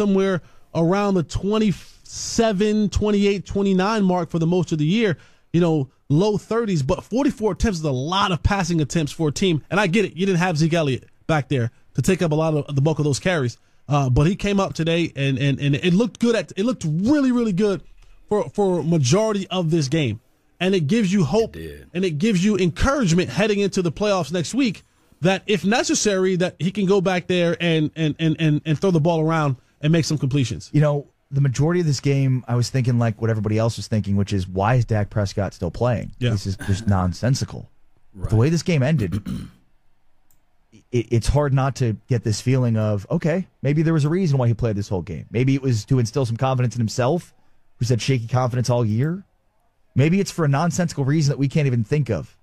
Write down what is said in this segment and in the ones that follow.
somewhere around the 27, 28, 29 mark for the most of the year. You know, low 30s, but 44 attempts is a lot of passing attempts for a team. And I get it. You didn't have Zeke Elliott back there to take up a lot of the bulk of those carries. Uh, but he came up today and, and, and it looked good at, it looked really, really good for, for majority of this game. And it gives you hope It and it gives you encouragement heading into the playoffs next week that if necessary, that he can go back there and, and, and, and, and throw the ball around and make some completions. You know, the majority of this game, I was thinking like what everybody else was thinking, which is why is Dak Prescott still playing? Yeah. This is just nonsensical. The way this game ended, it, it's hard not to get this feeling of okay, maybe there was a reason why he played this whole game. Maybe it was to instill some confidence in himself, who's had shaky confidence all year. Maybe it's for a nonsensical reason that we can't even think of.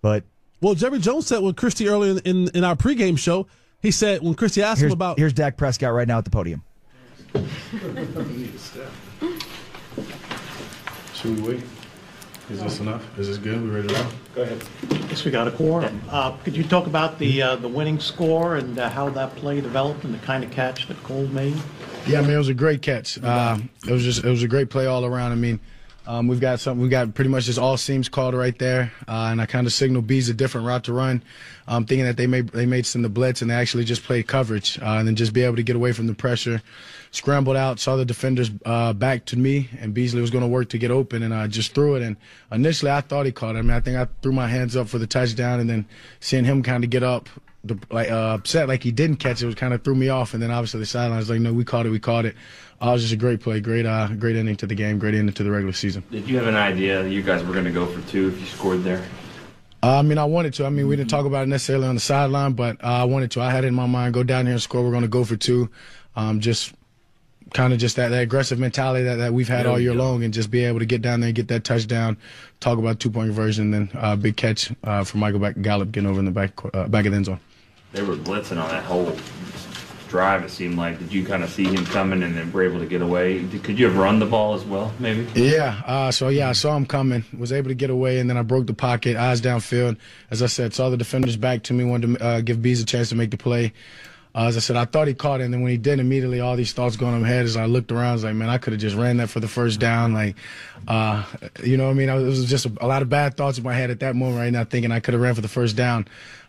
But Well, Jerry Jones said with Kristi earlier in, in, in our pregame show, he said when Kristi asked here's, him about here's Dak Prescott right now at the podium. Should we wait? Is this enough? Is this good? We ready to roll? Yes, we got a quorum. Uh, Could you talk about the, uh, the winning score and uh, how that play developed and the kind of catch that Cole made? Yeah, I mean, it was a great catch. Uh, it was just, it was a great play all around. I mean, um, we've got something, we got pretty much just all seams called right there, uh, and I kind of signaled B's a different route to run, um, thinking that they may they made some the blitz and they actually just played coverage, uh, and then just be able to get away from the pressure. Scrambled out, saw the defenders uh, back to me, and Beasley was going to work to get open, and I just threw it. And initially, I thought he caught it. I mean, I think I threw my hands up for the touchdown, and then seeing him kind of get up, the, like uh, upset like he didn't catch it, was kind of threw me off. And then obviously the sideline was like, no, we caught it, we caught it. Uh, it was just a great play, great, uh, great ending to the game, great ending to the regular season. Did you have an idea you guys were going to go for two if you scored there? Uh, I mean, I wanted to. I mean, we didn't talk about it necessarily on the sideline, but uh, I wanted to. I had it in my mind, go down here and score. We're going to go for two. Um, just kind of just that, that aggressive mentality that, that we've had all year long and just be able to get down there and get that touchdown, talk about two-point conversion, then uh, big catch uh, for Michael back, Gallup getting over in the back, uh, back of the end zone. They were blitzing on that whole drive. It seemed like. Did you kind of see him coming and then were able to get away? Could you have run the ball as well? Maybe. Yeah, uh, so yeah, I saw him coming, was able to get away, and then I broke the pocket, eyes downfield. As I said, saw the defenders back to me, wanted to uh, give Bees a chance to make the play. Uh, as I said, I thought he caught it, and then when he did, immediately all these thoughts going in my head as I looked around, I was like, man, I could have just ran that for the first down. Like, uh, you know what I mean? I was, it was just a, a lot of bad thoughts in my head at that moment right now, thinking I could have ran for the first down.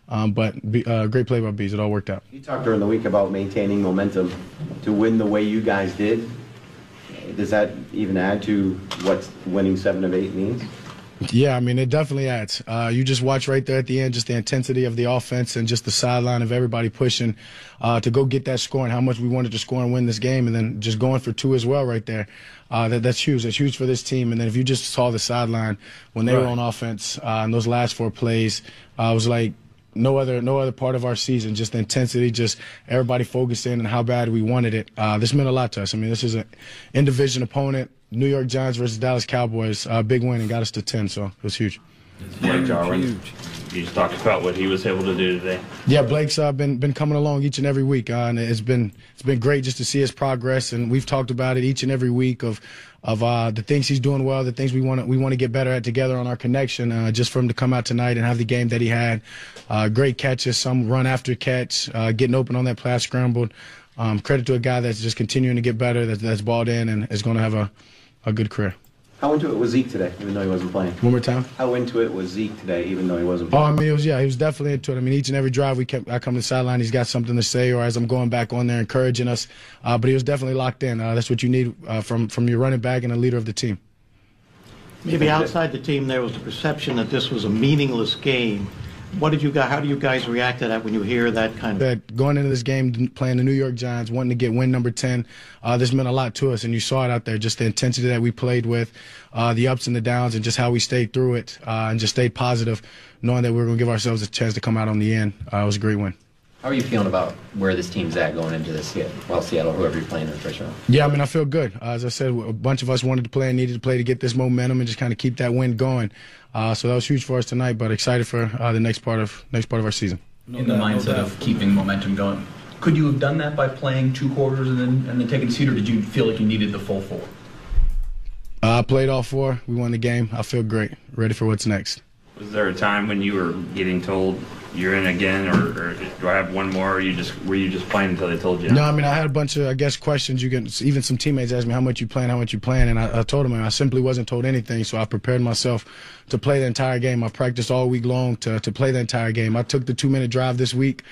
Um, but be, uh, great play by Bees. It all worked out. You talked during the week about maintaining momentum to win the way you guys did. Does that even add to what winning seven of eight means? Yeah, I mean, it definitely adds. Uh, you just watch right there at the end, just the intensity of the offense and just the sideline of everybody pushing uh, to go get that score and how much we wanted to score and win this game, and then just going for two as well right there. Uh, that, that's huge. That's huge for this team. And then if you just saw the sideline when they were on offense uh, in those last four plays, uh, it was like no other no other part of our season. Just the intensity, just everybody focused in and how bad we wanted it. Uh, this meant a lot to us. I mean, this is an in division opponent. New York Giants versus Dallas Cowboys. Uh, big win and got us to ten, so it was huge. Blake Jarwin. You just talked about what he was able to do today. Yeah, Blake's uh, been been coming along each and every week, uh, and it's been it's been great just to see his progress. And we've talked about it each and every week of of uh, the things he's doing well, the things we want to we want to get better at together on our connection. Uh, just for him to come out tonight and have the game that he had, uh, great catches, some run after catch, uh, getting open on that pass scrambled. Um, credit to a guy that's just continuing to get better, that's, that's balled in, and is going to have a, a good career. How into it was Zeke today, even though he wasn't playing? One more time. How into it was Zeke today, even though he wasn't playing? Oh. I mean, it was yeah, he was definitely into it. I mean, each and every drive we kept, I come to the sideline, he's got something to say, or as I'm going back on there, encouraging us. Uh, but he was definitely locked in. Uh, that's what you need uh, from from your running back and a leader of the team. Maybe outside the team, there was the perception that this was a meaningless game. What did you guys, how do you guys react to that when you hear that kind of? That going into this game, playing the New York Giants, wanting to get win number ten, uh, this meant a lot to us, and you saw it out there. Just the intensity that we played with, uh, the ups and the downs, and just how we stayed through it, uh, and just stayed positive, knowing that we were going to give ourselves a chance to come out on the end. Uh, it was a great win. How are you feeling about where this team's at going into this, well, Seattle, whoever you're playing in the first round? Yeah, I mean, I feel good. Uh, as I said, a bunch of us wanted to play and needed to play to get this momentum and just kind of keep that win going. Uh, so that was huge for us tonight. But excited for uh, the next part of next part of our season. in the mindset of keeping momentum going. Could you have done that by playing two quarters and then and then taking a seat, or did you feel like you needed the full four? Uh, I played all four. We won the game. I feel great. Ready for what's next. Was there a time when you were getting told you're in again, or, or do I have one more? Or you just were you just playing until they told you? No, I mean I had a bunch of I guess questions. You can even some teammates asked me how much you playing, how much you playing, and I, I told them I simply wasn't told anything. So I prepared myself to play the entire game. I practiced all week long to to play the entire game. I took the two minute drive this week.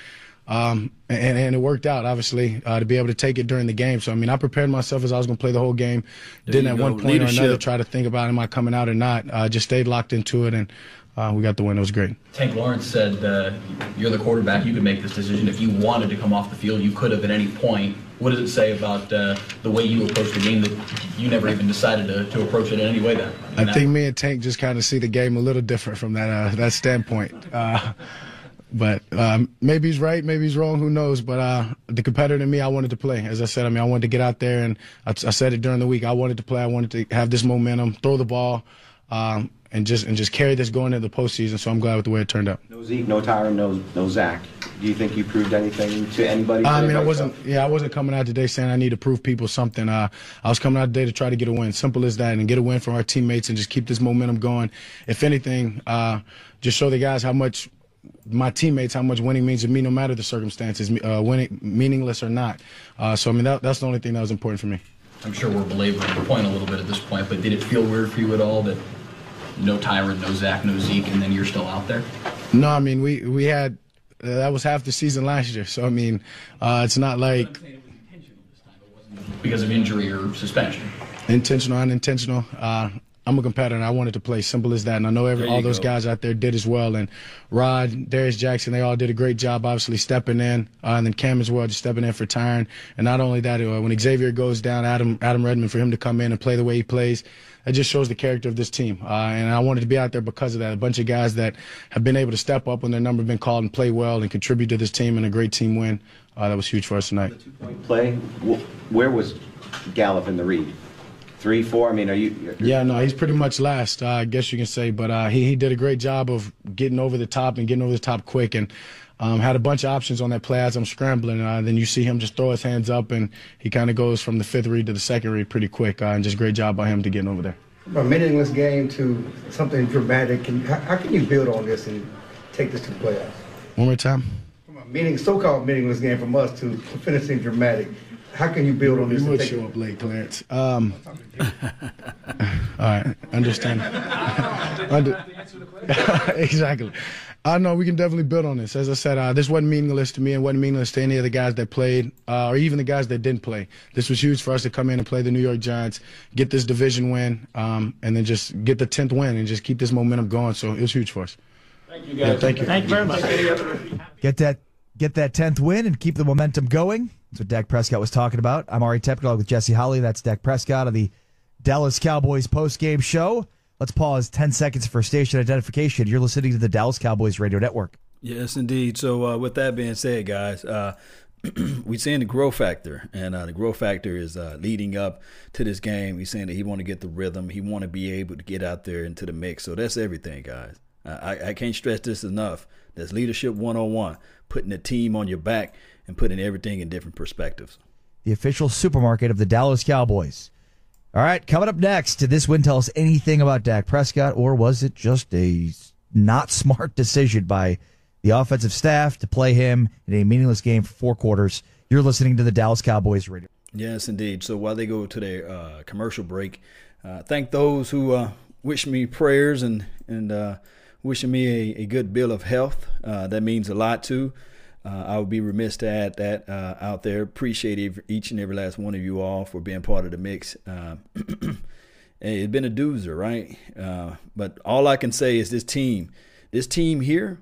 Um, and, and it worked out, obviously, uh, to be able to take it during the game. So, I mean, I prepared myself as I was going to play the whole game. There Didn't at go. one point or another try to think about am I coming out or not. Uh, just stayed locked into it, and uh, we got the win. It was great. Tank Lawrence said uh, you're the quarterback. You could make this decision if you wanted to come off the field. You could have at any point. What does it say about uh, the way you approach the game that you never even decided to, to approach it in any way? Then I think me and Tank just kind of see the game a little different from that uh, that standpoint. Uh, but um, maybe he's right, maybe he's wrong. Who knows? But uh, the competitor in me, I wanted to play. As I said, I mean, I wanted to get out there, and I, I said it during the week. I wanted to play. I wanted to have this momentum, throw the ball, um, and just and just carry this going into the postseason. So I'm glad with the way it turned out. No Zeke, no Tyron, no no Zack. Do you think you proved anything to anybody? I mean, I wasn't. yourself? Yeah, I wasn't coming out today saying I need to prove people something. Uh, I was coming out today to try to get a win. Simple as that, and get a win from our teammates and just keep this momentum going. If anything, uh, just show the guys how much my teammates how much winning means to me, no matter the circumstances, uh, winning meaningless or not. Uh, so I mean, that, that's the only thing that was important for me. I'm sure we're belaboring the point a little bit at this point, but did it feel weird for you at all that no Tyron, no Zack, no Zeke, and then you're still out there? No, I mean we we had uh, that was half the season last year. So I mean, uh, it's not like Because of injury or suspension. intentional, unintentional. Uh, I'm a competitor and I wanted to play. Simple as that. And I know every, all those go. guys out there did as well. And Rod, Darius Jackson, they all did a great job, obviously stepping in. Uh, and then Cam as well, just stepping in for Tyron. And not only that, uh, when Xavier goes down, Adam Adam Redmond for him to come in and play the way he plays, that just shows the character of this team. Uh, and I wanted to be out there because of that. A bunch of guys that have been able to step up when their number has been called and play well and contribute to this team and a great team win. Uh, that was huge for us tonight. The two-point Play. Where was Gallup in the read? Three, four. I mean, are you? Yeah, no, he's pretty much last, uh, I guess you can say. But uh, he, he did a great job of getting over the top and getting over the top quick and um, had a bunch of options on that play as I'm scrambling. Uh, then you see him just throw his hands up and he kind of goes from the fifth read to the second read pretty quick. Uh, and just great job by him to getting over there. From a meaningless game to something dramatic, can, how, how can you build on this and take this to the playoffs? One more time. From a meaning, so-called meaningless game from us to, to finishing dramatic, how can you build on this? You would show up late, Clarence. Um, all right, understand. Under- exactly. I know we can definitely build on this. As I said, uh, this wasn't meaningless to me and wasn't meaningless to any of the guys that played, uh, or even the guys that didn't play. This was huge for us to come in and play the New York Giants, get this division win, um, and then just get the tenth win and just keep this momentum going. So it was huge for us. Thank you, guys. thank you. Thank you very much. Get that get that tenth win and keep the momentum going. That's what Dak Prescott was talking about. I'm Ari Temkin with Jesse Holley. That's Dak Prescott of the Dallas Cowboys post game show. Let's pause 10 seconds for station identification. You're listening to the Dallas Cowboys Radio Network. Yes, indeed. So, uh, with that being said, guys, uh, we're seeing the growth factor, and uh, the growth factor is uh, leading up to this game. He's saying that he want to get the rhythm, he want to be able to get out there into the mix. So that's everything, guys. I, I can't stress this enough. That's leadership 101, putting the team on your back and putting everything in different perspectives. the official supermarket of the Dallas Cowboys. All right, coming up next, did this win tell us anything about Dak Prescott, or was it just a not smart decision by the offensive staff to play him in a meaningless game for four quarters? You're listening to the Dallas Cowboys radio. Yes, indeed. So while they go to their uh, commercial break, uh, thank those who uh, wish me prayers and and uh, wishing me a, a good bill of health. Uh, that means a lot too. Uh, I would be remiss to add that uh, out there. Appreciate each and every last one of you all for being part of the mix. Uh, it's been a doozer, right? Uh, but all I can say is this team, this team here,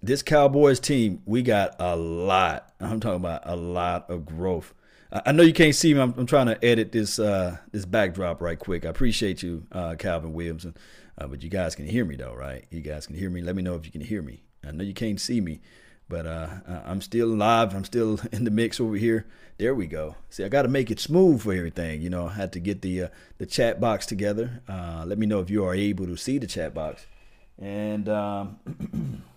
this Cowboys team, we got a lot. I'm talking about a lot of growth. I know you can't see me. I'm, I'm trying to edit this uh, this backdrop right quick. I appreciate you, uh, Calvin Williamson, but you guys can hear me though, right? You guys can hear me. Let me know if you can hear me. I know you can't see me, but uh, I- I'm still live. I'm still in the mix over here. There we go. See, I got to make it smooth for everything. You know, I had to get the uh, the chat box together. Uh, let me know if you are able to see the chat box, and. Um,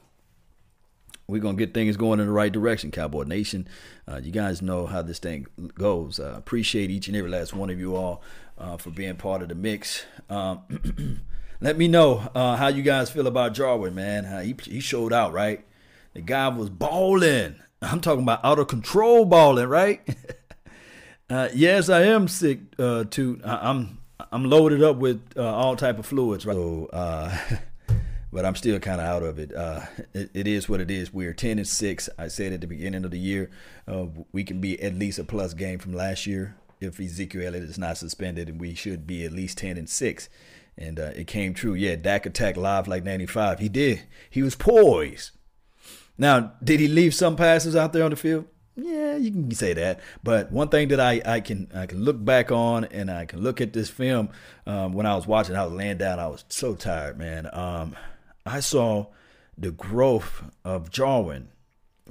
we're gonna get things going in the right direction, Cowboy Nation. Uh, you guys know how this thing goes. Uh, appreciate each and every last one of you all uh, for being part of the mix. Um, let me know uh, how you guys feel about Jarwin, man. Uh, he he showed out, right? The guy was balling. I'm talking about out of control balling, right? uh, yes, I am sick. Uh, to I'm I'm loaded up with uh, all type of fluids, right? So, uh, but I'm still kind of out of it. Uh, it. it is what it is. We're ten and six. I said at the beginning of the year, uh, we can be at least a plus game from last year if Ezekiel is not suspended, and we should be at least ten and six. And uh, it came true. Yeah, Dak attacked live like '95. He did. He was poised. Now, did he leave some passes out there on the field? Yeah, you can say that. But one thing that I, I can I can look back on and I can look at this film um, when I was watching, I was laying down. I was so tired, man. Um, I saw the growth of Jarwin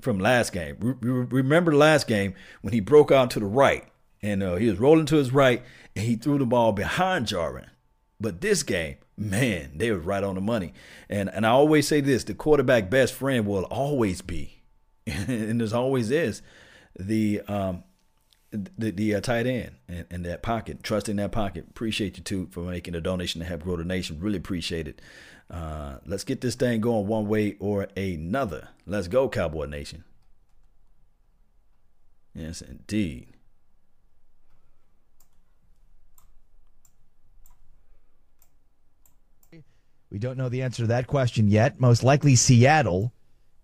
from last game. Re- remember last game when he broke out to the right and uh, he was rolling to his right and he threw the ball behind Jarwin. But this game, man, they were right on the money. And and I always say this: the quarterback best friend will always be, and there's always is, the um the the uh, tight end and, and that pocket, trusting that pocket. Appreciate you too for making a donation to help grow the nation. Really appreciate it. Uh, let's get this thing going one way or another. Let's go, Cowboy Nation. Yes, indeed. We don't know the answer to that question yet. Most likely Seattle,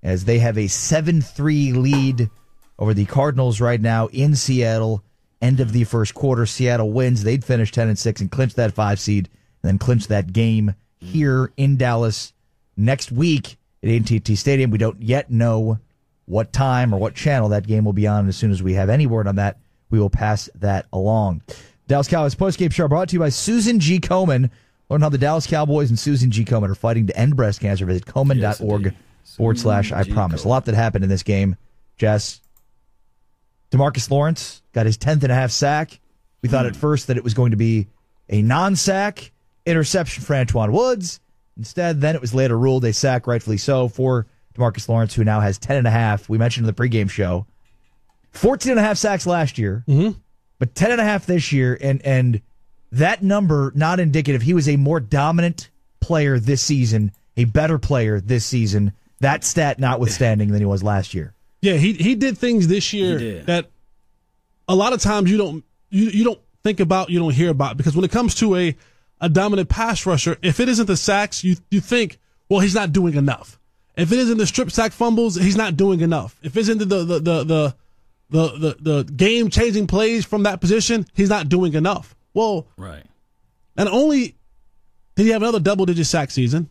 as they have a 7 3 lead over the Cardinals right now in Seattle. End of the first quarter, Seattle wins. They'd finish 10 and 6 and clinch that five seed, and then clinch that game here in Dallas next week at AT&T Stadium. We don't yet know what time or what channel that game will be on. As soon as we have any word on that, we will pass that along. Dallas Cowboys postgame show brought to you by Susan G. Komen. Learn how the Dallas Cowboys and Susan G. Komen are fighting to end breast cancer. Visit Komen.org yes, forward slash I promise. A lot that happened in this game. Jess, Demarcus Lawrence got his 10th and a half sack. We thought at first that it was going to be a non sack interception for Antwaun Woods. Instead, then it was later ruled a sack, rightfully so, for Demarcus Lawrence, who now has 10 and a half. We mentioned in the pregame show 14 and a half sacks last year, mm-hmm. but 10 and a half this year. And, and that number not indicative. He was a more dominant player this season, a better player this season. That stat notwithstanding than he was last year. Yeah, he he did things this year that a lot of times you don't you, you don't think about, you don't hear about because when it comes to a a dominant pass rusher, if it isn't the sacks, you you think, well, he's not doing enough. If it isn't the strip sack fumbles, he's not doing enough. If it isn't the the the the the, the, the game changing plays from that position, he's not doing enough. Well, right. And only did he have another double digit sack season,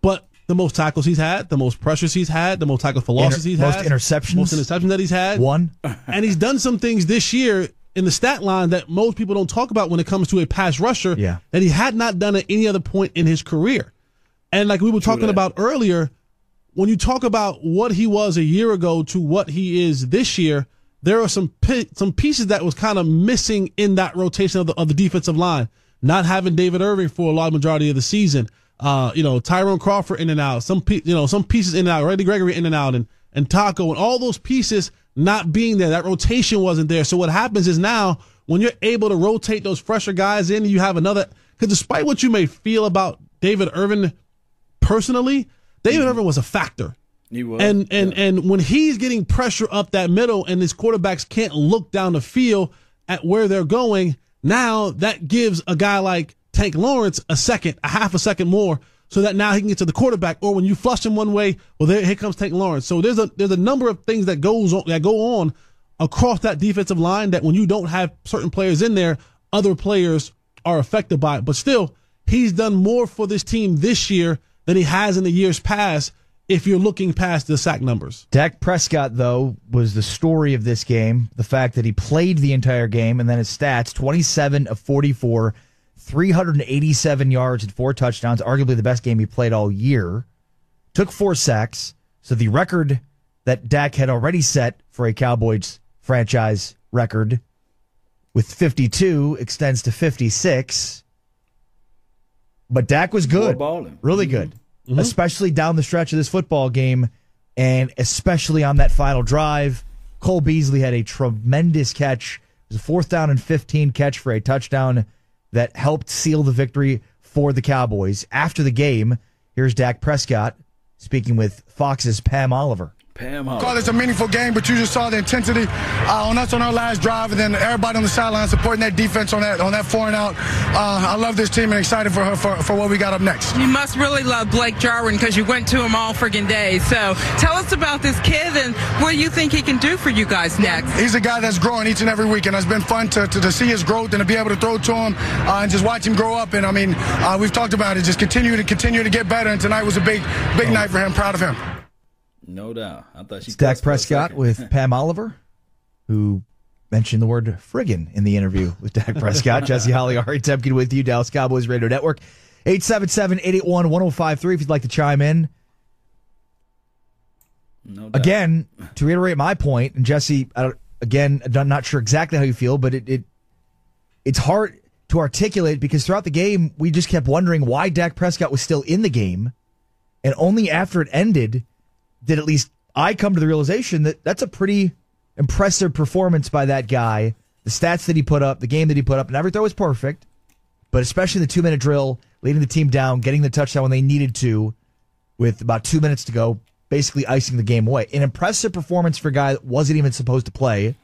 but the most tackles he's had, the most pressures he's had, the most tackles for losses Inter- he's most had, interceptions, most interceptions that he's had, one. and he's done some things this year in the stat line that most people don't talk about when it comes to a pass rusher. Yeah. that he had not done at any other point in his career. And like we were True talking that. about earlier, when you talk about what he was a year ago to what he is this year, there are some some pieces that was kind of missing in that rotation of the, of the defensive line. Not having David Irving for a large majority of the season. Uh, you know, Tyrone Crawford in and out. Some you know, some pieces in and out. Randy Gregory in and out, and and Taco and all those pieces not being there. That rotation wasn't there. So what happens is now when you're able to rotate those fresher guys in, you have another. Because despite what you may feel about David Irving personally, David mm-hmm. Irving was a factor he was. And and yeah. and when he's getting pressure up that middle and his quarterbacks can't look down the field at where they're going, now that gives a guy like Tank Lawrence a second, a half a second more, so that now he can get to the quarterback. Or when you flush him one way, well, there here comes Tank Lawrence. So there's a there's a number of things that goes on that go on across that defensive line that when you don't have certain players in there, other players are affected by it. But still, he's done more for this team this year than he has in the years past if you're looking past the sack numbers. Dak Prescott, though, was the story of this game. The fact that he played the entire game and then his stats 27 of 44, 387 yards and four touchdowns, arguably the best game he played all year. Took four sacks. So the record that Dak had already set for a Cowboys franchise record with 52 extends to 56. But Dak was good. Really good mm-hmm. especially down the stretch of this football game, and especially on that final drive. Cole Beasley had a tremendous catch. It was a fourth down and 15 catch for a touchdown that helped seal the victory for the Cowboys. After the game, here's Dak Prescott speaking with Fox's Pam Oliver. Pam Call Oliver. this a meaningful game, but you just saw the intensity uh, on us on our last drive, and then everybody on the sideline supporting that defense on that on that four and out. Uh, I love this team and excited for her for, for what we got up next. You must really love Blake Jarwin because you went to him all friggin' day. So tell us about this kid and what you think he can do for you guys next? He's a guy that's growing each and every week, and it's been fun to, to, to see his growth and to be able to throw to him uh, and just watch him grow up. And I mean, uh, we've talked about it, just continue to continue to get better. And tonight was a big big night for him. Proud of him. No doubt. I thought she Dak cussed for a Prescott with Pam Oliver, who mentioned the word friggin' in the interview with Dak Prescott. Jesse Holley, Ari Temkin with you, Dallas Cowboys Radio Network. 877-881-1053 if you'd like to chime in. No doubt. Again, to reiterate my point, and Jesse, again, I'm not sure exactly how you feel, but it, it it's hard to articulate because throughout the game, we just kept wondering why Dak Prescott was still in the game. And only after it ended did at least I come to the realization that that's a pretty impressive performance by that guy. The stats that he put up, the game that he put up, and every throw was perfect, but especially the two minute drill, leading the team down, getting the touchdown when they needed to, with about two minutes to go, basically icing the game away. An impressive performance for a guy that wasn't even supposed to play.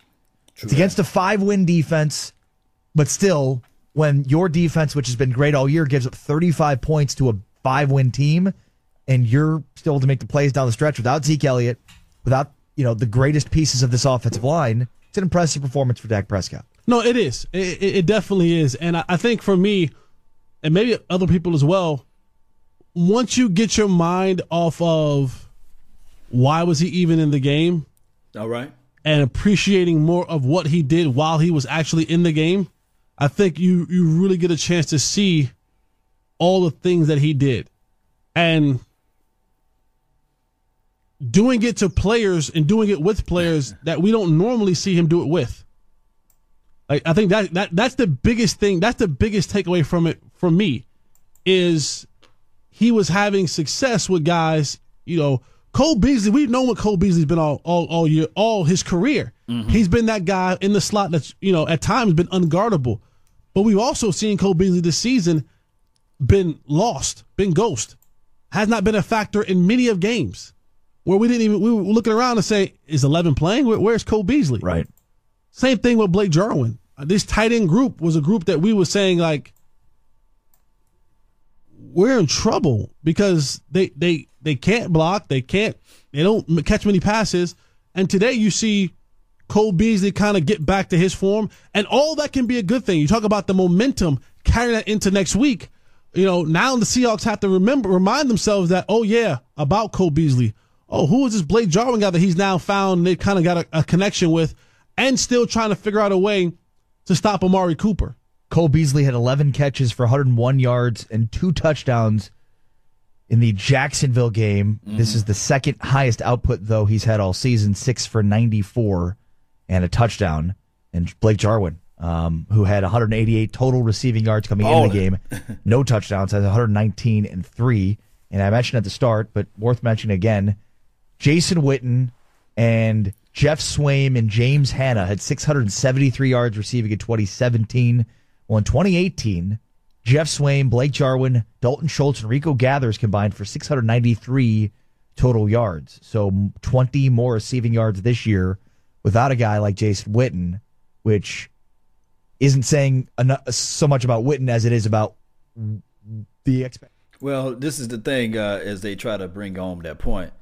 It's against a five win defense, but still, when your defense, which has been great all year, gives up 35 points to a five win team, and you're still able to make the plays down the stretch without Zeke Elliott, without you know the greatest pieces of this offensive line, it's an impressive performance for Dak Prescott. No, it is. It, it, it definitely is. And I, I think for me, and maybe other people as well, once you get your mind off of why was he even in the game All right. and appreciating more of what he did while he was actually in the game, I think you you really get a chance to see all the things that he did. And doing it to players and doing it with players that we don't normally see him do it with. Like I think that that that's the biggest thing. That's the biggest takeaway from it for me is he was having success with guys. You know, Cole Beasley. We've known what Cole Beasley's been all all all year, all his career. Mm-hmm. He's been that guy in the slot that's you know at times been unguardable. But we've also seen Cole Beasley this season been lost, been ghost, has not been a factor in many of games where we didn't even we were looking around and say, is Eleven playing? Where, where's Cole Beasley? Right. Same thing with Blake Jarwin. Uh, This tight end group was a group that we were saying like we're in trouble because they they they can't block, they can't they don't catch many passes. And today you see Cole Beasley kind of get back to his form, and all that can be a good thing. You talk about the momentum carrying that into next week. You know, now the Seahawks have to remember remind themselves that oh yeah, about Cole Beasley. Oh, who is this Blake Jarwin guy that he's now found? They kind of got a, a connection with, and still trying to figure out a way to stop Amari Cooper. Cole Beasley had 11 catches for 101 yards and two touchdowns in the Jacksonville game. This is the second highest output, though, he's had all season six for 94 and a touchdown. And Blake Jarwin, um, who had 188 total receiving yards coming into the game, no touchdowns, has 119 and three. And I mentioned at the start, but worth mentioning again, Jason Witten and Geoff Swaim and James Hanna had 673 yards receiving in 2017. Well, in 2018, Geoff Swaim, Blake Jarwin, Dalton Schultz, and Rico Gathers combined for 693 total yards. So 20 more receiving yards this year without a guy like Jason Witten, which isn't saying so much about Witten as it is about the expect. Well, this is the thing uh, as they try to bring home that point.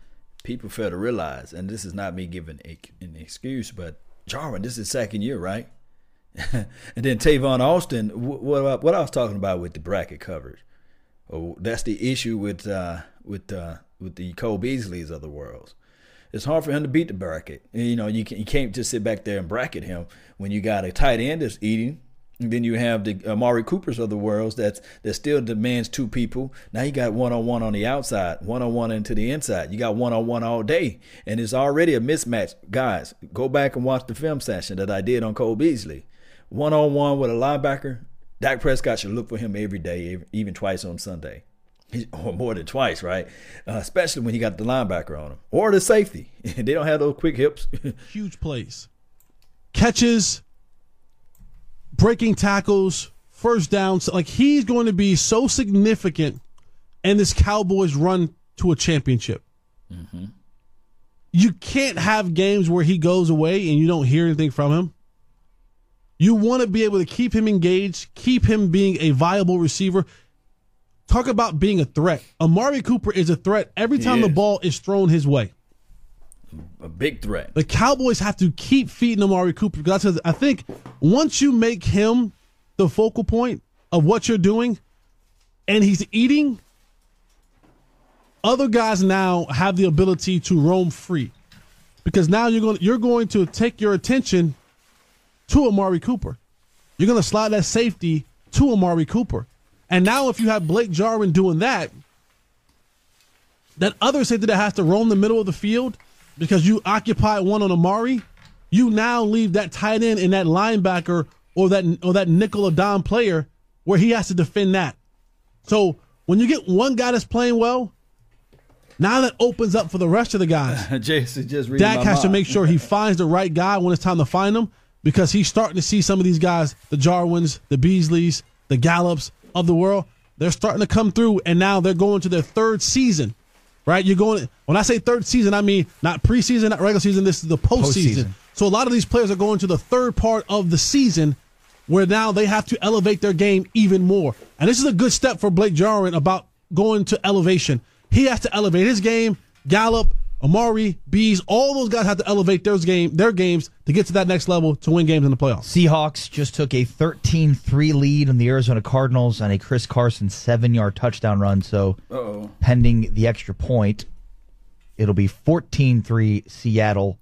People fail to realize, and this is not me giving a, an excuse, but Jarwin, this is second year, right? and then Tavon Austin, wh- what, what I was talking about with the bracket coverage. Oh, that's the issue with uh, with uh, with the Cole Beasleys of the world. It's hard for him to beat the bracket. You know, you can, you can't just sit back there and bracket him when you got a tight end that's eating. And then you have the Amari Coopers of the world that's that still demands two people. Now you got one on one on the outside, one on one into the inside. You got one on one all day, and it's already a mismatch. Guys, go back and watch the film session that I did on Cole Beasley. One on one with a linebacker. Dak Prescott should look for him every day, even twice on Sunday, or more than twice, right? Uh, especially when you got the linebacker on him or the safety. they don't have those quick hips. Huge plays, catches, breaking tackles, first downs. Like he's going to be so significant in this Cowboys run to a championship. Mm-hmm. You can't have games where he goes away and you don't hear anything from him. You want to be able to keep him engaged, keep him being a viable receiver. Talk about being a threat. Amari Cooper is a threat every time the ball is thrown his way. A big threat. The Cowboys have to keep feeding Amari Cooper because I think once you make him the focal point of what you're doing and he's eating, other guys now have the ability to roam free. Because now you're going you're going to take your attention to Amari Cooper. You're going to slide that safety to Amari Cooper. And now if you have Blake Jarwin doing that, that other safety that has to roam the middle of the field because you occupy one on Amari, you now leave that tight end and that linebacker or that or that nickel or dime player where he has to defend that. So when you get one guy that's playing well, now that opens up for the rest of the guys. Jason just Dak has to make sure he finds the right guy when it's time to find them because he's starting to see some of these guys, the Jarwins, the Beasleys, the Gallups of the world. They're starting to come through, and now they're going to their third season. Right? You're going. When I say third season, I mean not preseason, not regular season. This is the postseason. Postseason. So a lot of these players are going to the third part of the season, where now they have to elevate their game even more. And this is a good step for Blake Jarwin about going to elevation. He has to elevate his game. Gallup, Amari, Bees, all those guys have to elevate their game, their games to get to that next level to win games in the playoffs. Seahawks just took a 13-3 lead on the Arizona Cardinals on a Chris Carson seven-yard touchdown run. So, Uh-oh. pending the extra point, it'll be 14-3 Seattle.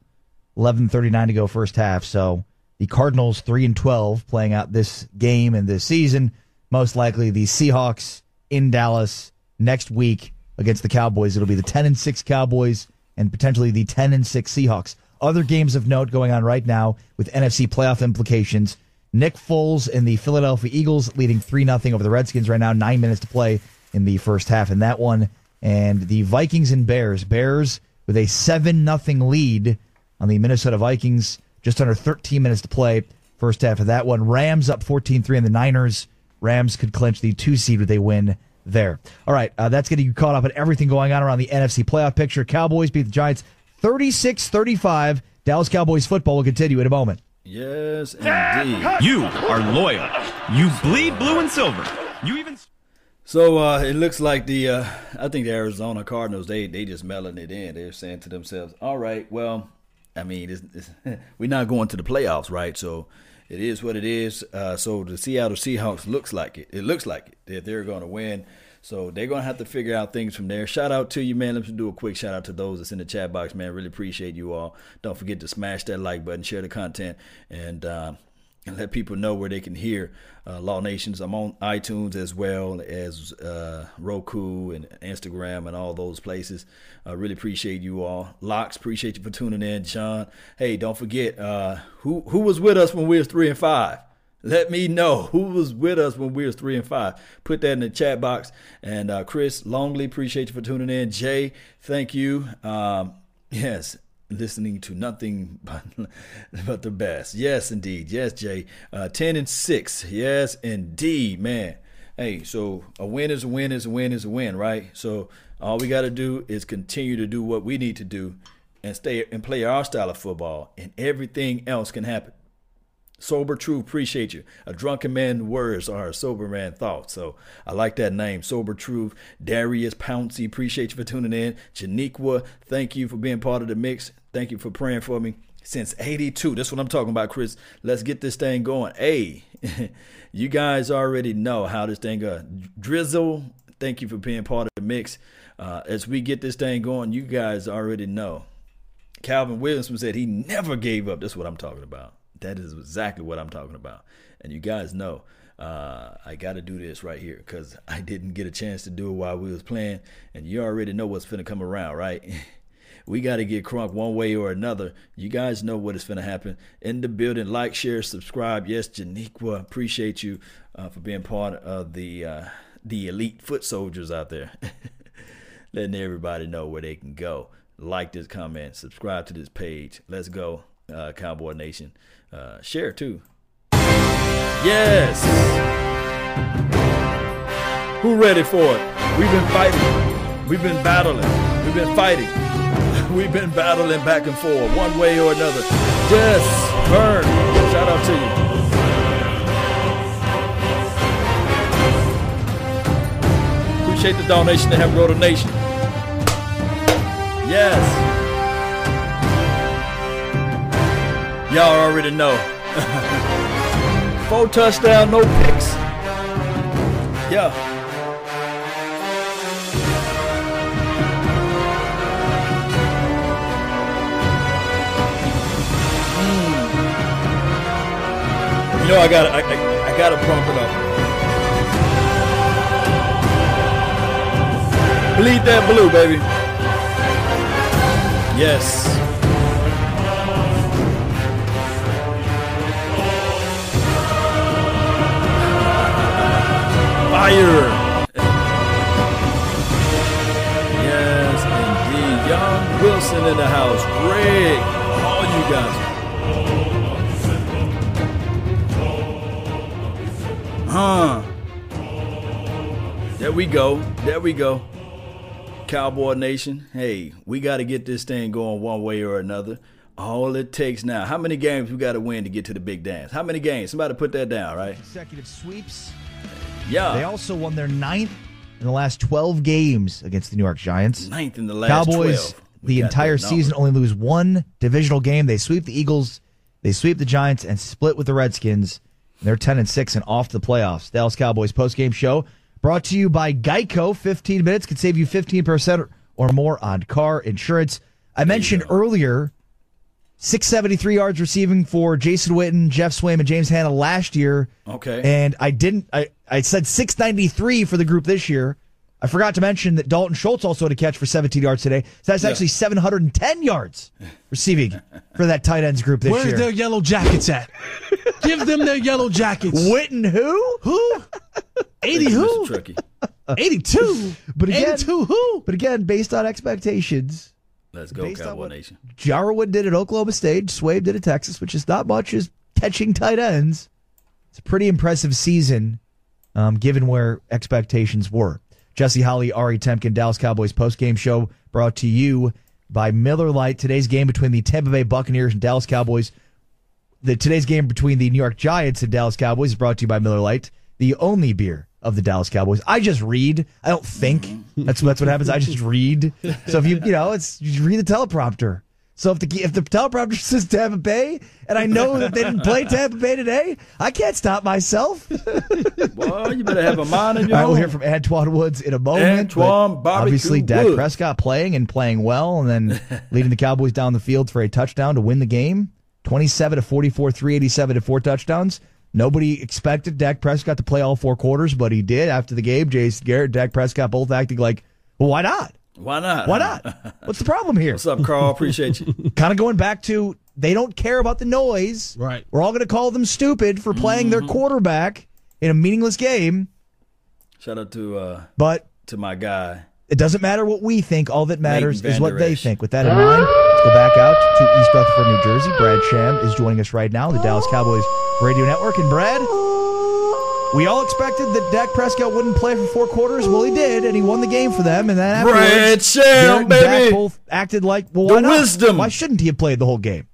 11:39 to go first half. So the Cardinals 3 and 12 playing out this game and this season. Most likely the Seahawks in Dallas next week against the Cowboys. It'll be the 10 and 6 Cowboys and potentially the 10 and 6 Seahawks. Other games of note going on right now with NFC playoff implications. Nick Foles and the Philadelphia Eagles leading 3 0 over the Redskins right now. 9 minutes to play in the first half in that one. And the Vikings and Bears. Bears with a 7 0 lead on the Minnesota Vikings. Just under 13 minutes to play. First half of that one. Rams up 14 3 on the Niners. Rams could clinch the two seed with a win there. All right, uh, that's getting you caught up on everything going on around the NFC playoff picture. Cowboys beat the Giants 36 35. Dallas Cowboys football will continue in a moment. Yes, indeed. You are loyal. You bleed blue and silver. You even. So uh, it looks like the uh, I think the Arizona Cardinals they they just mailing it in. They're saying to themselves, "All right, well, I mean, it's, it's, we're not going to the playoffs, right? So it is what it is. Uh, so the Seattle Seahawks looks like it. It looks like it that they're going to win. So they're going to have to figure out things from there. Shout out to you, man. Let's do a quick shout out to those that's in the chat box, man. Really appreciate you all. Don't forget to smash that like button, share the content, and. Uh, and let people know where they can hear uh, Law Nations. I'm on iTunes as well as uh, Roku and Instagram and all those places. I really appreciate you all. Locks, appreciate you for tuning in, John. Hey, don't forget uh, who who was with us when we was three and five. Let me know who was with us when we was three and five. Put that in the chat box. And uh, Chris Longley, appreciate you for tuning in. Jay, thank you. Um, yes, listening to nothing but, but the best. Yes, indeed. Yes, Jay. Uh, 10 and 6. Yes, indeed, man. Hey, so a win is a win is a win is a win, right? So all we got to do is continue to do what we need to do and stay and play our style of football, and everything else can happen. Sober Truth, appreciate you. A drunken man words are a sober man thoughts. So I like that name, Sober Truth. Darius Pouncey, appreciate you for tuning in. Janiqua, thank you for being part of the mix. Thank you for praying for me. Since 82, that's what I'm talking about, Chris. Let's get this thing going. Hey, you guys already know how this thing goes. Drizzle, thank you for being part of the mix. Uh, as we get this thing going, you guys already know. Calvin Williamson said he never gave up. That's what I'm talking about. That is exactly what I'm talking about. And you guys know uh, I got to do this right here because I didn't get a chance to do it while we was playing. And you already know what's finna come around, right? we got to get crunk one way or another. You guys know what is going to happen. In the building, like, share, subscribe. Yes, Janiqua, appreciate you uh, for being part of the uh, the elite foot soldiers out there. Letting everybody know where they can go. Like this comment, subscribe to this page. Let's go, uh, Cowboy Nation. Uh, share too. Yes. Who ready for it? We've been fighting. We've been battling. We've been fighting. We've been battling back and forth, one way or another. Yes, Burn, shout out to you. Appreciate the donation to grow the nation. Yes. Y'all already know. Four touchdown, no picks. Yeah. You know I got I, I, I gotta pump it up. Bleed that blue, baby. Yes. Fire. Yes, indeed. Young Wilson in the house. Greg. All you guys. Huh. There we go. There we go. Cowboy Nation, hey, we got to get this thing going one way or another. All it takes now. How many games we got to win to get to the big dance? How many games? Somebody put that down, right? Consecutive sweeps. Yeah. They also won their ninth in the last 12 games against the New York Giants. Ninth in the last Cowboys, 12. We the entire season, only lose one divisional game. They sweep the Eagles, they sweep the Giants, and split with the Redskins. They're 10 and 6 and off the playoffs. Dallas Cowboys postgame show brought to you by Geico. 15 minutes could save you 15% or more on car insurance. I mentioned earlier 673 yards receiving for Jason Witten, Geoff Swaim, and James Hanna last year. Okay. And I didn't, I, I said 693 for the group this year. I forgot to mention that Dalton Schultz also had a catch for 17 yards today. So that's Yeah. actually 710 yards receiving for that tight ends group this Where's year. their yellow jackets at? Give them their yellow jackets. Witten who? Who? 80 who? 82. But again, 82 who? But again, based on expectations, Let's go, Based on Cowboy what- Nation. Jarwin did at Oklahoma State, Swaim did at Texas, which is not much as catching tight ends. It's a pretty impressive season, um, given where expectations were. Jesse Holley, Ari Temkin, Dallas Cowboys postgame show brought to you by Miller Lite. Today's game between the Tampa Bay Buccaneers and Dallas Cowboys. The today's game between the New York Giants and Dallas Cowboys is brought to you by Miller Lite, the only beer of the Dallas Cowboys. I just read. I don't think. Mm-hmm. That's that's what happens. I just read. So if you you know, it's you read the teleprompter. So if the if the teleprompter says Tampa Bay and I know that they didn't play Tampa Bay today, I can't stop myself. Well, you better have a mind in your All right, we'll hear from Antwaun Woods in a moment. Antwaun Barbecue Obviously, Dak Woods. Prescott playing and playing well, and then leading the Cowboys down the field for a touchdown to win the game. 27 to 44, 387 to four touchdowns. Nobody expected Dak Prescott to play all four quarters, but he did after the game. Jason Garrett, Dak Prescott both acting like, well, why not? Why not? Why not? What's the problem here? What's up, Carl? Appreciate you. kind of going back to they don't care about the noise. Right. We're all going to call them stupid for playing their quarterback in a meaningless game, Shout out to uh but to my guy. it doesn't matter what we think. All that matters is what they think. With that in mind, let's go back out to East Rutherford, New Jersey. Brad Sham is joining us right now, the Dallas Cowboys Radio Network. And Brad, we all expected that Dak Prescott wouldn't play for four quarters. Well, he did, and he won the game for them. And then afterwards, Brad Sham, Garrett and Dak both acted like, well, The why not? wisdom. Why shouldn't he have played the whole game?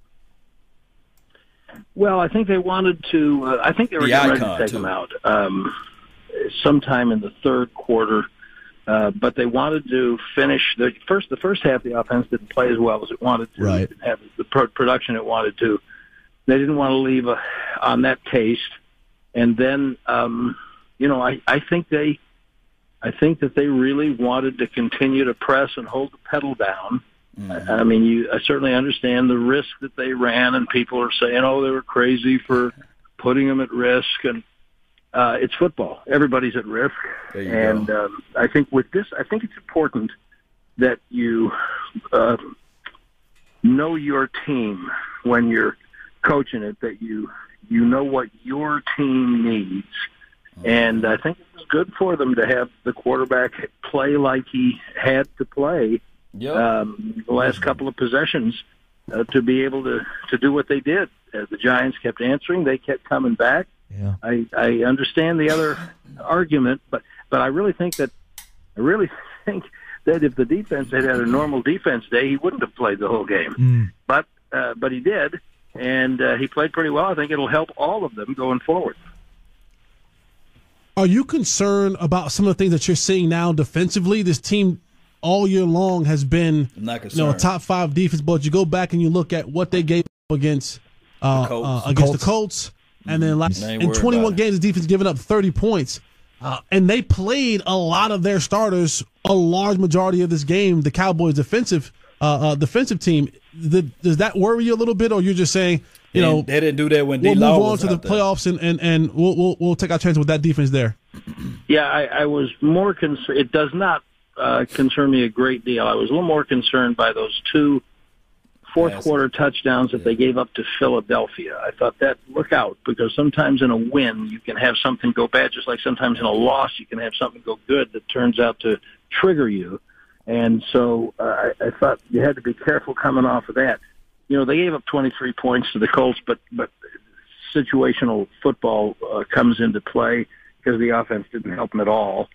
Well, I think they wanted to. Uh, I think they were The getting ready to take too. him out um, sometime in the third quarter. Uh, but they wanted to finish the first. The first half, the offense didn't play as well as it wanted to. Right. It didn't have the pro- production it wanted to. They didn't want to leave uh on that taste. And then, um, you know, I, I think they, I think that they really wanted to continue to press and hold the pedal down. I I mean, you I certainly understand the risk that they ran, and people are saying, "Oh, they were crazy for putting them at risk." And uh, it's football; everybody's at risk. And um, I think with this, I think it's important that you uh, know your team when you're coaching it. That you you know what your team needs. And I think it was good for them to have the quarterback play like he had to play Yep. um, the last couple of possessions uh, to be able to to do what they did. As the Giants kept answering, they kept coming back. Yeah. I I understand the other argument, but but I really think that I really think that if the defense had had a normal defense day, he wouldn't have played the whole game. Mm. But uh, but he did, and uh, he played pretty well. I think it'll help all of them going forward. Are you concerned about some of the things that you're seeing now defensively? This team all year long has been I'm you know a top five defense, but you go back and you look at what they gave up against uh, The Colts. uh, against Colts. the Colts, and then last, I in 21 games, the defense giving up 30 points, uh, and they played a lot of their starters a large majority of this game. The Cowboys' defensive uh, uh, defensive team. The, does that worry you a little bit, or you're just saying you They know they didn't do that when we'll D-Law move on to the out there. playoffs and and and we'll we'll, we'll take our chance with that defense there. Yeah, I, I was more concerned. It does not uh, concern me a great deal. I was a little more concerned by those two fourth Yes. quarter touchdowns that they gave up to Philadelphia. I thought that look out because sometimes in a win you can have something go bad, just like sometimes in a loss you can have something go good that turns out to trigger you. And so uh, I, I thought you had to be careful coming off of that. You know, they gave up 23 points to the Colts, but but situational football uh, comes into play because the offense didn't help them at all,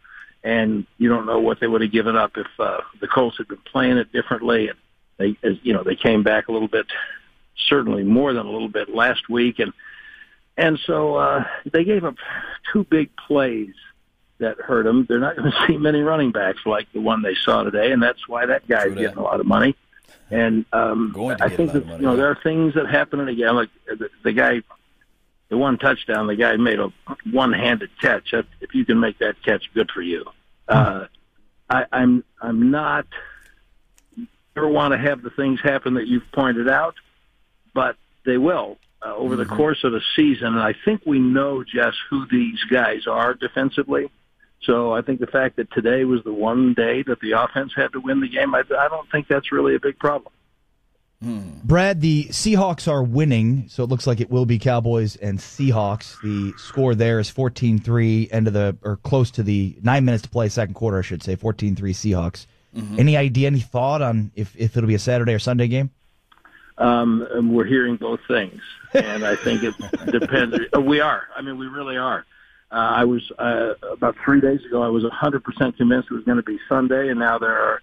and you don't know what they would have given up if uh, the Colts had been playing it differently. And they, as you know, they came back a little bit, certainly more than a little bit last week, and and so uh, they gave up two big plays that hurt them. They're not going to see many running backs like the one they saw today, and that's why that guy's True that. getting a lot of money. And um, I think that money, you know yeah. there are things that happen in a game. Like the, the guy, the one touchdown, the guy made a one-handed catch. If you can make that catch, good for you. Uh, I, I'm I'm not. ever want to have the things happen that you've pointed out, but they will uh, over the course of a season. And I think we know just who these guys are defensively. So I think the fact that today was the one day that the offense had to win the game, I, I don't think that's really a big problem. Brad, the Seahawks are winning, so it looks like it will be Cowboys and Seahawks. The score there is 14-3, end of the or close to the 9 minutes to play second quarter, I should say, 14-3 Seahawks. Any idea, any thought on if, if it'll be a Saturday or Sunday game? Um, we're hearing both things, and I think it depends. We are. I mean, we really are. Uh, I was uh, about three days ago. I was 100% convinced it was going to be Sunday, and now there are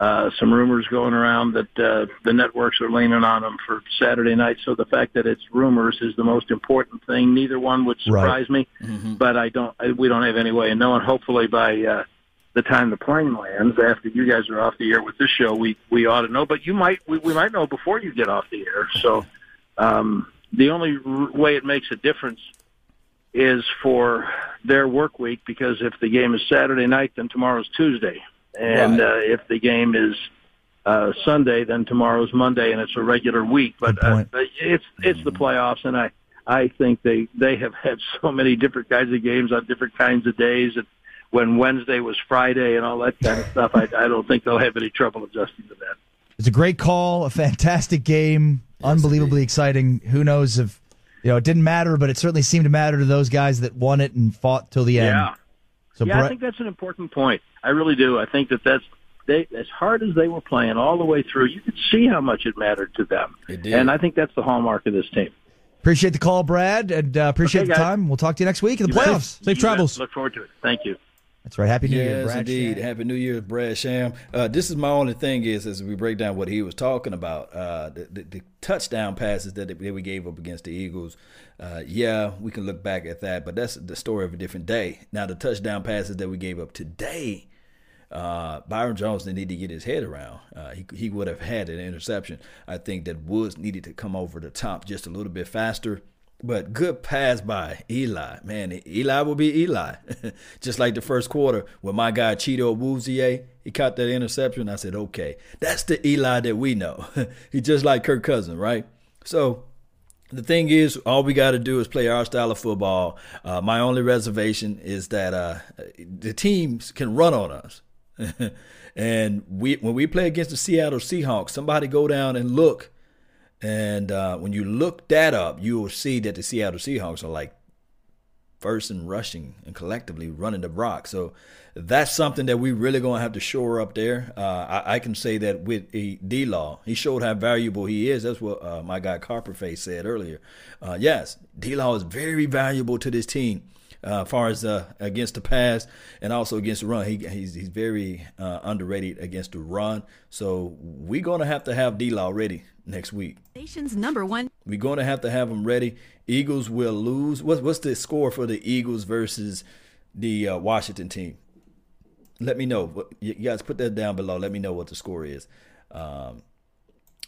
uh, some rumors going around that uh, the networks are leaning on them for Saturday night. So the fact that it's rumors is the most important thing. Neither one would surprise me, but I don't. We don't have any way of knowing. Hopefully, by uh, the time the plane lands, after you guys are off the air with this show, we we ought to know. But you might we, we might know before you get off the air. So um, the only r- way it makes a difference is for their work week because if the game is Saturday night, then tomorrow's Tuesday, and Right. uh, if the game is uh, Sunday, then tomorrow's Monday, and it's a regular week. But uh, it's it's the playoffs, and I I think they they have had so many different kinds of games on different kinds of days, and when Wednesday was Friday and all that kind of stuff, I I don't think they'll have any trouble adjusting to that. It's a great call, a fantastic game, unbelievably exciting. Who knows if you know it didn't matter, but it certainly seemed to matter to those guys that won it and fought till the end. Yeah. So yeah, I think that's an important point. I really do. I think that that's they as hard as they were playing all the way through. You could see how much it mattered to them, It did. and I think that's the hallmark of this team. appreciate the call, Brad, and uh, appreciate Okay, the guys. time. We'll talk to you next week in the You bet. playoffs. Safe You travels. bet. Look forward to it. Thank you. That's right. Happy New Year, Yes, Brad. indeed. Sham. Happy New Year, Brad Sham. Uh, this is my only thing is as we break down what he was talking about, uh, the, the, the touchdown passes that, that we gave up against the Eagles. Uh, yeah, we can look back at that, but that's the story of a different day. Now, the touchdown passes that we gave up today, uh, Byron Jones didn't need to get his head around. Uh, he, he would have had an interception. I think that Woods needed to come over the top just a little bit faster. But good pass by Eli. Man, Eli will be Eli. Just like the first quarter with my guy Chido Awuzie, he caught that interception. I said, okay, that's the Eli that we know. He's just like Kirk Cousins, right? So the thing is, all we got to do is play our style of football. Uh, my only reservation is that uh, the teams can run on us. and we when we play against the Seattle Seahawks, somebody go down and look and uh, when you look that up, you will see that the Seattle Seahawks are like first in rushing and collectively running the rock. So that's something that we really going to have to shore up there. Uh, I, I can say that with a D-Law, he showed how valuable he is. That's what uh, my guy Carperface said earlier. Uh, yes, D-Law is very valuable to this team. uh, as far as uh, against the pass and also against the run. He, he's he's very uh, underrated against the run. So we're gonna have to have D Law ready next week. Nation's number one. We're going to have to have them ready. Eagles will lose. What's what's the score for the Eagles versus the uh, Washington team? Let me know. You guys put that down below. Let me know what the score is um,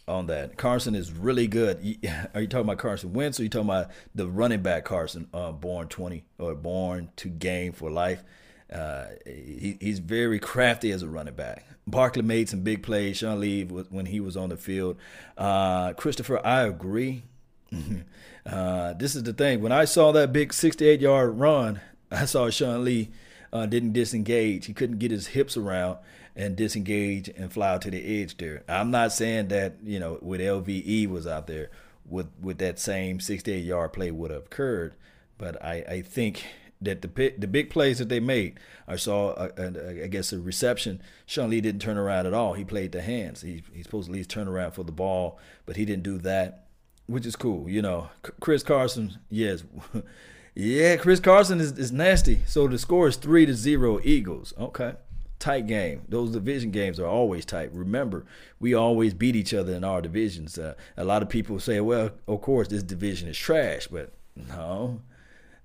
on that. Carson is really good. Are you talking about Carson Wentz or are you talking about the running back Carson, uh, born 20 or born to game for life? Uh, he, he's very crafty as a running back. Barkley made some big plays. Sean Lee when he was on the field. Uh, Christopher, I agree. uh, this is the thing. When I saw that big 68 yard run, I saw Sean Lee uh, didn't disengage. He couldn't get his hips around and disengage and fly to the edge there. I'm not saying that, you know, with LVE was out there with, with that same 68 yard play would have occurred. But I, I think that the the big plays that they made, I saw, I guess, a reception. Sean Lee didn't turn around at all. He played the hands. He, he's supposed to at least turn around for the ball, but he didn't do that, which is cool. You know, Chris Carson, yes. yeah, Chris Carson is, is nasty. So the score is 3 to 0 Eagles. Okay. Tight game. Those division games are always tight. Remember, we always beat each other in our divisions. Uh, a lot of people say, well, of course, this division is trash, but no,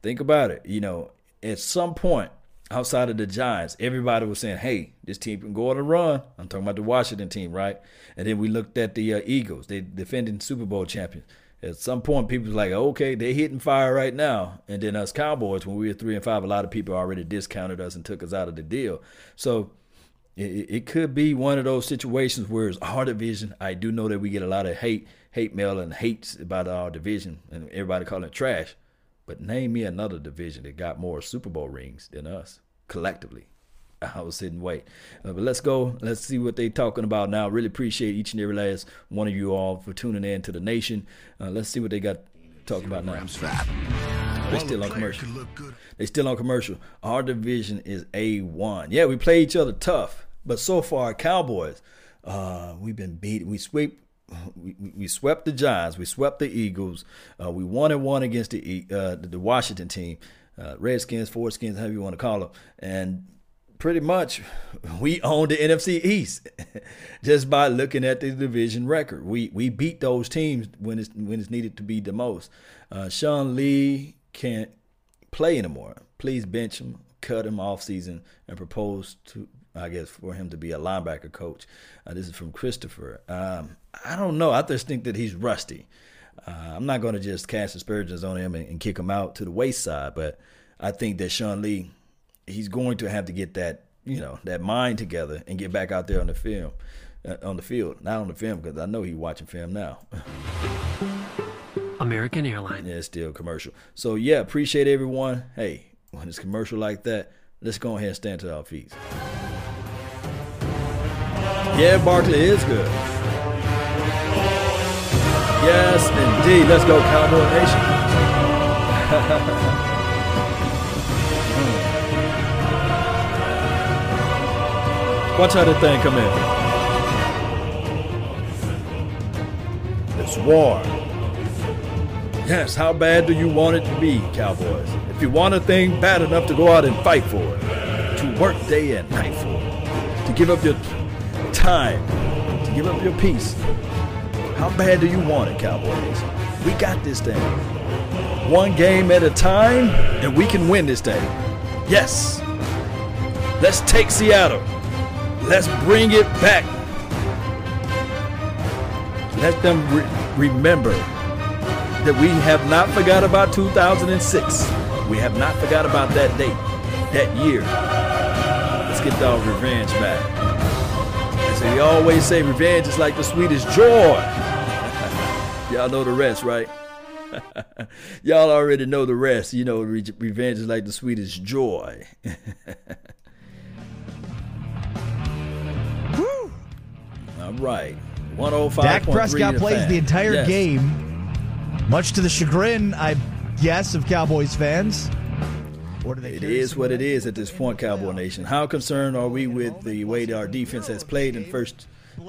Think about it. You know, at some point outside of the Giants, everybody was saying, "Hey, this team can go on a run." I'm talking about the Washington team, right? And then we looked at the uh, Eagles. They defending Super Bowl champions. At some point, people was like, "Okay, they're hitting fire right now." And then us Cowboys, when we were three and five, a lot of people already discounted us and took us out of the deal. So it, it could be one of those situations where it's our division. I do know that we get a lot of hate, hate mail, and hates about our division, and everybody calling it trash. But name me another division that got more Super Bowl rings than us collectively. I was sitting wait. Uh, but let's go. Let's see what they're talking about now. Really appreciate each and every last one of you all for tuning in to the nation. Uh, let's see what they got talking about now. They still on commercial. They still on commercial. Our division is A one. Yeah, we play each other tough, but so far Cowboys, uh, we've been beat. We sweep we, we swept the Giants, we swept the Eagles, uh, we won and one against the uh, the Washington team, uh, Redskins, Skins, however you want to call them, and pretty much we own the NFC East just by looking at the division record. We we beat those teams when it's when it's needed to be the most. Uh, Sean Lee can't play anymore. Please bench him, cut him off season, and propose to I guess, for him to be a linebacker coach. Uh, this is from Christopher. Um, I don't know. I just think that he's rusty. Uh, I'm not going to just cast aspersions on him and, and, kick him out to the wayside, but I think that Sean Lee, he's going to have to get that, you know, that mind together and get back out there on the film, uh, on the field, not on the film because I know he's watching film now. American Airlines. Yeah, still commercial. So yeah, appreciate everyone. Hey, when it's commercial like that, let's go ahead and stand to our feet. Yeah, Barkley is good. Yes, indeed. Let's go, Cowboy Nation. Watch how the thing come in. It's war. Yes, how bad do you want it to be, Cowboys? If you want a thing bad enough to go out and fight for it, to work day and night for it, to give up your time to give up your peace. How bad do you want it, Cowboys? We got this thing. One game at a time, and we can win this thing. Yes. Let's take Seattle. Let's bring it back. Let them re- remember that we have not forgot about 2006. We have not forgot about that date, that year. Let's get our revenge back. So you always say revenge is like the sweetest joy. Y'all know the rest, right? Y'all already know the rest. You know, re- revenge is like the sweetest joy. All right. 105. Dak Prescott plays the entire yes. game, much to the chagrin, I guess, of Cowboys fans. It is what it is at this point, Cowboy Nation. How concerned are we with the way that our defense has played in first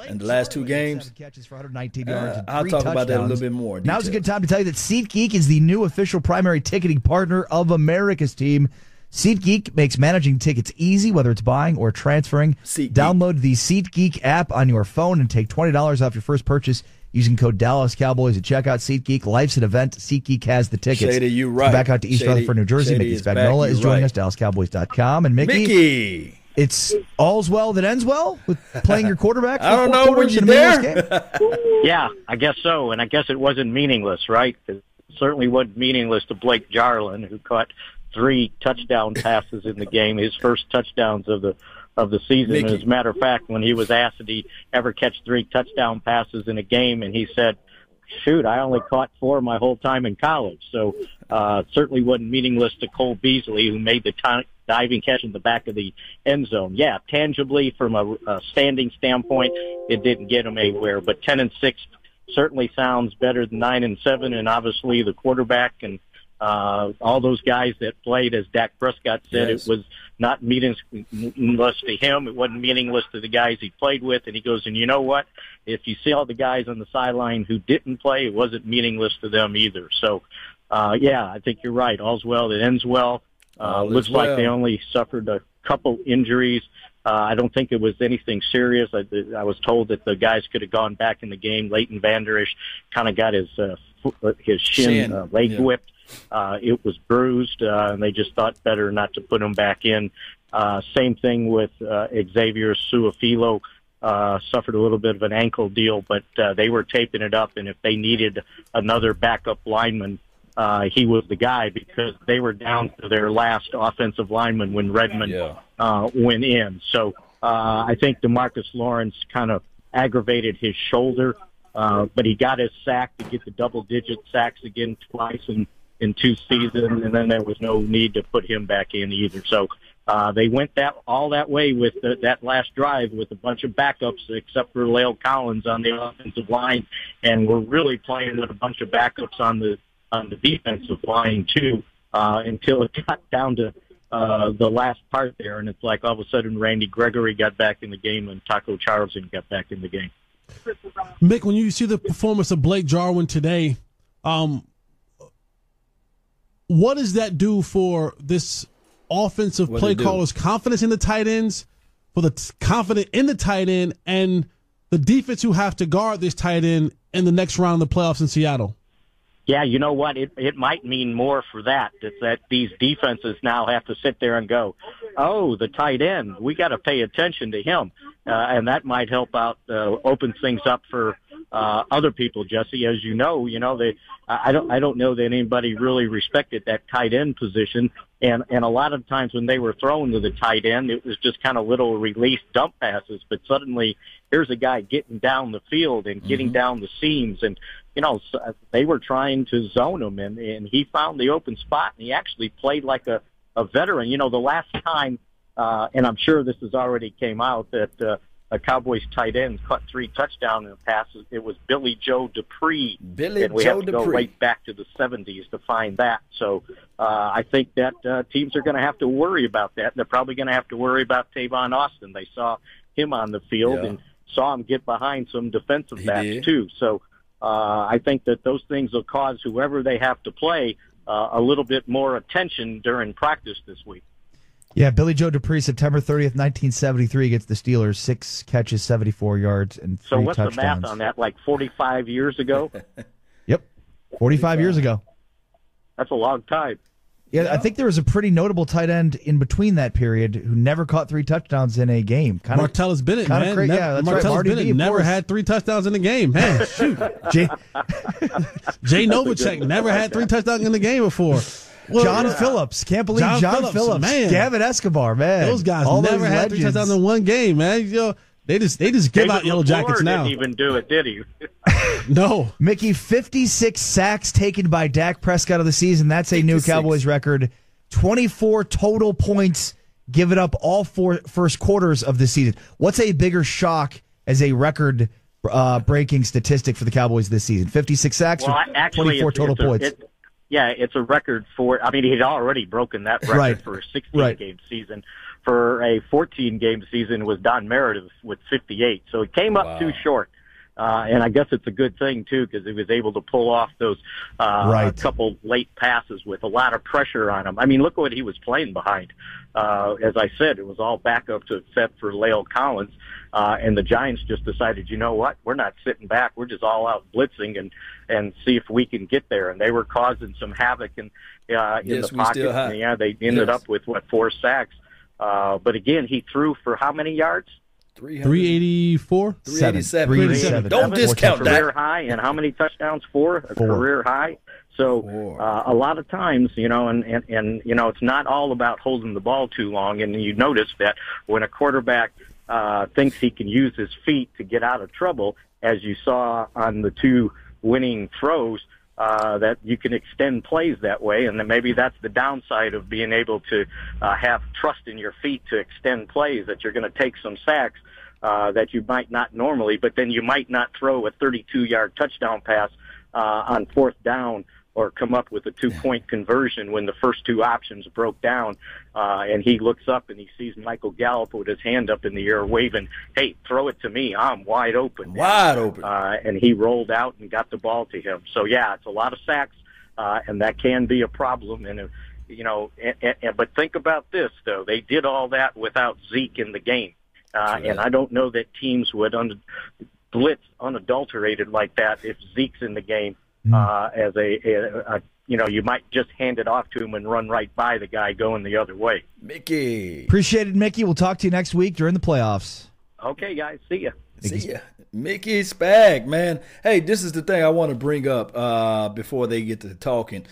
in the last two games. Catches for 119 yards. Uh, I'll talk about that a little bit more. Now's a good time to tell you that SeatGeek is the new official primary ticketing partner of America's team. SeatGeek makes managing tickets easy, whether it's buying or transferring. Download the SeatGeek app on your phone and take $20 off your first purchase using code Dallas Cowboys at checkout. SeatGeek, life's an event. SeatGeek has the tickets. Shady, you Let's right. Back out to East Shady- Rutherford, New Jersey. Shady Mickey. Spagnola is You're joining right. us, DallasCowboys.com. And Mickey, Mickey. it's all's well that ends well with playing your quarterback. For I don't know, were quarters you in a meaningless there? Yeah, I guess so, and I guess it wasn't meaningless, right? It certainly wasn't meaningless to Blake Jarwin, who caught three touchdown passes in the game, his first touchdowns of the of the season. Mickey. As a matter of fact, when he was asked did he ever catch three touchdown passes in a game, and he said, "Shoot, I only caught four my whole time in college." So uh, certainly wasn't meaningless to Cole Beasley, who made the ti diving catch in the back of the end zone. Yeah, tangibly from a, a standing standpoint, it didn't get him anywhere, but ten and six certainly sounds better than nine and seven, and obviously the quarterback and uh, all those guys that played, as Dak Prescott said, Yes. it was not meaningless to him. It wasn't meaningless to the guys he played with. And he goes, and you know what? If you see all the guys on the sideline who didn't play, it wasn't meaningless to them either. So, uh, yeah, I think you're right. All's well that ends well. Uh, looks like they only suffered a couple injuries. Uh, I don't think it was anything serious. I, I was told that the guys could have gone back in the game. Leighton Vander Esch kind of got his uh, his shin, Shin, uh, leg yeah. whipped. Uh, it was bruised, uh, and they just thought better not to put him back in. Uh, same thing with uh, Xavier Su'a-Filo. Uh, suffered a little bit of an ankle deal, but uh, they were taping it up, and if they needed another backup lineman, uh, he was the guy because they were down to their last offensive lineman when Redmond Yeah. uh, went in. So uh, I think Demarcus Lawrence kind of aggravated his shoulder, uh, but he got his sack to get the double-digit sacks again twice in in two seasons, and then there was no need to put him back in either. So uh, they went that all that way with the, that last drive with a bunch of backups, except for La'el Collins on the offensive line, and we're really playing with a bunch of backups on the on the defensive line too, uh, until it got down to uh, the last part there, and it's like all of a sudden Randy Gregory got back in the game and Taco Charlton got back in the game. Mick, when you see the performance of Blake Jarwin today, um, what does that do for this offensive What'd play it do? caller's confidence in the tight ends, for the t- confident in the tight end, and the defense who have to guard this tight end in the next round of the playoffs in Seattle? Yeah, you know what? It it might mean more for that. That that these defenses now have to sit there and go, oh, the tight end, we got to pay attention to him, uh, and that might help out, uh, open things up for uh, other people. Jesse, as you know, you know they. I don't I don't know that anybody really respected that tight end position, and and a lot of times when they were thrown to the tight end, it was just kind of little release dump passes. But suddenly, here's a guy getting down the field and getting down the seams and you know, s- they were trying to zone him, and and he found the open spot, and he actually played like a a veteran. You know, the last time, uh, and I'm sure this has already came out that uh, a Cowboys tight end caught three touchdown passes. It was Billy Joe Dupree, Billy and we Joe have to go right back to the 70s to find that. So uh, I think that uh, teams are going to have to worry about that. They're probably going to have to worry about Tavon Austin. They saw him on the field Yeah. and saw him get behind some defensive He backs did. too. So uh, I think that those things will cause whoever they have to play uh, a little bit more attention during practice this week. Yeah, Billy Joe Dupree, September 30th, 1973, gets the Steelers six catches, 74 yards, and three So what's touchdowns. the math on that? Like 45 years ago? Yep, 45 years ago. That's a long time. Yeah, I think there was a pretty notable tight end in between that period who never caught three touchdowns in a game. Kind of Martellus Bennett, kinda man. cra- Nev- yeah, that's right. Martellus Marty Bennett D, never course. had three touchdowns in the game. Man, shoot. Jay, Jay Novacek never had three touchdowns in the game before. Well, John yeah. Phillips. Can't believe John John, Phillips, Phillips. man. Gavin Escobar, man. Those guys All never those had three legends. touchdowns in one game, man. You know, they just they just give David out yellow LaFleur jackets now. Didn't even do it, did he? No, Mickey, 56 sacks taken by Dak Prescott of the season. That's a new Cowboys record. 24 total points given up all four first quarters of the season. What's a bigger shock as a record uh, breaking statistic for the Cowboys this season? 56 sacks Well, actually, 24 total it's a- points? it- yeah, it's a record for. I mean, he'd already broken that record Right. for a 16 Right. game season. For a 14 game season was Don Meredith with 58. So it came up too short. Uh, and I guess it's a good thing too because he was able to pull off those uh, Right. couple late passes with a lot of pressure on him. I mean, look what he was playing behind. Uh, as I said, it was all backup to except for La'el Collins, uh, and the Giants just decided, you know what, we're not sitting back, we're just all out blitzing and and see if we can get there. And they were causing some havoc in uh, in Yes, the pocket. And, yeah, they ended Yes. up with what four sacks. Uh, but again, he threw for how many yards? 384? 387. 387. Don't discount career that. high, and how many touchdowns? Four, a Four. career high. So uh, a lot of times, you know, and, and and you know, it's not all about holding the ball too long. And you notice that when a quarterback uh, thinks he can use his feet to get out of trouble, as you saw on the two winning throws, uh, that you can extend plays that way, and then maybe that's the downside of being able to uh, have trust in your feet to extend plays. That you're going to take some sacks uh, that you might not normally, but then you might not throw a 32-yard touchdown pass uh, on fourth down or come up with a two-point conversion when the first two options broke down, uh, and he looks up and he sees Michael Gallup with his hand up in the air waving, "Hey, throw it to me! I'm wide open." Wide open. Uh, and he rolled out and got the ball to him. So yeah, it's a lot of sacks, uh, and that can be a problem. And uh, you know, and, and, but think about this though: they did all that without Zeke in the game, uh, and I don't know that teams would un- blitz unadulterated like that if Zeke's in the game. Uh, as a, a, a, you know, you might just hand it off to him and run right by the guy going the other way. Mickey. Appreciate it, Mickey. We'll talk to you next week during the playoffs. Okay, guys, see ya. See ya. Mickey Spag, man. Hey, this is the thing I want to bring up uh, before they get to talking.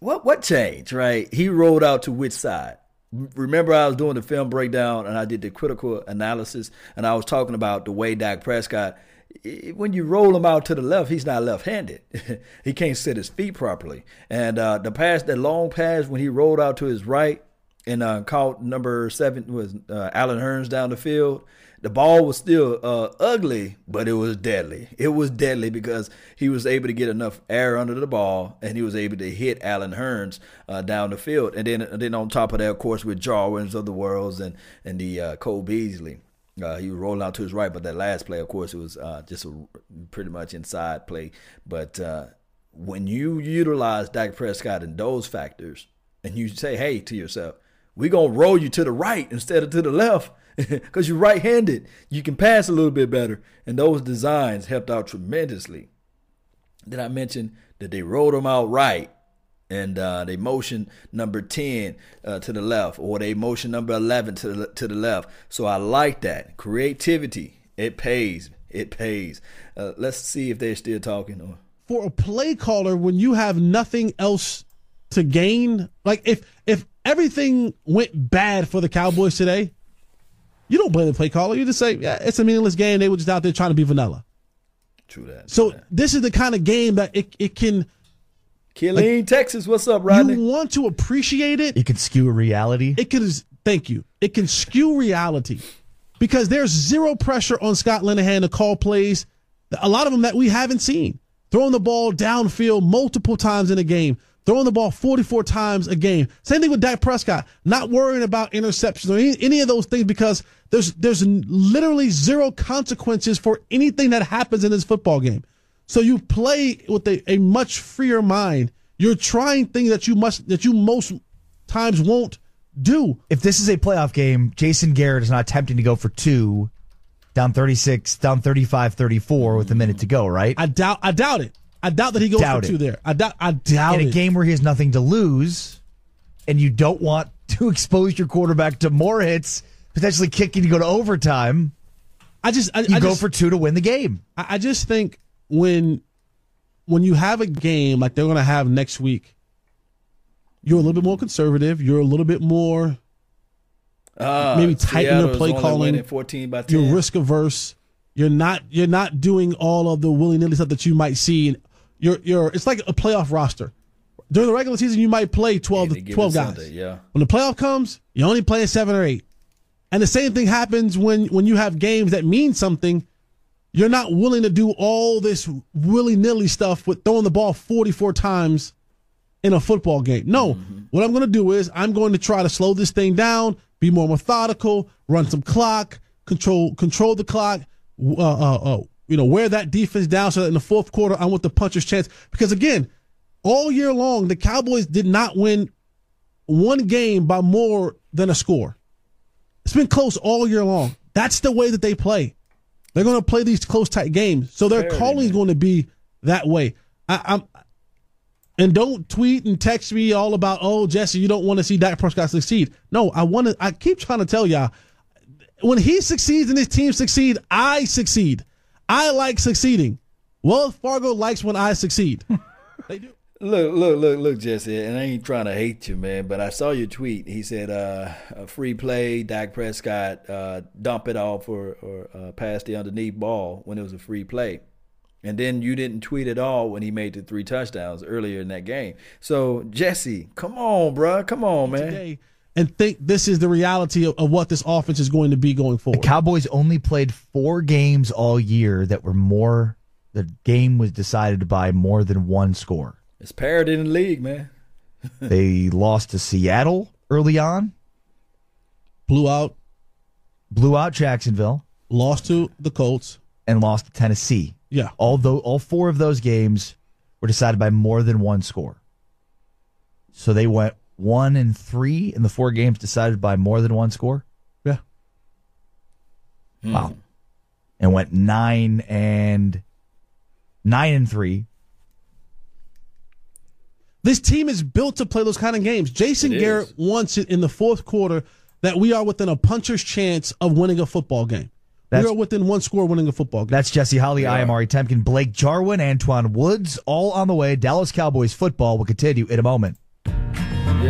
What what changed, right? He rolled out to which side? Remember, I was doing the film breakdown and I did the critical analysis, and I was talking about the way Dak Prescott. When you roll him out to the left, he's not left-handed. he can't set his feet properly. And uh, the pass, that long pass, when he rolled out to his right and uh, caught number seven was uh, Allen Hurns down the field. The ball was still uh, ugly, but it was deadly. It was deadly because he was able to get enough air under the ball, and he was able to hit Allen Hurns uh, down the field. And then, and then on top of that, of course, with Jarwins of the worlds and and the uh, Cole Beasley, uh, he was rolling out to his right. But that last play, of course, it was uh, just a pretty much inside play. But uh, when you utilize Dak Prescott and those factors, and you say, "Hey," to yourself, we're gonna roll you to the right instead of to the left because you're right-handed you can pass a little bit better and those designs helped out tremendously did i mention that they rolled him out right and uh, they motion number 10 uh, to the left or they motion number 11 to the, to the left so i like that creativity it pays it pays uh, let's see if they're still talking or for a play caller when you have nothing else to gain. Like if if everything went bad for the Cowboys today, you don't blame the play caller. You just say, yeah, it's a meaningless game. They were just out there trying to be vanilla. true that So this is the kind of game that it, it can. Killeen, Texas. What's up, Rodney? You want to appreciate it. It can skew reality. It can. Thank you. It can skew reality because there's zero pressure on Scott Linehan to call plays. A lot of them that we haven't seen. Throwing the ball downfield multiple times in a game. Throwing the ball 44 times a game. Same thing with Dak Prescott. Not worrying about interceptions or any, any of those things because there's there's literally zero consequences for anything that happens in this football game. So you play with a, a much freer mind. You're trying things that you must that you most times won't do. If this is a playoff game, Jason Garrett is not attempting to go for two, down 36, down 35, 34 with a minute to go, right? I doubt I doubt it. I doubt that he goes Doubt for two there. I doubt I doubt In a it. game where he has nothing to lose, and you don't want to expose your quarterback to more hits, potentially kicking to go to overtime. I just I, you I go just- for two to win the game. I, I just think when when you have a game like they're going to have next week, you're a little bit more conservative. You're a little bit more Uh, maybe tighten your play calling. 14 by 10. You're risk averse. You're not you're not doing all of the willy nilly stuff that you might see. You're you're it's like a playoff roster. During the regular season, you might play 12, Any given 12 guys. Sunday, yeah. When the playoff comes, you only play seven or eight. And the same thing happens when when you have games that mean something. You're not willing to do all this willy nilly stuff with throwing the ball 44 times in a football game. No, what I'm going to do is I'm going to try to slow this thing down, be more methodical, run some clock, control control the clock, uh, uh, uh, you know, wear that defense down so that in the fourth quarter I want the puncher's chance. Because again, all year long the Cowboys did not win one game by more than a score. It's been close all year long. That's the way that they play. They're going to play these close tight games, so their calling is going to be that way. I, I'm and don't tweet and text me all about oh Jesse, you don't want to see Dak Prescott succeed. No, I want to. I keep trying to tell y'all when he succeeds and his team succeed, I succeed. I like succeeding. Wells Fargo likes when I succeed. they do. Look, look, look, look, Jesse, and I ain't trying to hate you, man, but I saw your tweet. He said, uh, a free play, Dak Prescott, uh, dump it off or, or uh, pass the underneath ball when it was a free play. And then you didn't tweet at all when he made the three touchdowns earlier in that game. So, Jesse, come on, bro. Come on, man. Today, and think this is the reality of, of what this offense is going to be going forward. The Cowboys only played four games all year that were more, the game was decided by more than one score. It's parity in the league, man. they lost to Seattle early on, blew out, blew out Jacksonville, lost to the Colts, and lost to Tennessee. Yeah. Although all four of those games were decided by more than one score. So they went one and three in the four games decided by more than one score. Yeah. Wow. And went nine and nine and three. This team is built to play those kind of games. Jason It Garrett is. wants it in the fourth quarter that we are within a puncher's chance of winning a football game. That's- we are within one score of winning a football game. That's Jesse Holley, I am Ari Temkin, Blake Jarwin, Antwaun Woods, all on the way. Dallas Cowboys football will continue in a moment.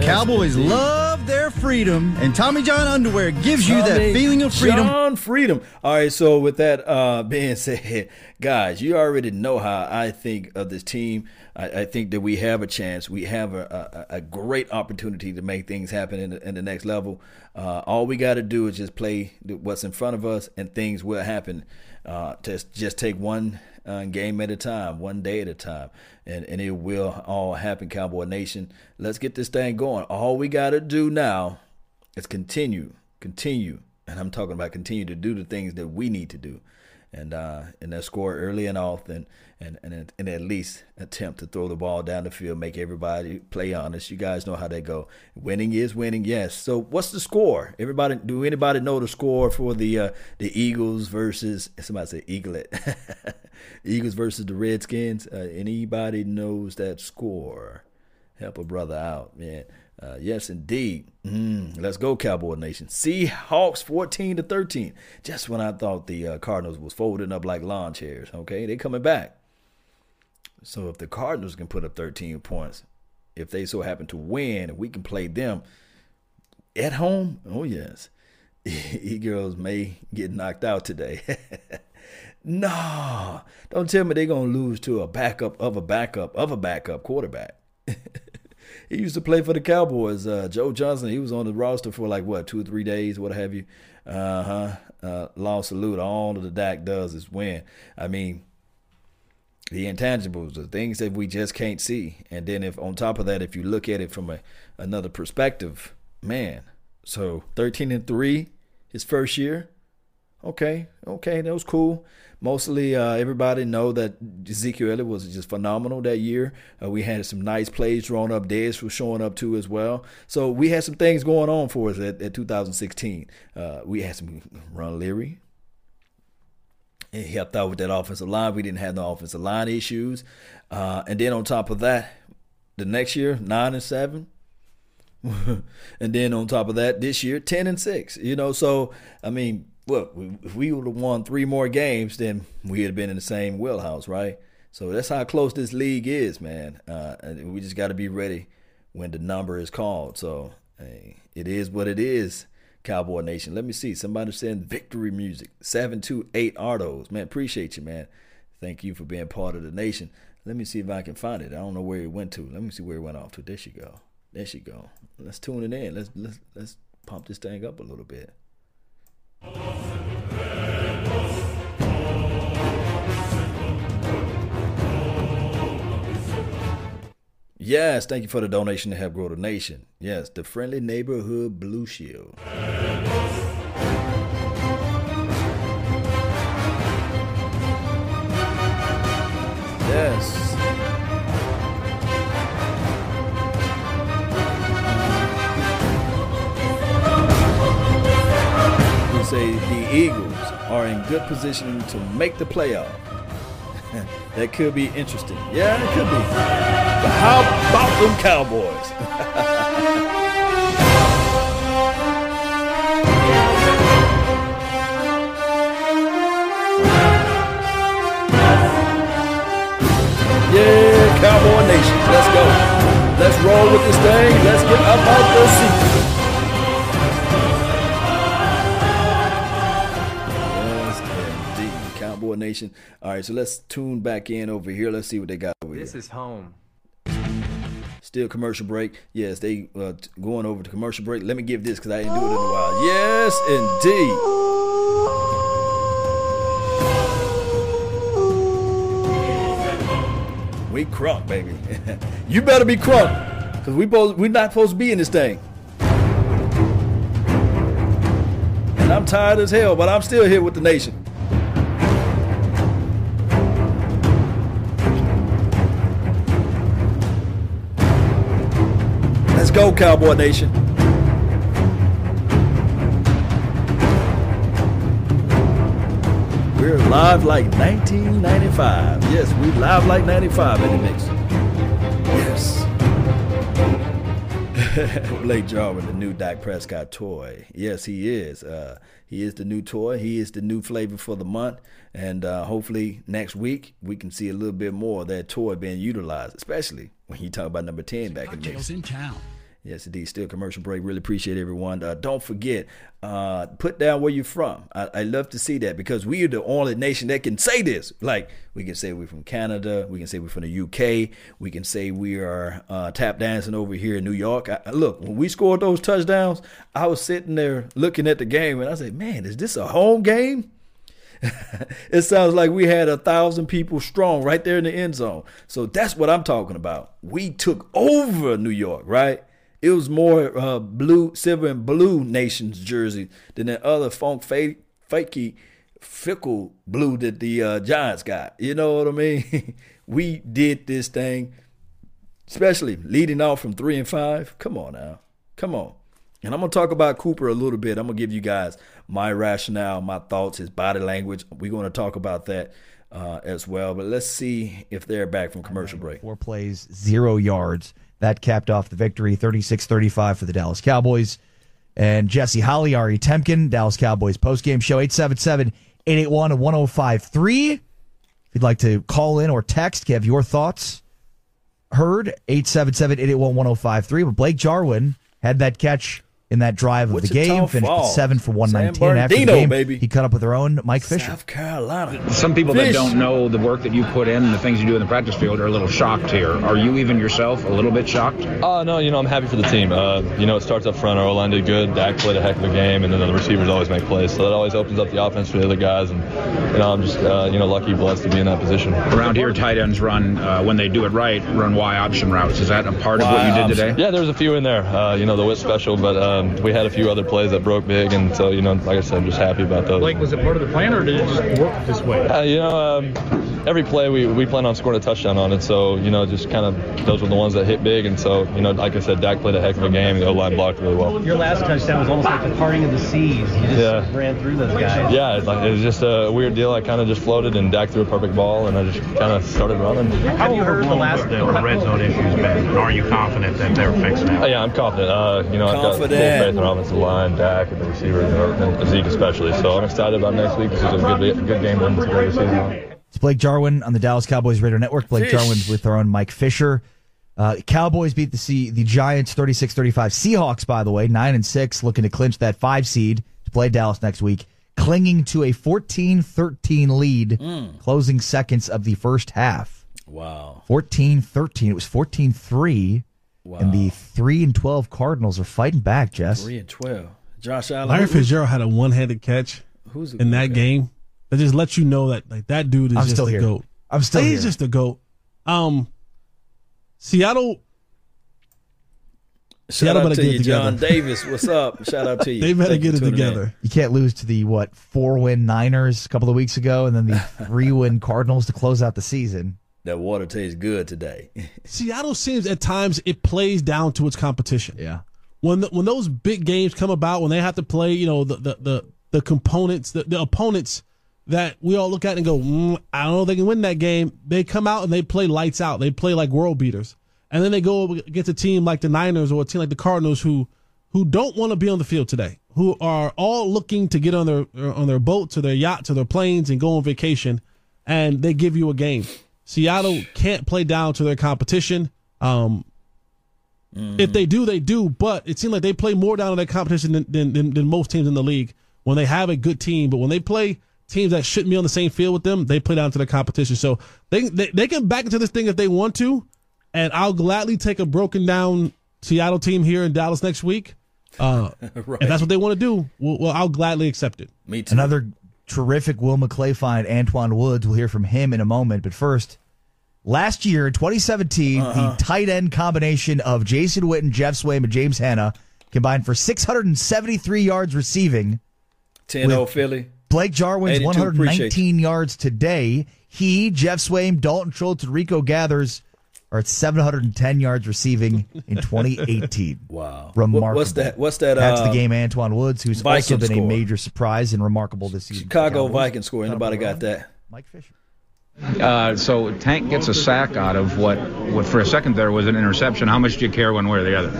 Cowboys love their freedom, and Tommy John underwear gives you that feeling of freedom. John freedom. All right. So with that uh, being said, guys, you already know how I think of this team. I, I think that we have a chance. We have a, a, a great opportunity to make things happen in the, in the next level. Uh, all we got to do is just play what's in front of us, and things will happen. Uh, just just take one uh, game at a time, one day at a time, and and it will all happen. Cowboy Nation, let's get this thing going. All we got to do now is continue, continue, and I'm talking about continue to do the things that we need to do, and uh, and then score early and often, and and and at least attempt to throw the ball down the field, make everybody play honest. You guys know how they go. Winning is winning, yes. So what's the score? Everybody, do anybody know the score for the uh, the Eagles versus somebody say Eaglet, Eagles versus the Redskins? Uh, anybody knows that score? Help a brother out, man. Uh, yes, indeed. Mm, let's go, Cowboy Nation. Seahawks 14 to 13. Just when I thought the uh, Cardinals was folding up like lawn chairs. Okay, they coming back. So if the Cardinals can put up 13 points, if they so happen to win, if we can play them at home, oh yes, E-girls may get knocked out today. no, don't tell me they're gonna lose to a backup of a backup of a backup quarterback. he used to play for the Cowboys. Uh, Josh Johnson, he was on the roster for like what two or three days, what have you. Uh-huh. Uh Long salute. All that the Dak does is win. I mean, the intangibles, the things that we just can't see. And then if on top of that, if you look at it from a another perspective, man. So thirteen and three, his first year. Okay, okay, that was cool. Mostly, uh, everybody know that Ezekiel Elliott was just phenomenal that year. Uh, we had some nice plays drawn up. Dez was showing up too as well. So we had some things going on for us at, at 2016. Uh, we had some Ron Leary. He helped out with that offensive line. We didn't have no offensive line issues. Uh, and then on top of that, the next year, nine and seven. and then on top of that, this year, ten and six. You know, so I mean, look, if we would have won three more games, then we'd have been in the same wheelhouse, right? So that's how close this league is, man. Uh, we just got to be ready when the number is called. So hey, it is what it is, Cowboy Nation. Let me see. Somebody send victory music. Seven two eight Ardos, man. Appreciate you, man. Thank you for being part of the nation. Let me see if I can find it. I don't know where it went to. Let me see where it went off to. There she go. There she go. Let's tune it in. Let's let's let's pump this thing up a little bit. Yes, thank you for the donation to help grow the nation. Yes, the Friendly Neighborhood Blue Shield. Yes. We say the Eagles are in good position to make the playoff. that could be interesting. Yeah, it could be. But how about them Cowboys? yeah, Cowboy Nation. Let's go. Let's roll with this thing. Let's get up out the seat. Nation. All right, so let's tune back in over here. Let's see what they got over This is home. Still commercial break. Yes, they uh, going over to commercial break. Let me give this because I didn't do it in a while. Yes, indeed. We crunk, baby. you better be crunk because we both we not supposed to be in this thing. And I'm tired as hell, but I'm still here with the nation. Go, Cowboy Nation. We're live like 1995. Yes, we live like 95 in the mix. Yes. Blake Jarwin, the new Dak Prescott toy. Yes, he is. Uh, he is the new toy. He is the new flavor for the month. And uh, hopefully next week we can see a little bit more of that toy being utilized, especially when you talk about number 10 back in the mix. in town. Yes, indeed. Still commercial break. Really appreciate everyone. Uh, don't forget, uh, put down where you're from. I, I love to see that because we are the only nation that can say this. Like we can say we're from Canada, we can say we're from the UK, we can say we are uh, tap dancing over here in New York. I, look, when we scored those touchdowns, I was sitting there looking at the game and I said, "Man, is this a home game?" it sounds like we had a thousand people strong right there in the end zone. So that's what I'm talking about. We took over New York, right? It was more uh, blue, silver, and blue nations jersey than that other funk fake, fakey, fickle blue that the uh, Giants got. You know what I mean? we did this thing, especially leading off from three and five. Come on now, come on. And I'm gonna talk about Cooper a little bit. I'm gonna give you guys my rationale, my thoughts, his body language. We're gonna talk about that uh, as well. But let's see if they're back from commercial break. Four plays, zero yards. That capped off the victory, 36-35 for the Dallas Cowboys. And Jesse Holley, Ari Temkin, Dallas Cowboys postgame show, 877-881-1053. If you'd like to call in or text, give your thoughts. Heard, 877-881-1053. But Blake Jarwin had that catch in that drive of Wichita the game, finished with seven for 119. After the game, baby. he cut up with their own Mike Fisher. South Carolina. Some people Fish. that don't know the work that you put in and the things you do in the practice field are a little shocked here. Are you even yourself a little bit shocked? Uh, no, you know, I'm happy for the team. Uh, you know, it starts up front. Our O-line did good. Dak played a heck of a game, and then the receivers always make plays. So that always opens up the offense for the other guys. And, you know, I'm just, uh, you know, lucky, blessed to be in that position. Around here, tight ends run, uh, when they do it right, run Y option routes. Is that a part of what you did today? Yeah, there was a few in there. Uh, you know, the whip special, but um, we had a few other plays that broke big, and so you know, like I said, I'm just happy about those. Blake, was it part of the plan, or did it just work this way? Uh, you know, um, every play we, we plan on scoring a touchdown on it. So, you know, just kind of those were the ones that hit big. And so, you know, like I said, Dak played a heck of a game. The O line blocked really well. Your last touchdown was almost like the parting of the seas. You just Yeah. ran through those guys. Yeah, it's like, it was just a weird deal. I kind of just floated and Dak threw a perfect ball, and I just kind of started running. Have you heard the last the red zone issues been? Are you confident that they're fixed now? Oh, yeah, I'm confident. Uh, you know, I've got Confident. Faith in our offensive line, Dak, and the receivers, and, and Zeke especially. So I'm excited about next week. This is a good, good game to end this regular season. It's Blake Jarwin on the Dallas Cowboys Radio Network. Blake Fish. Jarwin with our own Mike Fisher. Uh, Cowboys beat the C- the Giants 36-35. Seahawks, by the way, 9 and 6, looking to clinch that 5 seed to play Dallas next week, clinging to a 14-13 lead, Mm. closing seconds of the first half. Wow. 14-13. It was 14-3. And the 3 and 12 Cardinals are fighting back, Jess. Three and twelve. Josh Allen. Larry Fitzgerald had a one-handed catch Who's in that guy? game that just lets you know that like that dude is I'm just still a here. goat. I'm still He's here. just a goat. Um, Seattle Shout Seattle out to get it you, John. Davis. What's up? Shout out to you. They better Thank you get it for tuning in. together. You can't lose to the what four win Niners a couple of weeks ago, and then the three win Cardinals to close out the season. That water tastes good today. Seattle seems at times it plays down to its competition. Yeah. When the, when those big games come about, when they have to play, you know, the the the, the components, the, the opponents that we all look at and go, mm, I don't know if they can win that game. They come out and they play lights out. They play like world beaters. And then they go against a team like the Niners or a team like the Cardinals who who don't want to be on the field today, who are all looking to get on their on their boats or their yachts or their planes and go on vacation, and they give you a game. Seattle can't play down to their competition. Um, If they do, they do. But it seems like they play more down to their competition than, than, than, than most teams in the league when they have a good team. But when they play teams that shouldn't be on the same field with them, they play down to their competition. So they, they, they can back into this thing if they want to. And I'll gladly take a broken down Seattle team here in Dallas next week. Uh, Right. If that's what they want to do, well, well, I'll gladly accept it. Me too. Another terrific Will McClay find, Antwaun Woods. We'll hear from him in a moment. But first, last year in 2017, Uh-huh. the tight end combination of Jason Witten, Geoff Swaim, and James Hanna combined for 673 yards receiving. 10 0 Philly. Blake Jarwin's 119 yards today. He, Geoff Swaim, Dalton Schultz, and Rico Gathers are at 710 yards receiving in 2018. Wow. Remarkable. What's that? What's that? That's uh, the game Antwaun Woods, who's also Viking been a major surprise and remarkable this season. Chicago Vikings score. Anybody got that? Mike Fisher. Uh, so Tank gets a sack out of what, what for a second there was an interception. How much do you care one way or the other?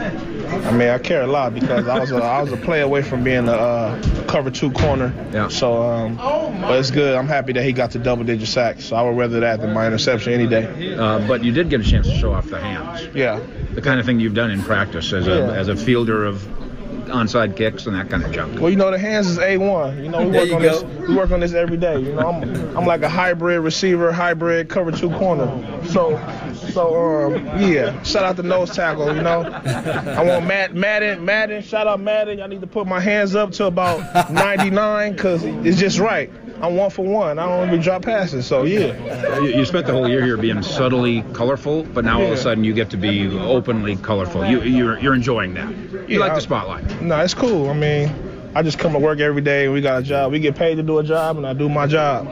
I mean, I care a lot because I was a, I was a play away from being a, uh, cover two corner. Yeah. So, um, but it's good. I'm happy that he got the double digit sacks. So I would rather that than my interception any day. Uh, but you did get a chance to show off the hands. Yeah. The kind of thing you've done in practice as a Yeah. as a fielder of onside kicks and that kind of junk. Well, you know, the hands is A1. You know, we work on go. this. We work on this every day. You know, I'm I'm like a hybrid receiver, hybrid cover two corner. So, so um, yeah. Shout out to nose tackle. You know, I want Matt Madden Madden. Shout out Madden. I need to put my hands up to about 99 because it's just right. I'm one for one. I don't even drop passes. So yeah. You, you spent the whole year here being subtly colorful, but now all of a sudden you get to be openly colorful. You, you're, you're enjoying that. You Yeah, like I- the spotlight. No, it's cool. I mean, I just come to work every day. and We got a job. We get paid to do a job, and I do my job.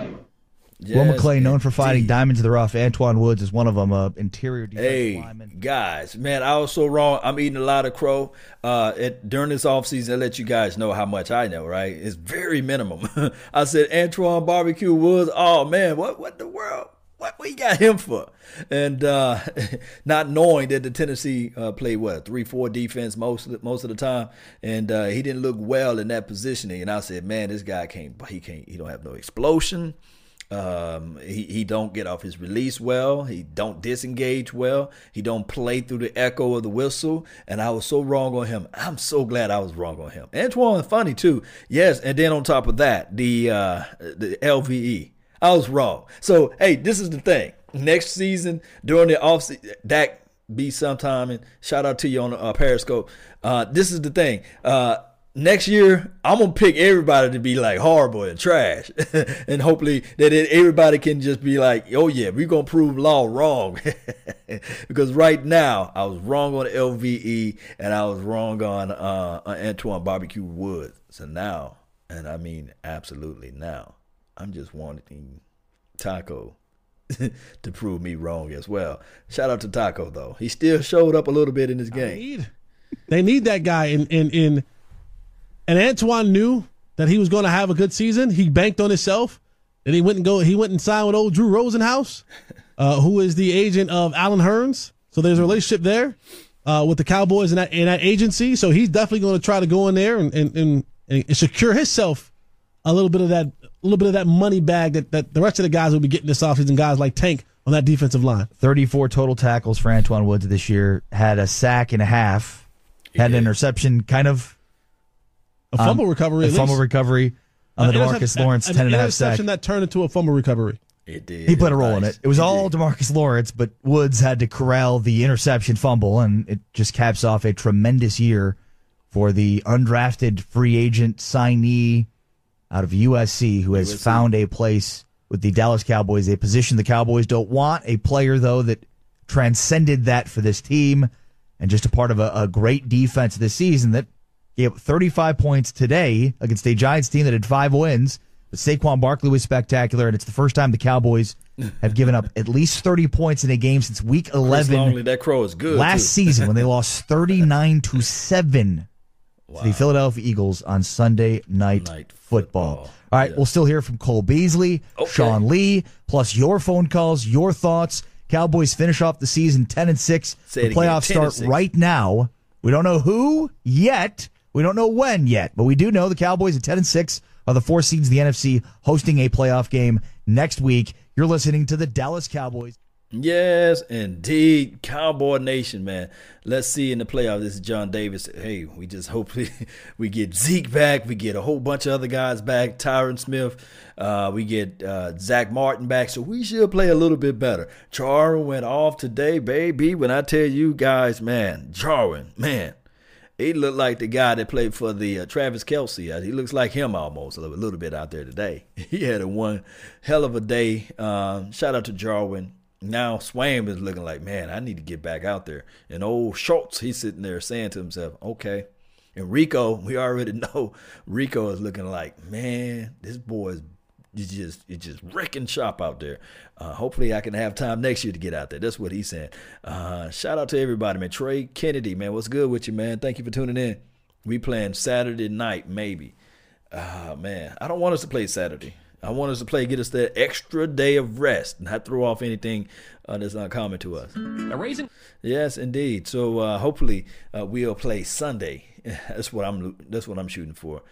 Will McClay, known for fighting diamonds in the rough. Antwaun Woods is one of them. Uh, interior defensive Hey, lineman. guys, man, I was so wrong. I'm eating a lot of crow. Uh, it, during this offseason, I let you guys know how much I know, right? It's very minimum. I said, Antwaun Barbecue Woods, oh, man, what, what the world? What we got him for? And uh, not knowing that the Tennessee uh, played what three-four defense most of the, most of the time, and uh, he didn't look well in that positioning. And I said, man, this guy can't. He can't. He don't have no explosion. Um, he, he don't get off his release well. He don't disengage well. He don't play through the echo of the whistle. And I was so wrong on him. I'm so glad I was wrong on him. Antwaun funny too. Yes, and then on top of that, the uh, the LVE. I was wrong. So hey, this is the thing. Next season during the off season, Dak be sometime and shout out to you on uh, Periscope. Uh, this is the thing. Uh, next year I'm gonna pick everybody to be like horrible and trash, and hopefully that it, everybody can just be like, oh yeah, we're gonna prove Law wrong, because right now I was wrong on LVE and I was wrong on uh, Antwaun Barbecue Woods. So now, and I mean absolutely now, I'm just wanting Taco to prove me wrong as well. Shout out to Taco though, he still showed up a little bit in this game. They need that guy in in in and Antwaun knew that he was going to have a good season. He banked on himself, and he went and go. He went and signed with old Drew Rosenhaus, uh, who is the agent of Allen Hurns. So there's a relationship there uh, with the Cowboys and that, and that agency. So he's definitely going to try to go in there and and, and, and secure himself a little bit of that a little bit of that money bag that, that the rest of the guys will be getting this offseason. Guys like Tank on that defensive line. 34 total tackles for Antwaun Woods this year. Had a sack and a half. Had an interception, kind of. A fumble um, recovery. A at fumble recovery on the An Demarcus interception- Lawrence an 10 and a half sack. that turned into a fumble recovery. It did. He played a role in it. It was all Demarcus Lawrence, but Woods had to corral the interception fumble, and it just caps off a tremendous year for the undrafted free agent signee out of USC who has USC. found a place with the Dallas Cowboys, a position the Cowboys don't want, a player, though, that transcended that for this team. and just a part of a, a great defense this season that gave up 35 points today against a Giants team that had five wins. But Saquon Barkley was spectacular, and it's the first time the Cowboys have given up at least 30 points in a game since Week 11 Longley, that crow is good. last season when they lost 39 to 7 to the Philadelphia Eagles on Sunday night, football. All right, we'll still hear from Cole Beasley, Sean Lee, plus your phone calls, your thoughts. Cowboys finish off the season 10 and 6. Say the it again, playoffs start right now. We don't know who yet. We don't know when yet, but we do know the Cowboys at 10 and 6 are the four seeds of the NFC hosting a playoff game next week. You're listening to the Dallas Cowboys. Yes, indeed. Cowboy Nation, man. Let's see in the playoffs. This is John Davis. Hey, we just hope we get Zeke back. We get a whole bunch of other guys back. Tyron Smith. Uh, we get uh, Zack Martin back. So we should play a little bit better. Jarwin went off today, baby. When I tell you guys, man, Jarwin, man. He looked like the guy that played for the uh, Travis Kelce. Uh, he looks like him almost a little, a little bit out there today. He had a one hell of a day. Um, shout out to Jarwin. Now Swaim is looking like, man, I need to get back out there. And old Schultz, he's sitting there saying to himself, okay. And Rico, we already know Rico is looking like, man, this boy is it's just it's just wrecking shop out there. Uh, hopefully, I can have time next year to get out there. That's what he's saying. Uh, shout out to everybody, man. Trey Kennedy, man, what's good with you, man? Thank you for tuning in. We playing Saturday night, maybe. Uh, man, I don't want us to play Saturday. I want us to play, get us that extra day of rest, not throw off anything uh, that's not common to us. A raisin? Yes, indeed. So uh, hopefully uh, we'll play Sunday. that's what I'm. That's what I'm shooting for.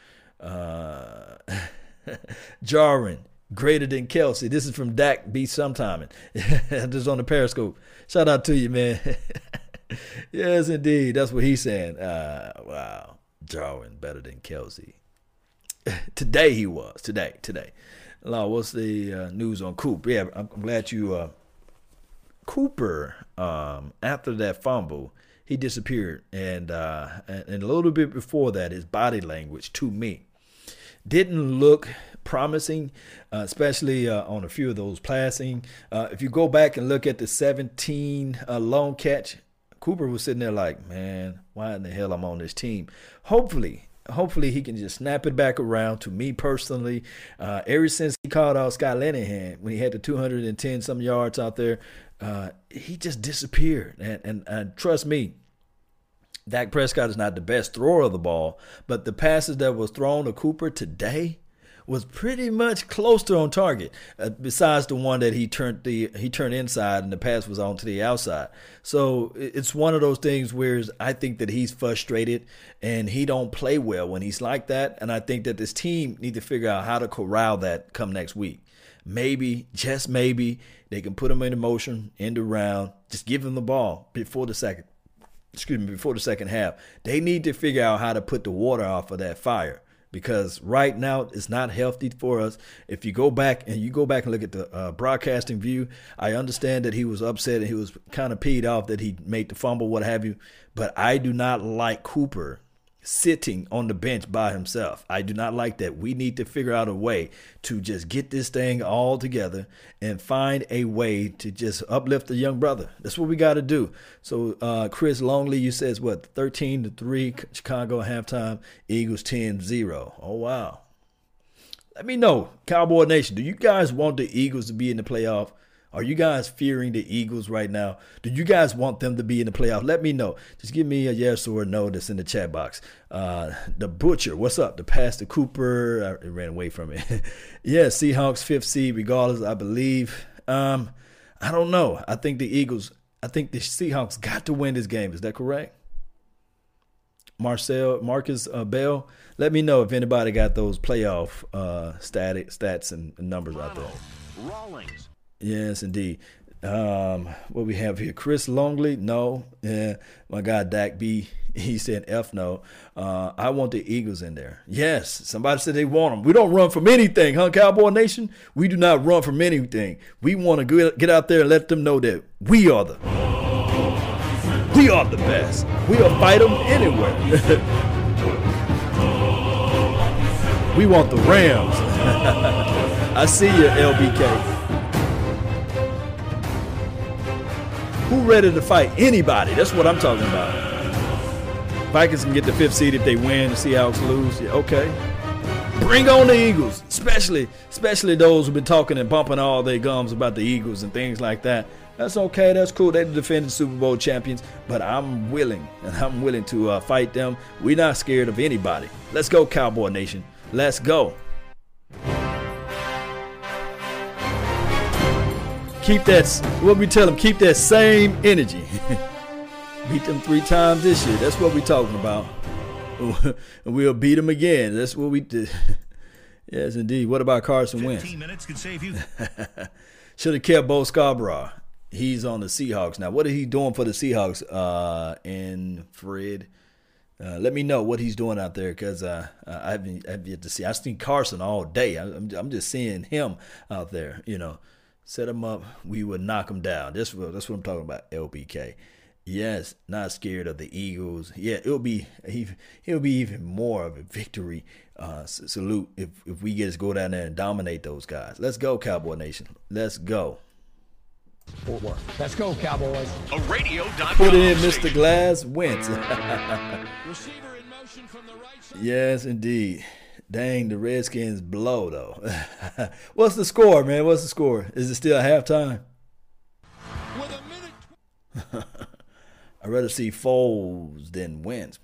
Jarwin, greater than Kelce. This is from Dak B. Sometime. is on the Periscope. Shout out to you, man. yes, indeed. That's what he's saying. Uh, wow, Jarwin better than Kelce. today he was. Today, today. Law, what's the uh, news on Coop? Yeah, I'm, glad you. Uh, Cooper, um, after that fumble, he disappeared, and, uh, and a little bit before that, his body language to me didn't look promising, uh, especially uh, on a few of those passing. Uh, if you go back and look at the 17 uh, long catch, Cooper was sitting there like, man, why in the hell I'm on this team? Hopefully, hopefully he can just snap it back around. To me personally, uh, ever since he called out Scott Linehan when he had the 210 some yards out there, uh, he just disappeared. And, and and trust me, Dak Prescott is not the best thrower of the ball, but the passes that was thrown to Cooper today was pretty much close to on target. Uh, besides the one that he turned the he turned inside and the pass was on to the outside. So it's one of those things where I think that he's frustrated and he don't play well when he's like that. And I think that this team need to figure out how to corral that come next week. Maybe, just maybe, they can put him in motion, end around, just give him the ball before the second excuse me, before the second half. They need to figure out how to put the water off of that fire because right now it's not healthy for us. If you go back and you go back and look at the uh, broadcasting view, I understand that he was upset and he was kind of peed off that he made the fumble, what have you. But I do not like Cooper sitting on the bench by himself. I do not like that. We need to figure out a way to just get this thing all together and find a way to just uplift the young brother. That's what we got to do. So, uh, Chris Longley, you says what? 13 to 3, Chicago halftime, Eagles 10 0. Oh, wow. Let me know, Cowboy Nation, do you guys want the Eagles to be in the playoff? Are you guys fearing the Eagles right now? Do you guys want them to be in the playoff? Let me know. Just give me a yes or a no that's in the chat box. Uh, the Butcher, what's up? The Pastor Cooper, I ran away from it. yeah, Seahawks fifth seed, regardless, I believe. Um, I don't know. I think the Eagles, I think the Seahawks got to win this game. Is that correct? Marcel Marcus uh, Bell. Let me know if anybody got those playoff uh, static stats and, and numbers out there. Rawlings. Yes, indeed. Um, what we have here, Chris Longley. No, yeah, my guy Dak B. He said F no. Uh, I want the Eagles in there. Yes, somebody said they want them. We don't run from anything, huh, Cowboy Nation? We do not run from anything. We want to get out there and let them know that we are the we are the best. We'll fight them anywhere. we want the Rams. I see you, LBK. Who ready to fight anybody? That's what I'm talking about. Vikings can get the fifth seed if they win. The Seahawks lose. Yeah, okay. Bring on the Eagles, especially especially those who've been talking and bumping all their gums about the Eagles and things like that. That's okay. That's cool. They defended Super Bowl champions, but I'm willing and I'm willing to uh, fight them. We're not scared of anybody. Let's go, Cowboy Nation. Let's go. Keep that. What we tell them. Keep that same energy. Beat them three times this year. That's what we're talking about. and we'll beat them again. That's what we did. yes, indeed. What about Carson Wentz? 15 minutes could save you. Should have kept Bo Scarborough. He's on the Seahawks now. What is he doing for the Seahawks? Uh, and Fred, uh, let me know what he's doing out there because uh, I haven't, I haven't yet to see. I've seen Carson all day. I, I'm, I'm just seeing him out there. You know, set them up. We would knock them down. That's what that's what I'm talking about. LBK. Yes, not scared of the Eagles. Yeah, it'll be it'll be even more of a victory uh, salute if if we get to go down there and dominate those guys. Let's go, Cowboy Nation. Let's go. Fort Worth. Let's go, Cowboys. A radio. Put it in, Mr. Glass Wentz. yes, indeed. Dang, the Redskins blow though. What's the score, man? What's the score? Is it still halftime? I'd rather see Foles than Wentz.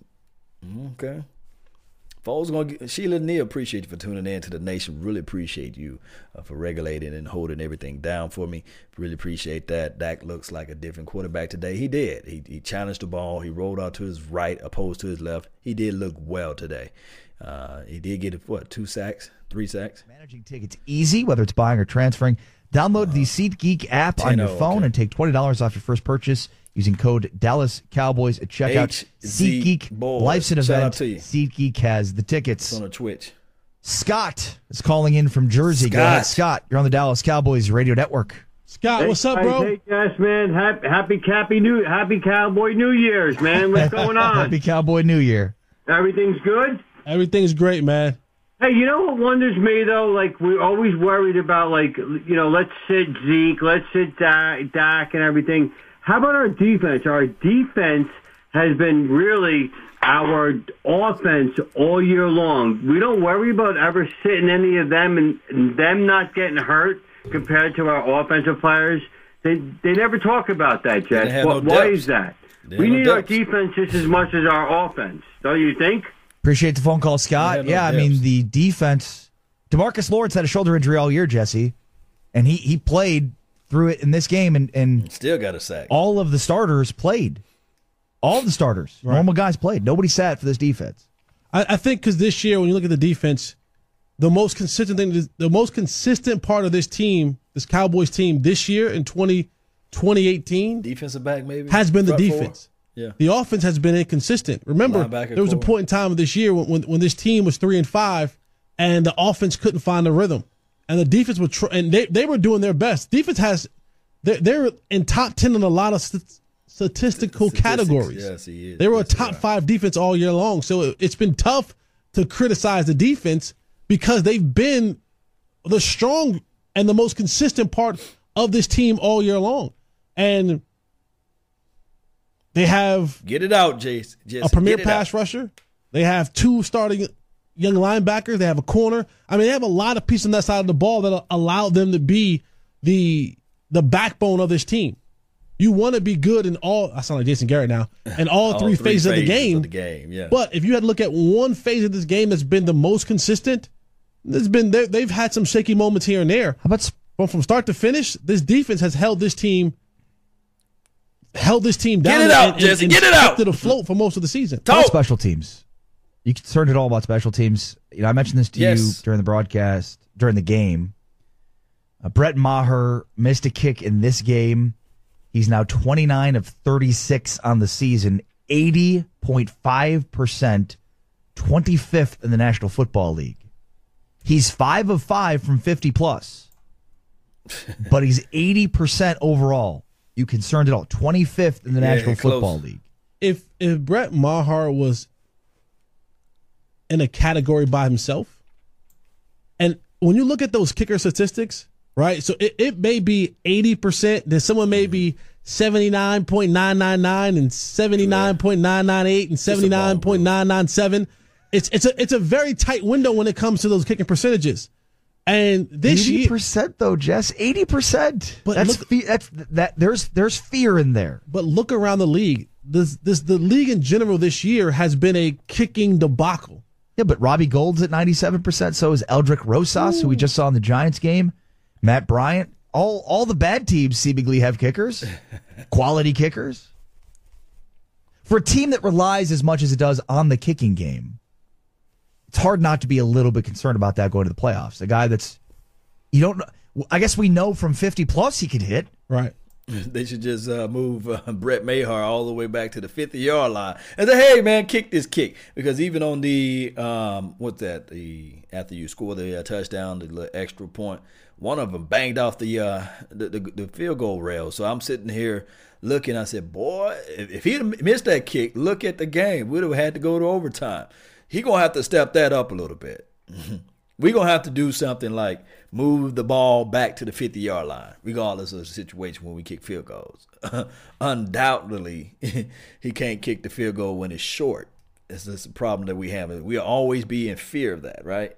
Okay. Foles gonna get, Sheila Neal appreciate you for tuning in to the nation. Really appreciate you uh, for regulating and holding everything down for me. Really appreciate that. Dak looks like a different quarterback today. He did. He, he challenged the ball. He rolled out to his right, opposed to his left. He did look well today. Uh, he did get what two sacks, three sacks. Managing tickets easy, whether it's buying or transferring. Download the SeatGeek app on your phone okay. and take twenty dollars off your first purchase using code Dallas Cowboys at checkout. SeatGeek Life's an Shout event. to you. SeatGeek has the tickets. It's on a Twitch. Scott is calling in from Jersey. Go ahead, Scott. You're on the Dallas Cowboys radio network. Scott, Hey, what's up, bro? Hey, yes, man. Happy, happy, happy new, happy Cowboy New Year's, man. What's going on? Happy Cowboy New Year. Everything's good. Everything's great, man. Hey, you know what wonders me though? Like we're always worried about, like you know, let's sit Zeke, let's sit Dak, Dak and everything. How about our defense? Our defense has been really our offense all year long. We don't worry about ever sitting any of them and, and them not getting hurt compared to our offensive players. They they never talk about that, They Jess. have Why, no why is that? They We have no need our defense just as much as our offense, don't you think? Appreciate the phone call, Scott. Yeah, Yeah, I mean the defense. Demarcus Lawrence had a shoulder injury all year, Jesse, and he he played through it in this game, and and Still got a sack. all of the starters played. All the starters, normal guys played. Nobody sat for this defense. I, I think because this year, when you look at the defense, the most consistent thing, the most consistent part of this team, this Cowboys team this year in 20, 2018, Defensive back maybe has been the defense. four? Yeah. The offense has been inconsistent. Remember, there was a point in time of this year when, when, when this team was three and five, and the offense couldn't find a rhythm, and the defense was tr- and they they were doing their best. Defense has they're, they're in top ten in a lot of st- statistical categories. Yes, he is. They were Yes, a top five defense all year long, so it, it's been tough to criticize the defense because they've been the strong and the most consistent part of this team all year long, and they have Get it out, Jace. Just a premier get it out. pass rusher. They have two starting young linebackers. They have a corner. I mean, they have a lot of pieces on that side of the ball that allow them to be the the backbone of this team. You want to be good in all. I sound like Jason Garrett now. In all, three, phases, of the game. Of the game, yeah. But if you had to look at one phase of this game that's been the most consistent, there's been they- they've had some shaky moments here and there. How about but from start to finish, this defense has held this team held this team down. Get it and- out, and- Jesse, and get it out. kept afloat for most of the season. About special teams. You concerned at all about special teams? You know, I mentioned this to you during the broadcast, during the game. Uh, Brett Maher missed a kick in this game. He's now 29 of 36 on the season, 80.5%, 25th in the National Football League. He's 5 of 5 from 50 plus, but he's 80% overall. You concerned at all? 25th in the Yeah, National close. Football League. If if Brett Maher was in a category by himself, and when you look at those kicker statistics, right? So it, it may be eighty percent, then someone may be 79.999 and 79.998 and 79.997. It's it's a it's a very tight window when it comes to those kicking percentages. And this eighty year, percent though, Jess, eighty percent. But that's look- fe- that's that. There's there's fear in there. but look around the league. This this the league in general this year has been a kicking debacle. Yeah, but Robbie Gould's at ninety seven percent. So is Aldrick Rosas, who we just saw in the Giants game. Matt Bryant. All all the bad teams seemingly have kickers, quality kickers. For a team that relies as much as it does on the kicking game, it's hard not to be a little bit concerned about that going to the playoffs. A guy that's you don't. I guess we know from fifty plus he could hit. Right. They should just uh, move uh, Brett Maher all the way back to the 50 yard line and say, "Hey, man, kick this kick." Because even on the um, what's that? The after you score the uh, touchdown, the little extra point, one of them banged off the, uh, the, the the field goal rail. So I'm sitting here looking. I said, "Boy, if, if he'd missed that kick, look at the game. We'd have had to go to overtime. He gonna have to step that up a little bit." We're gonna have to do something like move the ball back to the 50 yard line, regardless of the situation when we kick field goals. Undoubtedly, he can't kick the field goal when it's short. It's just a problem that we have. We'll always be in fear of that, right?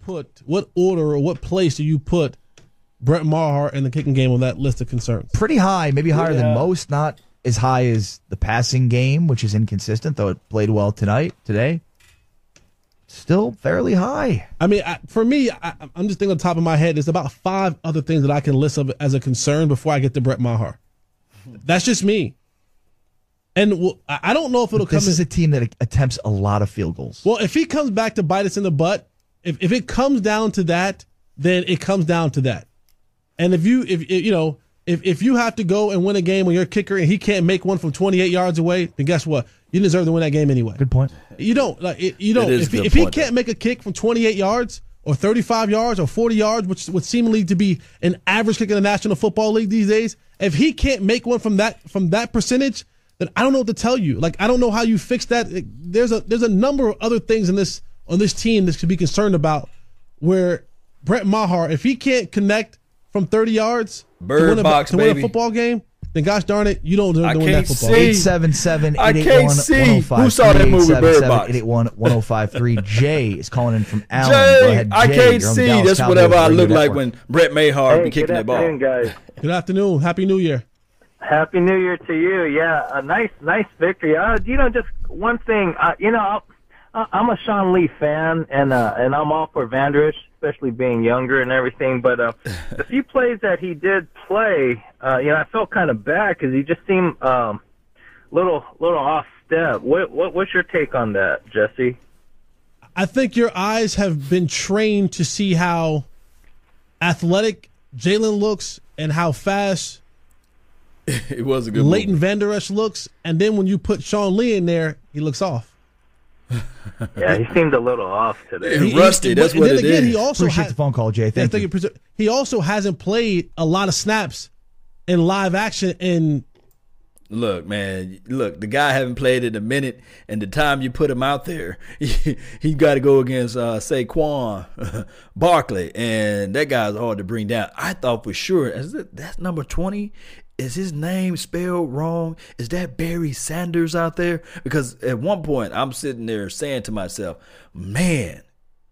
Put what order or what place do you put Brett Maher in the kicking game on that list of concerns? Pretty high, maybe higher than most. Not as high as the passing game, which is inconsistent, though it played well tonight today. Still fairly high. I mean, I, for me, I, I'm just thinking on the top of my head. There's about five other things that I can list of as a concern before I get to Brett Maher. That's just me. And well, I don't know if it'll come. This is in- a team that attempts a lot of field goals. well, if he comes back to bite us in the butt, if if it comes down to that, then it comes down to that. And if you if, if you know if if you have to go and win a game when you're a kicker and he can't make one from 28 yards away, then guess what? You deserve to win that game anyway. Good point. You don't like it, you don't. It is If, he, good if he point, can't make a kick from 28 yards or 35 yards or 40 yards, which would seemingly to be an average kick in the National Football League these days, if he can't make one from that from that percentage, then I don't know what to tell you. Like I don't know how you fix that. There's a there's a number of other things in this on this team that should be concerned about. Where Brett Maher, if he can't connect from 30 yards Bird to, win a, box, to win a football game, then gosh darn it, you don't deserve to win that football see. game. 877 I can't see. Who saw that movie, Bird Box? 881 1053. Jay is calling in from Allen. Jay, Go ahead, I can't You're see. That's Cowboys whatever I look like when Brett Maher Hey, be kicking good that ball. guys. Good afternoon. Happy New Year. Happy New Year to you. Yeah, a nice, nice victory. Uh, you know, just one thing. Uh, you know, I- I'm a Sean Lee fan, and uh, and I'm all for Vander Esch, especially being younger and everything. But uh, the few plays that he did play, uh, you know, I felt kind of bad because he just seemed um, little, little off step. What, what, what's your take on that, Jesse? I think your eyes have been trained to see how athletic Jaylon looks and how fast it was a good Leighton Vander Esch looks, and then when you put Sean Lee in there, he looks off. Yeah, he seemed a little off today. He- he- but- and then again, He also Appreciate ha- the phone call, Jay. Yeah, Thank thank you. you. Preser- He also hasn't played a lot of snaps in live action in Look, man, look, the guy haven't played in a minute, and the time you put him out there, he, he got to go against uh, Saquon Barkley, and that guy's hard to bring down. I thought for sure, is it, that's number 20. Is his name spelled wrong? Is that Barry Sanders out there? Because at one point, I'm sitting there saying to myself, man,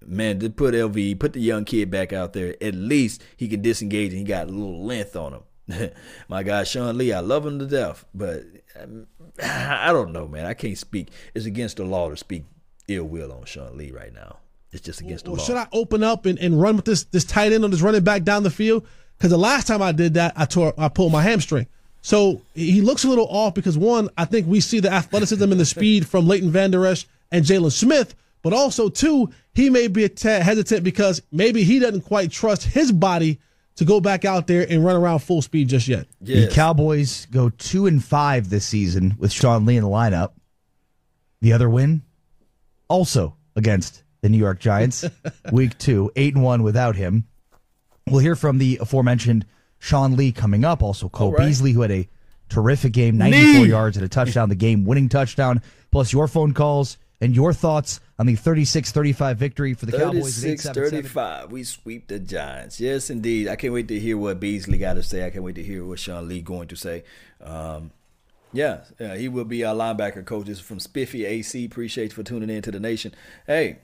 man, to put LV, put the young kid back out there. At least he can disengage and he got a little length on him. My guy Sean Lee, I love him to death, but um, I don't know, man. I can't speak. It's against the law to speak ill will on Sean Lee right now. It's just against the law. should I open up and, and run with this this tight end on this running back down the field? Because the last time I did that, I tore I pulled my hamstring. So he looks a little off because one, I think we see the athleticism and the speed from Leighton Vander Esch and Jaylon Smith, but also two, he may be a tad hesitant because maybe he doesn't quite trust his body to go back out there and run around full speed just yet. The Cowboys go two and five this season with Sean Lee in the lineup. The other win, also against the New York Giants, week two, eight and one without him. We'll hear from the aforementioned Sean Lee coming up. Also, Cole right. Beasley, who had a terrific game, 94 Knee. yards and a touchdown, the game winning touchdown. Plus, your phone calls And your thoughts on the 36-35 victory for the Cowboys at 36 35. We sweep the Giants. Yes, indeed. I can't wait to hear what Beasley got to say. I can't wait to hear what Sean Lee going to say. Um, yeah, yeah, he will be our linebacker coach. This is from Spiffy AC. Appreciate you for tuning in to the nation. Hey,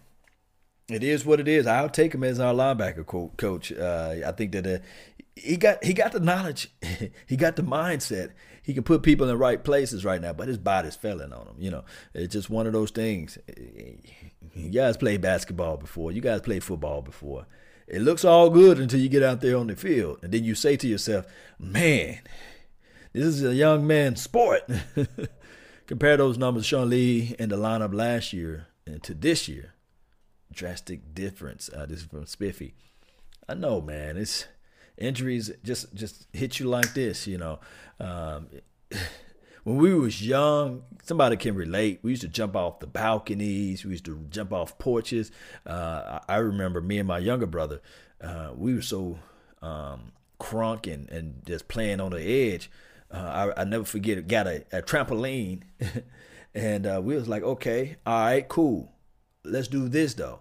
it is what it is. I'll take him as our linebacker co- coach. Uh, I think that uh, he got he got the knowledge, he got the mindset. He can put people in the right places right now, but his body's failing on him. You know, it's just one of those things. You guys played basketball before. You guys played football before. It looks all good until you get out there on the field, and then you say to yourself, "Man, this is a young man's sport." Compare those numbers, Sean Lee, in the lineup last year and to this year. Drastic difference. Uh, this is from Spiffy. I know, man. It's injuries just just hit you like this, you know. Um, when we was young, somebody can relate. We used to jump off the balconies. We used to jump off porches. Uh, I remember me and my younger brother. Uh, we were so um, crunk and, and just playing on the edge. Uh, I, I never forget. Got a, a trampoline, and uh, we was like, okay, all right, cool. Let's do this though.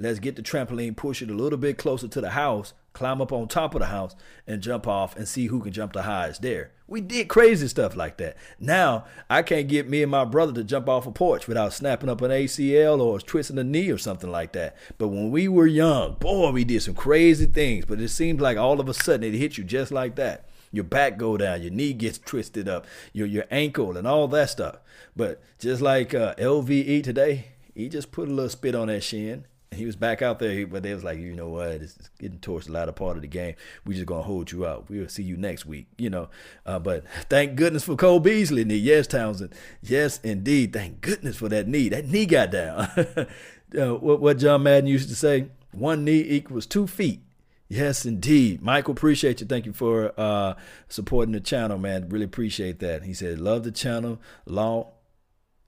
Let's get the trampoline, push it a little bit closer to the house, climb up on top of the house, and jump off and see who can jump the highest there. We did crazy stuff like that. Now, I can't get me and my brother to jump off a porch without snapping up an ACL or twisting a knee or something like that. But when we were young, boy, we did some crazy things. But it seems like all of a sudden it hit you just like that. Your back go down, your knee gets twisted up, your your ankle and all that stuff. But just like uh, LVE today, he just put a little spit on that shin he was back out there, but they was like, you know what, it's getting towards the latter part of the game. We just gonna hold you out. We'll see you next week, you know. Uh, but thank goodness for Cole Beasley knee. Yes, Townsend. Yes, indeed. Thank goodness for that knee. That knee got down. uh, what, what John Madden used to say: one knee equals two feet. Yes, indeed. Michael, appreciate you. Thank you for uh, supporting the channel, man. Really appreciate that. He said, love the channel, law,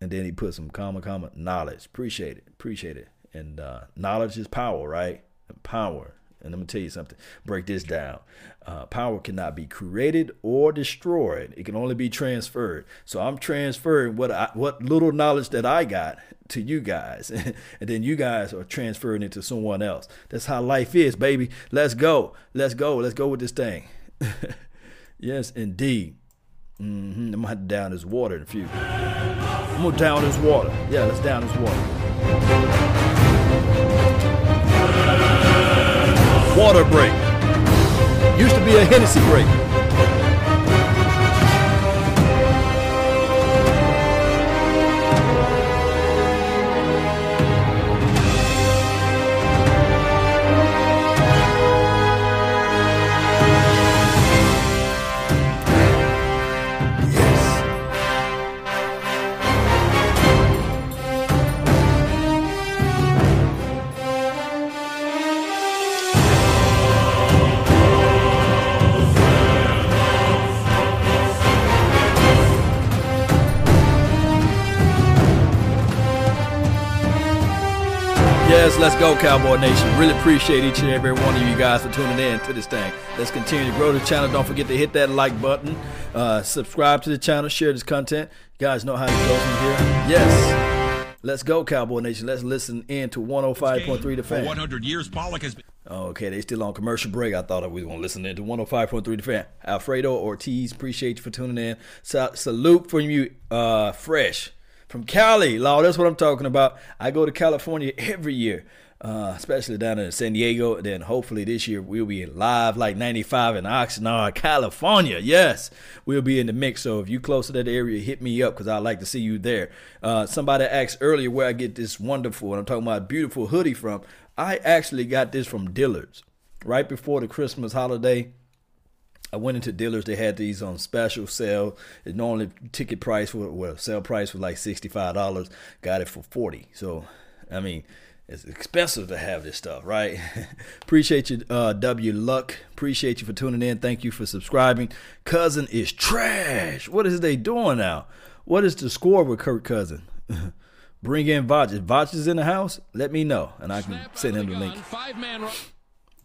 and then he put some comma, comma, knowledge. Appreciate it. Appreciate it. And uh, knowledge is power, right? Power. And let me tell you something. Break this down. Uh, power cannot be created or destroyed. It can only be transferred. So I'm transferring what I, what little knowledge that I got to you guys, and then you guys are transferring it to someone else. That's how life is, baby. Let's go. Let's go. Let's go with this thing. yes, indeed. Mm-hmm. I'm gonna down this water in a few. I'm gonna down this water. Yeah, let's down this water. Water break. Used to be a Hennessy break. Yes, let's go, Cowboy Nation. Really appreciate each and every one of you guys for tuning in to this thing. Let's continue to grow the channel. Don't forget to hit that like button, uh, subscribe to the channel, share this content. You guys know how to go from here. Yes. Let's go, Cowboy Nation. Let's listen in to 105.3 The Fan. For 100 years, Pollock has been. Okay, they still on commercial break. I thought we was gonna listen in to 105.3 The Fan. Alfredo Ortiz, appreciate you for tuning in. Sa- salute from you, uh, Fresh from Cali, Law. That's what I'm talking about. I go to California every year, uh, especially down in San Diego. Then hopefully this year we'll be live like 95 in Oxnard, California. Yes, we'll be in the mix. So if you close to that area, hit me up because I'd like to see you there. Uh, somebody asked earlier where I get this wonderful, and I'm talking about beautiful hoodie from. I actually got this from Dillard's right before the Christmas holiday. I went into dealers. They had these on special sale. It normally ticket price for well sale price was like sixty five dollars. Got it for forty. So, I mean, it's expensive to have this stuff, right? Appreciate you, uh, W Luck. Appreciate you for tuning in. Thank you for subscribing. Cousin is trash. What is they doing now? What is the score with Kirk Cousin? Bring in Vach. If Vach is in the house, let me know, and I can send him the link.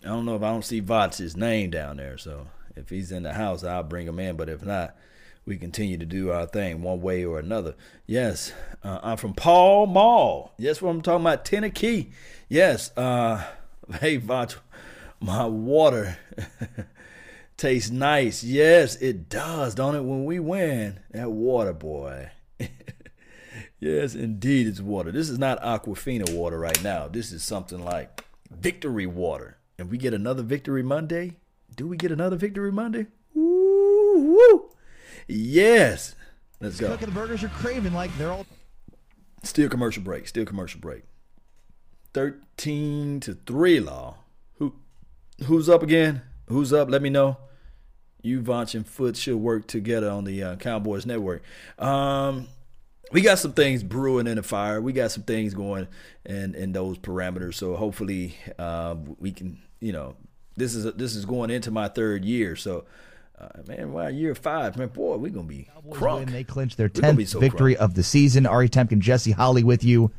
I don't know if I don't see Vach's name down there, so if he's in the house, I'll bring him in. But if not, we continue to do our thing one way or another. Yes, uh, I'm from Pall Mall. Yes, what I'm talking about, Tennessee. Yes, uh, hey, Vach, my water tastes nice. Yes, it does, don't it? When we win, that water, boy. yes, indeed, it's water. This is not Aquafina water right now. This is something like victory water. And we get another victory Monday. Do we get another victory Monday? Woo, woo. Yes. Let's go. At the burgers you're craving like they're all. Still commercial break. Still commercial break. Thirteen to three, law. Who, who's up again? Who's up? Let me know. You, Vonch, and Foot should work together on the uh, Cowboys Network. Um, we got some things brewing in the fire. We got some things going in in those parameters. So hopefully, uh, we can. You know, this is this is going into my third year. So. Uh, man, wow, year five, man, boy, we're gonna be crunk. They clinch their tenth so victory crunk. of the season. Ari Temkin, Jesse Holley with you.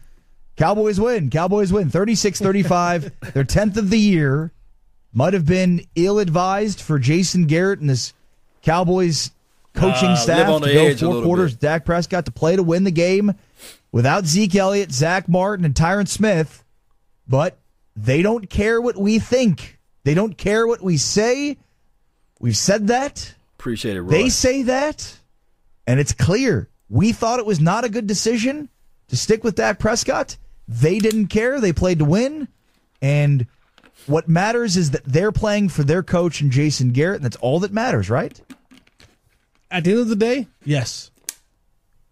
Cowboys win. Cowboys win 36-35. their tenth of the year. Might have been ill advised for Jason Garrett and this Cowboys coaching Uh, staff to go four quarters. bit. Dak Prescott to play to win the game without Zeke Elliott, Zack Martin, and Tyron Smith. But they don't care what we think. They don't care what we say. We've said that. Appreciate it, Roy. They say that, and it's clear. We thought it was not a good decision to stick with Dak Prescott. They didn't care. They played to win. And what matters is that they're playing for their coach and Jason Garrett, and that's all that matters, right? At the end of the day, yes.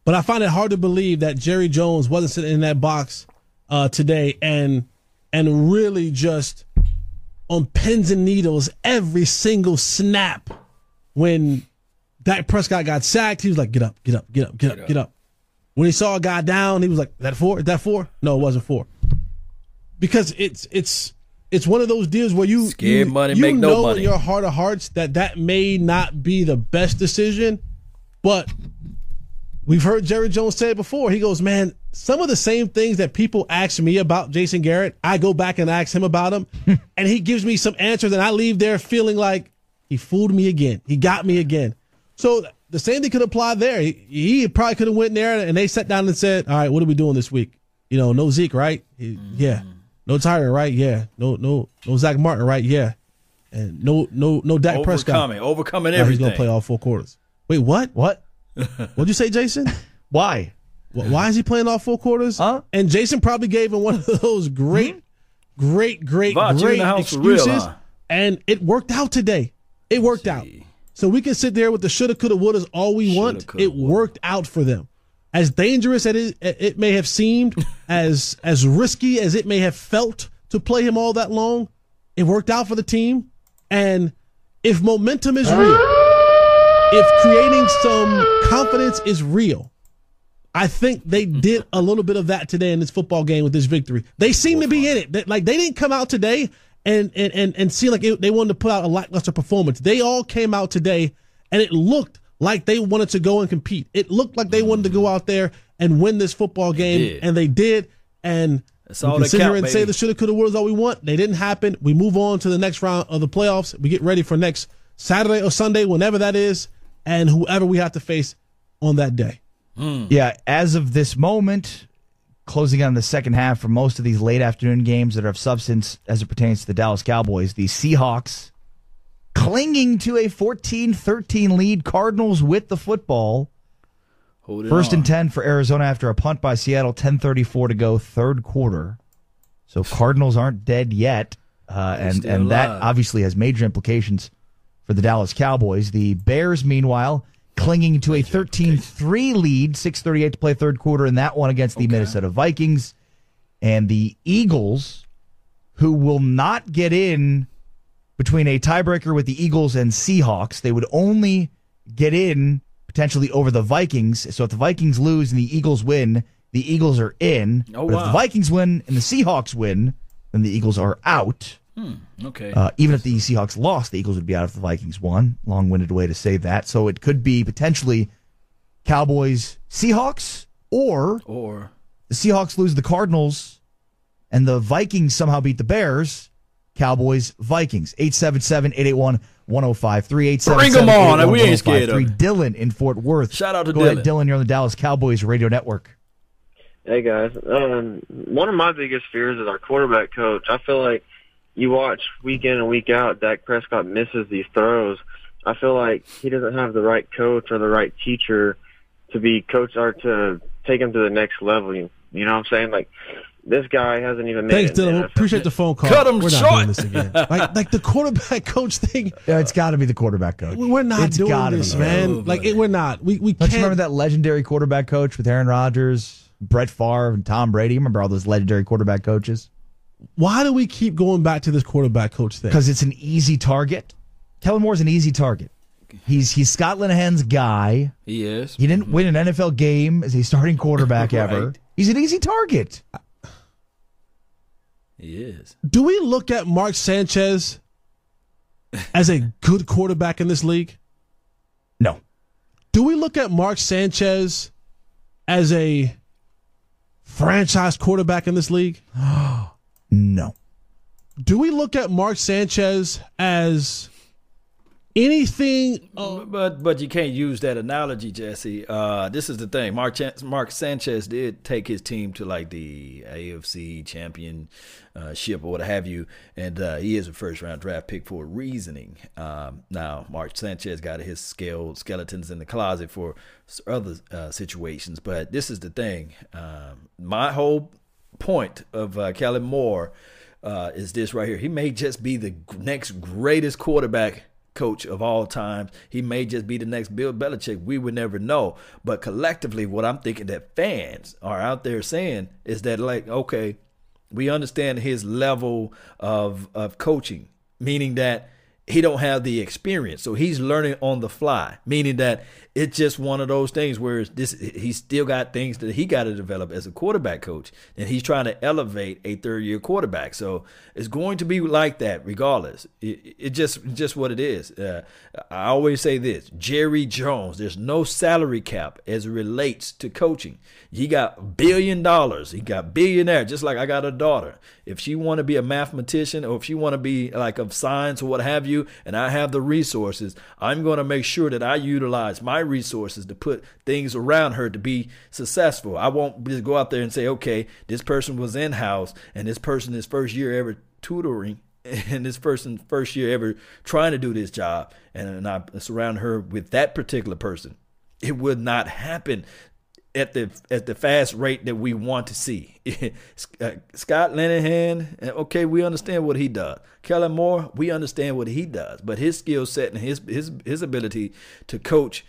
But I find it hard to believe that Jerry Jones wasn't sitting in that box uh, today and and really just on pins and needles every single snap when Dak Prescott got sacked. He was like, "Get up, get up, get up, get up, get up." When he saw a guy down, he was like, "That four? Is that four? No, it wasn't four." Because it's it's it's one of those deals where you Scared you, money you make no know money. in your heart of hearts that that may not be the best decision, but we've heard Jerry Jones say it before. He goes, "Man, some of the same things that people ask me about Jason Garrett, I go back and ask him about him, and he gives me some answers, and I leave there feeling like he fooled me again. He got me again." So the same thing could apply there. He, he probably could have went there and they sat down and said, "All right, what are we doing this week? You know, no Zeke, right? He- Yeah. Mm-hmm. No Tyron, right? Yeah. No, no, no Zack Martin, right? Yeah. And no, no, no Dak Prescott. Overcoming, overcoming Now He's gonna play all four quarters. Wait, what? What? What'd you say, Jason? Why? Why is he playing all four quarters? Huh? And Jason probably gave him one of those great, great, great, Vach, great the house for real, excuses, huh? and it worked out today. It worked out. So we can sit there with the shoulda, coulda, wouldas all we want. It worked out for them. As dangerous as it, it may have seemed, as as risky as it may have felt to play him all that long, it worked out for the team. And if momentum is real, if creating some confidence is real, I think they did a little bit of that today in this football game with this victory. They seem to be in it. They- like they didn't come out today and and and, and see like it, they wanted to put out a lackluster performance. They all came out today and it looked like they wanted to go and compete. It looked like they wanted to go out there and win this football game, did. and they did. And That's we all can sit here and say the shoulda, coulda, woulda all we want. They didn't happen. We move on to the next round of the playoffs. We get ready for next Saturday or Sunday, whenever that is, and whoever we have to face on that day. Yeah, as of this moment, closing on the second half for most of these late afternoon games that are of substance as it pertains to the Dallas Cowboys, the Seahawks clinging to a 14 13 lead, Cardinals with the football. Hold First on. and 10 for Arizona after a punt by Seattle, 10:34 to go, third quarter. So Cardinals aren't dead yet, uh, and still and that obviously has major implications for the Dallas Cowboys. The Bears, meanwhile, clinging to a 13-3 lead, 6:38 to play third quarter in that one against the Minnesota Vikings, and the Eagles, who will not get in between a tiebreaker with the Eagles and Seahawks. They would only get in potentially over the Vikings. So if the Vikings lose and the Eagles win, the Eagles are in. Oh, but if the Vikings win and the Seahawks win, then the Eagles are out. Hmm, okay. Uh, even if the Seahawks lost, the Eagles would be out if the Vikings won. Long winded way to say that. So it could be potentially Cowboys, Seahawks, or or the Seahawks lose the Cardinals and the Vikings somehow beat the Bears. Cowboys Vikings. 877 881 1053. 877 Bring 'em on. We ain't scared of 1053. Dylan in Fort Worth. Shout out to Go ahead, Dylan. Dylan. You're on the Dallas Cowboys Radio Network. Hey guys, um, one of my biggest fears is our quarterback coach. I feel like you watch week in and week out, Dak Prescott misses these throws. I feel like he doesn't have the right coach or the right teacher to be coach or to take him to the next level. You, you know what I'm saying? Like this guy hasn't even made Thanks, it. in the Dylan. Appreciate the phone call. Cut him We're not short. doing this again. Like, like the quarterback coach thing. Yeah, it's got to be the quarterback coach. We're not It's doing gotta this, be. man. Like it, we're not. We we Don't can't. remember that legendary quarterback coach with Aaron Rodgers, Brett Favre, and Tom Brady? Remember all those legendary quarterback coaches? Why do we keep going back to this quarterback coach thing? Because it's an easy target. Kellen Moore's an easy target. He's he's Scott Linehan's guy. He is. He didn't win an NFL game as a starting quarterback ever. He's an easy target. He is. Do we look at Mark Sanchez as a good quarterback in this league? No. Do we look at Mark Sanchez as a franchise quarterback in this league? No. Do we look at Mark Sanchez as anything? but but you can't use that analogy, Jesse. Uh, this is the thing. Mark Chan- Mark Sanchez did take his team to like the AFC championship or what have you, and uh, he is a first round draft pick for a reasoning. Um, now Mark Sanchez got his scale skeletons in the closet for other uh, situations, but this is the thing. Um, my whole point of uh, Moore uh, is this right here. He may just be the next greatest quarterback coach of all time. He may just be the next Bill Belichick. We would never know. But collectively, what I'm thinking that fans are out there saying is that, like, okay, we understand his level of of coaching, meaning that he don't have the experience, so he's learning on the fly. Meaning that it's just one of those things where this he's still got things that he got to develop as a quarterback coach, and he's trying to elevate a third year quarterback. So it's going to be like that, regardless. It, it just just what it is. Uh, I always say this: Jerry Jones. There's no salary cap as it relates to coaching. He got billion dollars. He got billionaire. Just like I got a daughter. If she want to be a mathematician or if she want to be like of science or what have you, and I have the resources, I'm going to make sure that I utilize my resources to put things around her to be successful. I won't just go out there and say, okay, this person was in house and this person is first year ever tutoring and this person first year ever trying to do this job and, I surround her with that particular person. It would not happen at the at the fast rate that we want to see. Uh, Scott Linehan, uh, okay, we understand what he does. Kellen Moore, we understand what he does, but his skill set and his his his ability to coach,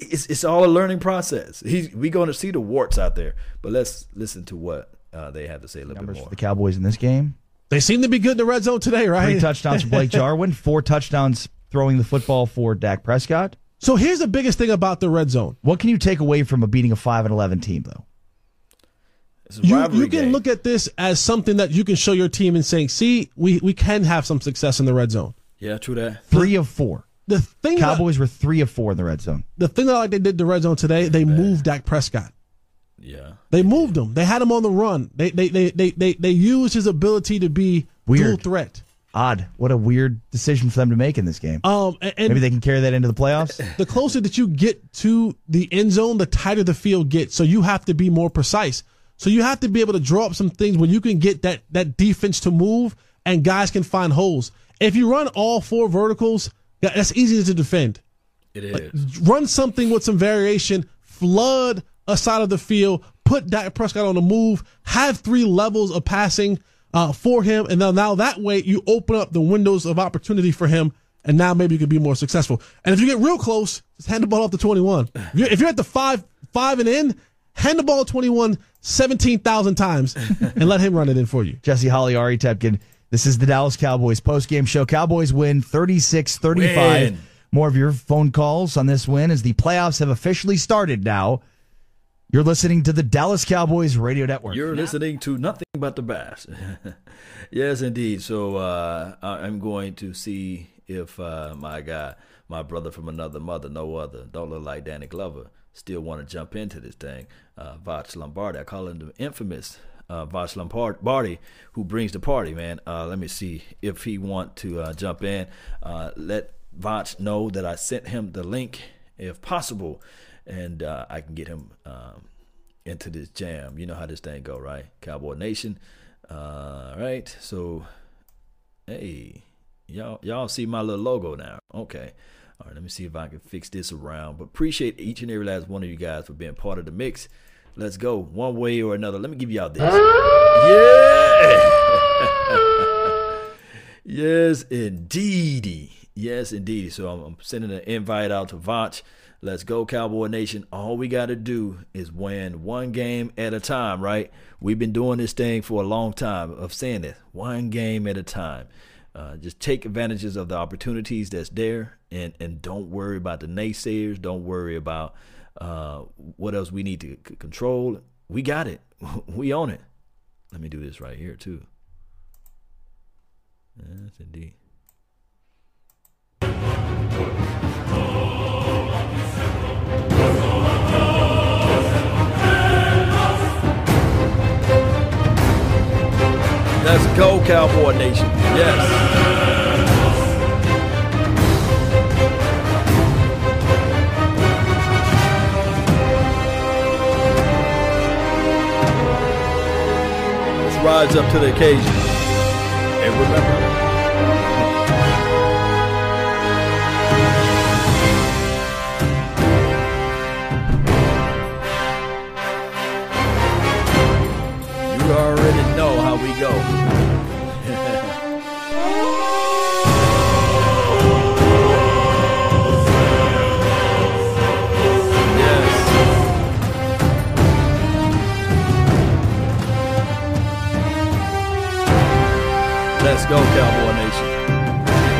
it's it's all a learning process. He's we going to see the warts out there, but let's listen to what uh, they have to say a little bit more. The Cowboys in this game. They seem to be good in the red zone today, right? Three touchdowns for Blake Jarwin, four touchdowns throwing the football for Dak Prescott. So here's the biggest thing about the red zone. What can you take away from a beating a five and eleven team, though? You, you can look at this as something that you can show your team and saying, "See, we, we can have some success in the red zone." Yeah, true that. Three of four. The thing that- Cowboys were three of four in the red zone. the thing that I like they did the red zone today, they moved Dak Prescott. Yeah. They moved him. They had him on the run. They they they they they, they used his ability to be dual threat. Odd. What a weird decision for them to make in this game. Um, and, and Maybe they can carry that into the playoffs. the closer that you get to the end zone, the tighter the field gets. So you have to be more precise. So you have to be able to draw up some things where you can get that that defense to move and guys can find holes. If you run all four verticals, yeah, that's easy to defend. It is. Run something with some variation, flood a side of the field, put Dak Prescott on the move, have three levels of passing uh, for him, and then now that way you open up the windows of opportunity for him, and now maybe you can be more successful. And if you get real close, just hand the ball off to 21. If you're, if you're at the five, five and in, hand the ball to 21 17,000 times and let him run it in for you. Jesse Holley, Ari Temkin. This is the Dallas Cowboys post-game show. Cowboys win 36-35. More of your phone calls on this win as the playoffs have officially started now. You're listening to the Dallas Cowboys Radio Network. You're listening to nothing but the bass. yes, indeed. So uh, I'm going to see if uh, my guy, my brother from another mother, no other, don't look like Danny Glover, still want to jump into this thing. Uh, Lombardi, I call him the infamous uh, Vash Lombardi, who brings the party, man. Uh, let me see if he want to uh, jump in. Uh, let Vach know that I sent him the link, if possible, and uh, I can get him um, into this jam. You know how this thing go, right? Cowboy Nation. Uh, right. So, hey, y'all, y'all see my little logo now. Okay. All right, let me see if I can fix this around. But appreciate each and every last one of you guys for being part of the mix. Let's go one way or another. Let me give y'all this. Yeah. yes, indeedy. Yes, indeedy. So I'm, I'm sending an invite out to Vach. Let's go, Cowboy Nation. All we got to do is win one game at a time, right? We've been doing this thing for a long time of saying this one game at a time. Uh, just take advantages of the opportunities that's there and, and don't worry about the naysayers. Don't worry about uh, what else we need to c- control. We got it. we own it. Let me do this right here, too. Yes, indeed. Let's go, Cowboy Nation. Yes. Rise up to the occasion. And remember, you already know how we go. Let's go, Cowboy Nation.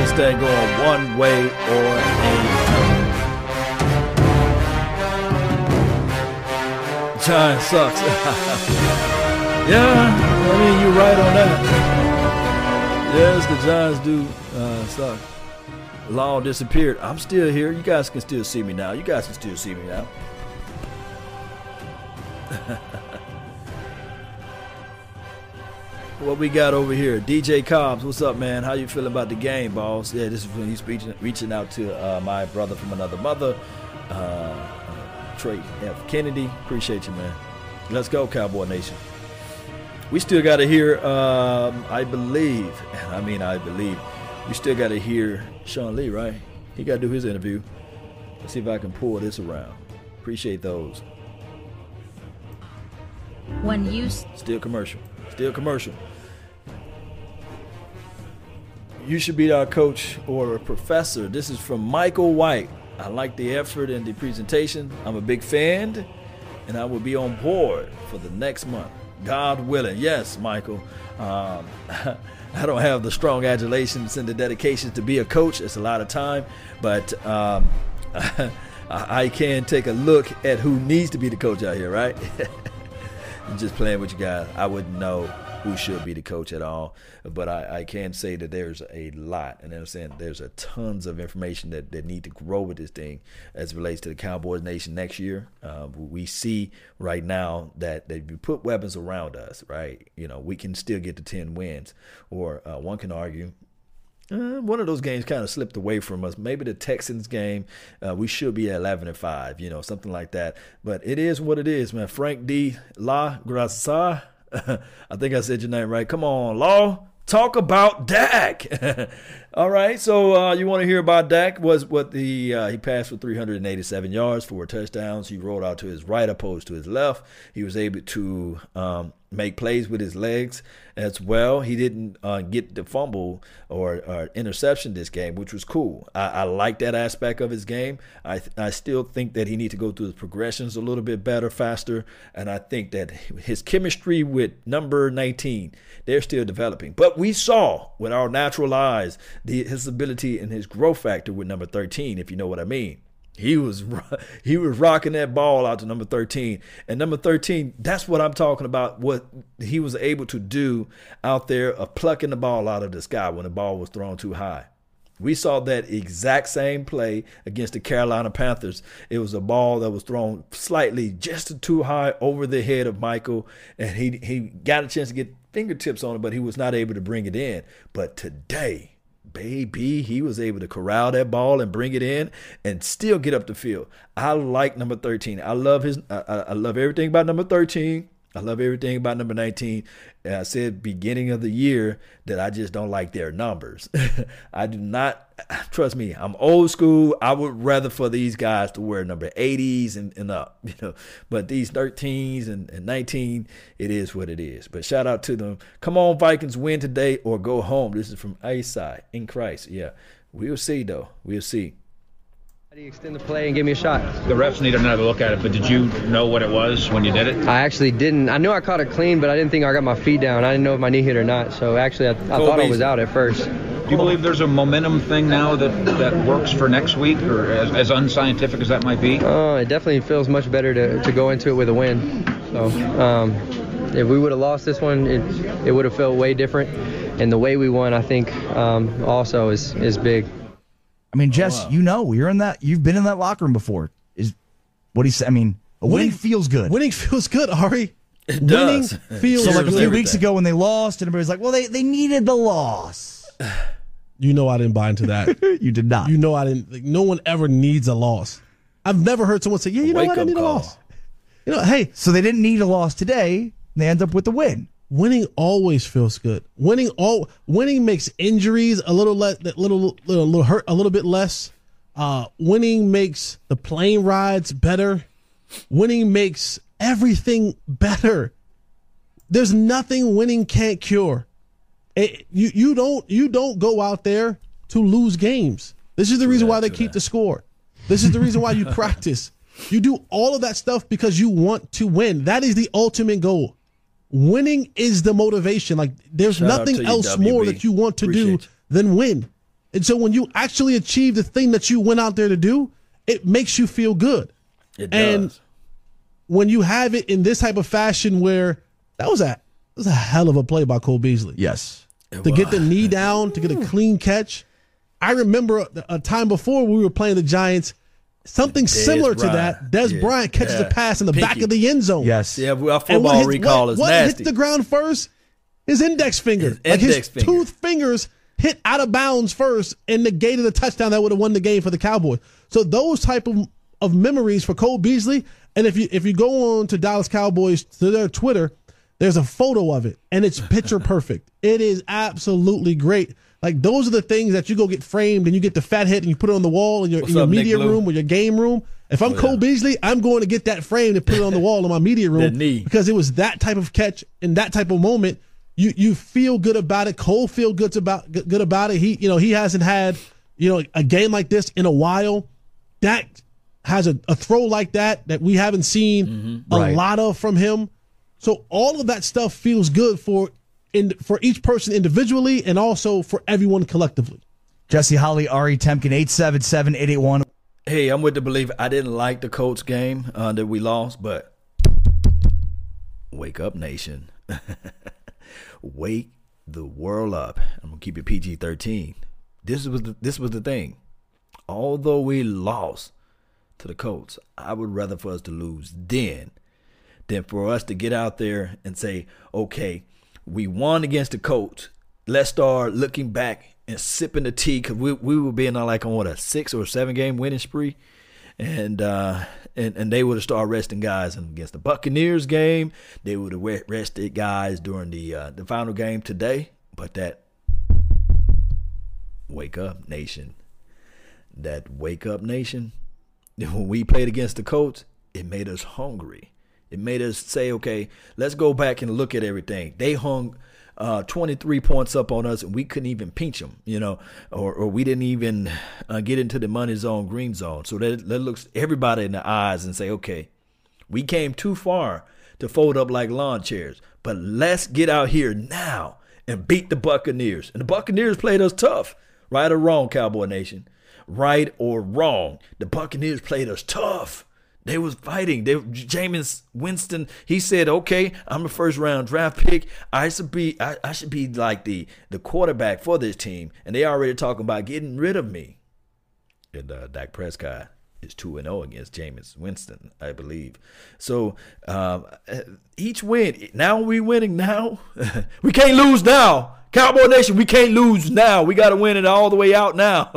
This thing going one way or another. Giant sucks. yeah, I mean you're right on that. Yes, the Giants do uh, suck. Law disappeared. I'm still here. You guys can still see me now. You guys can still see me now. what we got over here? DJ Cobbs, what's up, man? How you feeling about the game, boss? Yeah, this is when he's reaching, reaching out to uh, my brother from another mother, uh, Trey F. Kennedy. Appreciate you, man. Let's go, Cowboy Nation. We still got to hear, um, I believe, and I mean I believe, we still got to hear Sean Lee, right? He got to do his interview. Let's see if I can pull this around. Appreciate those. When you Still commercial. Still commercial. You should be our coach or a professor. This is from Michael White. I like the effort and the presentation. I'm a big fan, and I will be on board for the next month. God willing. Yes, Michael. Um, I don't have the strong adulations and the dedication to be a coach. It's a lot of time, but um, I can take a look at who needs to be the coach out here, right? I'm just playing with you guys. I wouldn't know who should be the coach at all, but I, I can say that there's a lot, and I'm saying there's a tons of information that, that need to grow with this thing as it relates to the Cowboys Nation next year. Uh, we see right now that, you put weapons around us, right, you know, we can still get to 10 wins, or uh, one can argue uh, one of those games kind of slipped away from us. Maybe the Texans game, uh, we should be at 11 and 5, you know, something like that. But it is what it is, man. Frank D. La Grasa. I think I said your name right. Come on, Law. Talk about Dak. All right, so uh, you want to hear about Dak? Was what the uh, he passed for 387 yards, four touchdowns. He rolled out to his right, opposed to his left. He was able to um, make plays with his legs as well. He didn't uh, get the fumble or, or, interception this game, which was cool. I, I like that aspect of his game. I I still think that he needs to go through his progressions a little bit better, faster, and I think that his chemistry with number 19 they're still developing. But we saw with our natural eyes the, his ability and his growth factor with number 13, if you know what I mean. He was he was rocking that ball out to number 13. And number 13, that's what I'm talking about what he was able to do out there of plucking the ball out of the sky when the ball was thrown too high. We saw that exact same play against the Carolina Panthers. It was a ball that was thrown slightly just too high over the head of Michael, and he he got a chance to get fingertips on it, but he was not able to bring it in. But today, baby, he was able to corral that ball and bring it in and still get up the field. I like number 13. I love his I, I love everything about number 13. I love everything about number 19. And I said beginning of the year that I just don't like their numbers. I do not trust me, I'm old school. I would rather for these guys to wear number 80s and, and up, you know. But these 13s and, and 19, it is what it is. But shout out to them. Come on, Vikings, win today or go home. This is from Side in Christ. Yeah. We'll see though. We'll see. How do you extend the play and give me a shot? The refs need another look at it, but did you know what it was when you did it? I actually didn't. I knew I caught it clean, but I didn't think I got my feet down. I didn't know if my knee hit or not. So actually, I, I thought I was out at first. Do you believe there's a momentum thing now that, that works for next week, or as, as unscientific as that might be? Oh, it definitely feels much better to, to go into it with a win. So um, if we would have lost this one, it, it would have felt way different. And the way we won, I think, um, also is is big. I mean, oh, Jess, you know, you're in that. You've been in that locker room before. Is what he said. I mean, a winning, Winning- feels good. Winning feels good, Ari. It Winning does. feels So like a few weeks ago when they lost, and everybody's like, "Well, they they needed the loss." You know I didn't buy into that. you did not. You know I didn't. Like, no one ever needs a loss. I've never heard someone say, "Yeah, you know what? I Wake-up need a loss." You know, hey, So they didn't need a loss today. And They end up with the win. Winning always feels good. Winning all winning makes injuries a little less, little little little hurt a little bit less. Uh, winning makes the plane rides better. Winning makes everything better. There's nothing winning can't cure. It, you you don't you don't go out there to lose games. This is the reason why they keep the score. This is the reason why you practice. You do all of that stuff because you want to win. That is the ultimate goal. Winning is the motivation. Like there's Shout nothing else more that you want to Appreciate do than win. And so when you actually achieve the thing that you went out there to do, it makes you feel good. It And does. when you have it in this type of fashion where that was a that was a hell of a play by Cole Beasley. Yes. To get the knee down, to get a clean catch. I remember a, a time before we were playing the Giants, something similar to that. Bryant. Dez Yeah. Bryant catches Yeah. a pass in the back of the end zone. Yes. Yeah, our And what football hits- recall what, is what nasty. hit the ground first? His index finger. His like index his finger. tooth fingers hit out of bounds first and negated the touchdown that would have won the game for the Cowboys. So those type of, of memories for Cole Beasley. And if you if you go on to Dallas Cowboys to their Twitter, there's a photo of it and it's picture perfect. It is absolutely great. Like those are the things that you go get framed and you get the fat head and you put it on the wall in your, in your up, media room or your game room. If I'm Oh, Cole yeah. Beasley, I'm going to get that framed and put it on the wall in my media room because it was that type of catch and that type of moment. You you feel good about it. Cole feel good about good about it. He you know he hasn't had you know a game like this in a while. That has a, a throw like that that we haven't seen Mm-hmm. a Right. lot of from him. So all of that stuff feels good for in for each person individually and also for everyone collectively. Jesse Holley, Ari Temkin, 877 881. Hey, I'm with the belief. I didn't like the Colts game uh, that we lost, but wake up, nation. wake the world up. I'm gonna keep it PG-13. This was the, this was the thing. Although we lost to the Colts, I would rather for us to lose then than for us to get out there and say, okay, we won against the Colts. Let's start looking back and sipping the tea because we, we were being on like on what a six or seven game winning spree. And uh, and and they would have started resting guys against the Buccaneers game. They would have rested guys during the uh, the final game today. But that wake up nation, that wake up nation, when we played against the Colts, it made us hungry. It made us say, okay, let's go back and look at everything. They hung uh, 23 points up on us, and we couldn't even pinch them, you know, or, or we didn't even uh, get into the money zone, green zone. So that, that looks everybody in the eyes and say, okay, we came too far to fold up like lawn chairs, but let's get out here now and beat the Buccaneers. And the Buccaneers played us tough, right or wrong, Cowboy Nation. Right or wrong, the Buccaneers played us tough. They was fighting. They Jameis Winston. He said, "Okay, I'm a first round draft pick. I should be. I, I should be like the the quarterback for this team." And they already talking about getting rid of me. And uh, Dak Prescott is two and zero against Jameis Winston, I believe. So um, each win. Now we winning. Now we can't lose. Now Cowboy Nation, we can't lose now. We got to win it all the way out now.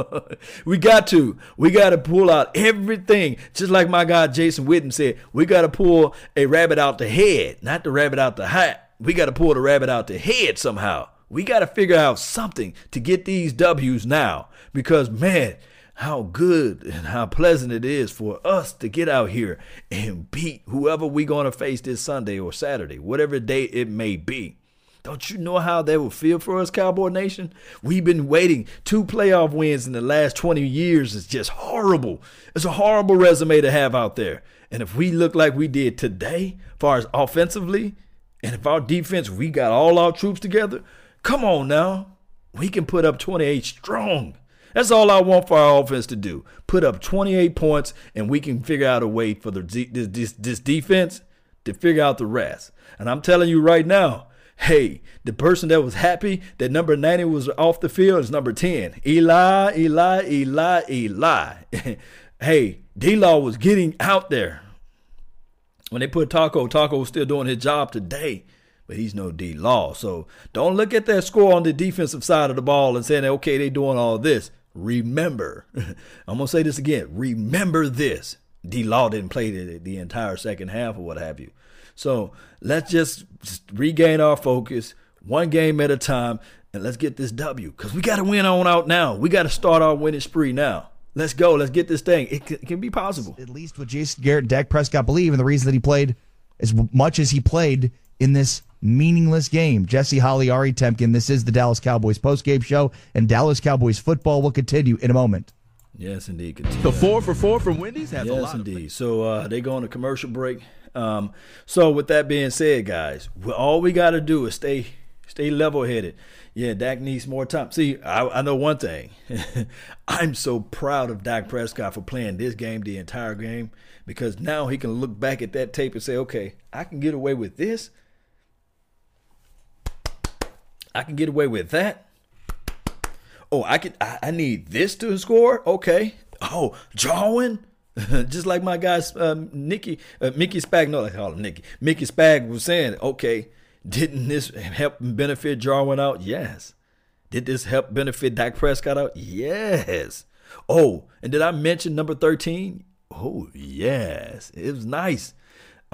we got to. We got to pull out everything. Just like my guy Jason Witten said, we got to pull a rabbit out the head, not the rabbit out the hat. We got to pull the rabbit out the head somehow. We got to figure out something to get these W's now because, man, how good and how pleasant it is for us to get out here and beat whoever we're going to face this Sunday or Saturday, whatever day it may be. Don't you know how they will feel for us, Cowboy Nation? We've been waiting. Two playoff wins in the last 20 years is just horrible. It's a horrible resume to have out there. And if we look like we did today, far as offensively, and if our defense, we got all our troops together, come on now. We can put up 28 strong. That's all I want for our offense to do. Put up 28 points, and we can figure out a way for the this, this, this defense to figure out the rest. And I'm telling you right now, Hey, the person that was happy that number 90 was off the field is number 10. Eli, Eli, Eli, Eli. hey, D Law was getting out there. When they put Taco, Taco was still doing his job today, but he's no D Law. So don't look at that score on the defensive side of the ball and saying, okay, they're doing all this. Remember, I'm going to say this again. Remember this. D Law didn't play the, the entire second half or what have you. So let's just, just regain our focus, one game at a time, and let's get this W because we got to win on out now. We got to start our winning spree now. Let's go. Let's get this thing. It can, it can be possible. At least with Jason Garrett, Dak Prescott believe, and the reason that he played as much as he played in this meaningless game. Jesse Holley, Ari Temkin. This is the Dallas Cowboys postgame show, and Dallas Cowboys football will continue in a moment. Yes, indeed. Continue. The four for four from Wendy's has yes, a lot. indeed. So uh, they go on a commercial break. Um, so with that being said, guys, all we got to do is stay stay level headed. Yeah, Dak needs more time. See, I, I know one thing. I'm so proud of Dak Prescott for playing this game the entire game because now he can look back at that tape and say, okay, I can get away with this. I can get away with that. Oh, I can. I, I need this to score. Okay. Oh, Jarwin. Just like my guy um, uh, Mickey Spagnuolo, I call him. Mickey Spag was saying, okay, didn't this help benefit Jarwin out? Yes. Did this help benefit Dak Prescott out? Yes. Oh, and did I mention number 13? Oh, yes. It was nice.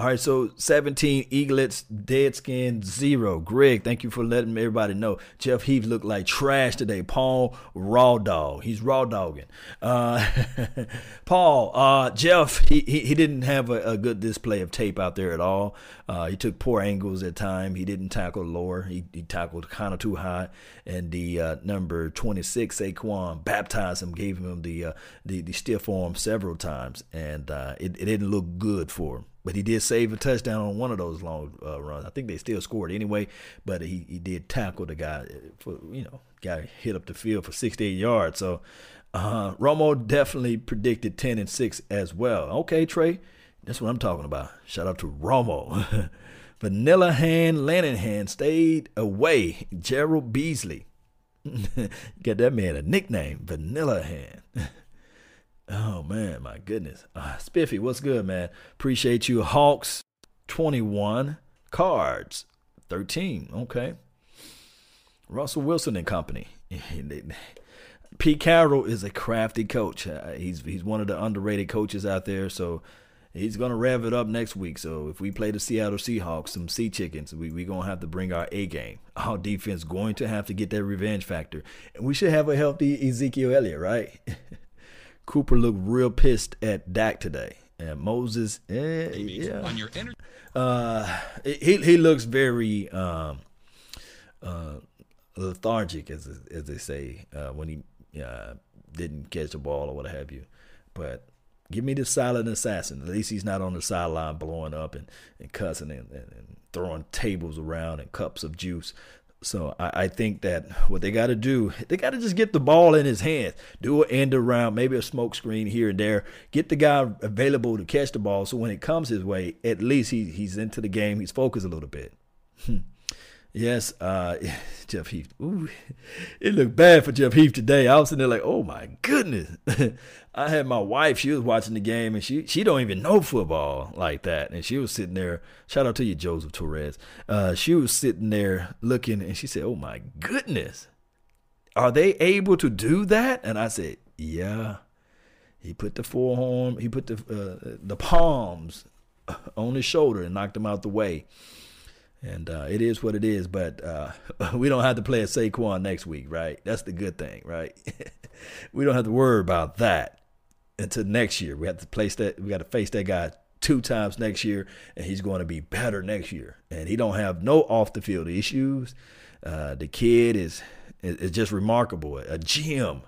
All right, so 17 Eaglets, dead skin, zero. Greg, thank you for letting everybody know. Jeff Heath looked like trash today. Paul, raw dog. He's raw dogging. Uh, Paul, uh, Jeff, he, he, he didn't have a, a, good display of tape out there at all. Uh, he took poor angles at time. He didn't tackle lower. He, he tackled kind of too high. And the uh, number 26, Saquon, baptized him, gave him the uh, the, the stiff arm several times. And uh, it, it didn't look good for him. But he did save a touchdown on one of those long uh, runs. I think they still scored anyway, but he, he did tackle the guy for you know guy hit up the field for 68 yards. So uh, Romo definitely predicted 10 and six as well. Okay, Trey, that's what I'm talking about. Shout out to Romo. Vanilla Hand Lanahan stayed away. Gerald Beasley. Get that man a nickname, Vanilla Hand. Oh man, my goodness. Uh, Spiffy, what's good, man? Appreciate you. Hawks 21, Cards 13. Okay. Russell Wilson and company. Pete Carroll is a crafty coach. Uh, he's he's one of the underrated coaches out there. So he's gonna rev it up next week. So if we play the Seattle Seahawks, some sea chickens, we we gonna have to bring our A game. Our defense going to have to get that revenge factor, and we should have a healthy Ezekiel Elliott, right? Cooper looked real pissed at Dak today. And Moses, eh, yeah. On your uh, he he looks very um, uh, lethargic, as as they say, uh, when he uh, didn't catch the ball or what have you. But give me the silent assassin. At least he's not on the sideline blowing up and, and cussing and, and, and throwing tables around and cups of juice. So I, I think that what they got to do, they got to just get the ball in his hands, do an end around, maybe a smoke screen here and there, get the guy available to catch the ball. So when it comes his way, at least he he's into the game, he's focused a little bit. Hmm. Yes, uh, Jeff Heath. Ooh, it looked bad for Jeff Heath today. I was sitting there like, oh my goodness. I had my wife. She was watching the game, and she she don't even know football like that. And she was sitting there. Shout out to you, Joseph Torres. Uh, she was sitting there looking, and she said, "Oh my goodness, are they able to do that?" And I said, "Yeah." He put the forearm. He put the uh, the palms on his shoulder and knocked him out the way. And uh, it is what it is, but uh, we don't have to play a Saquon next week, right? That's the good thing, right? we don't have to worry about that until next year. We have to place that. We got to face that guy two times next year, and he's going to be better next year. And he don't have no off the field issues. Uh, the kid is is just remarkable. A gem.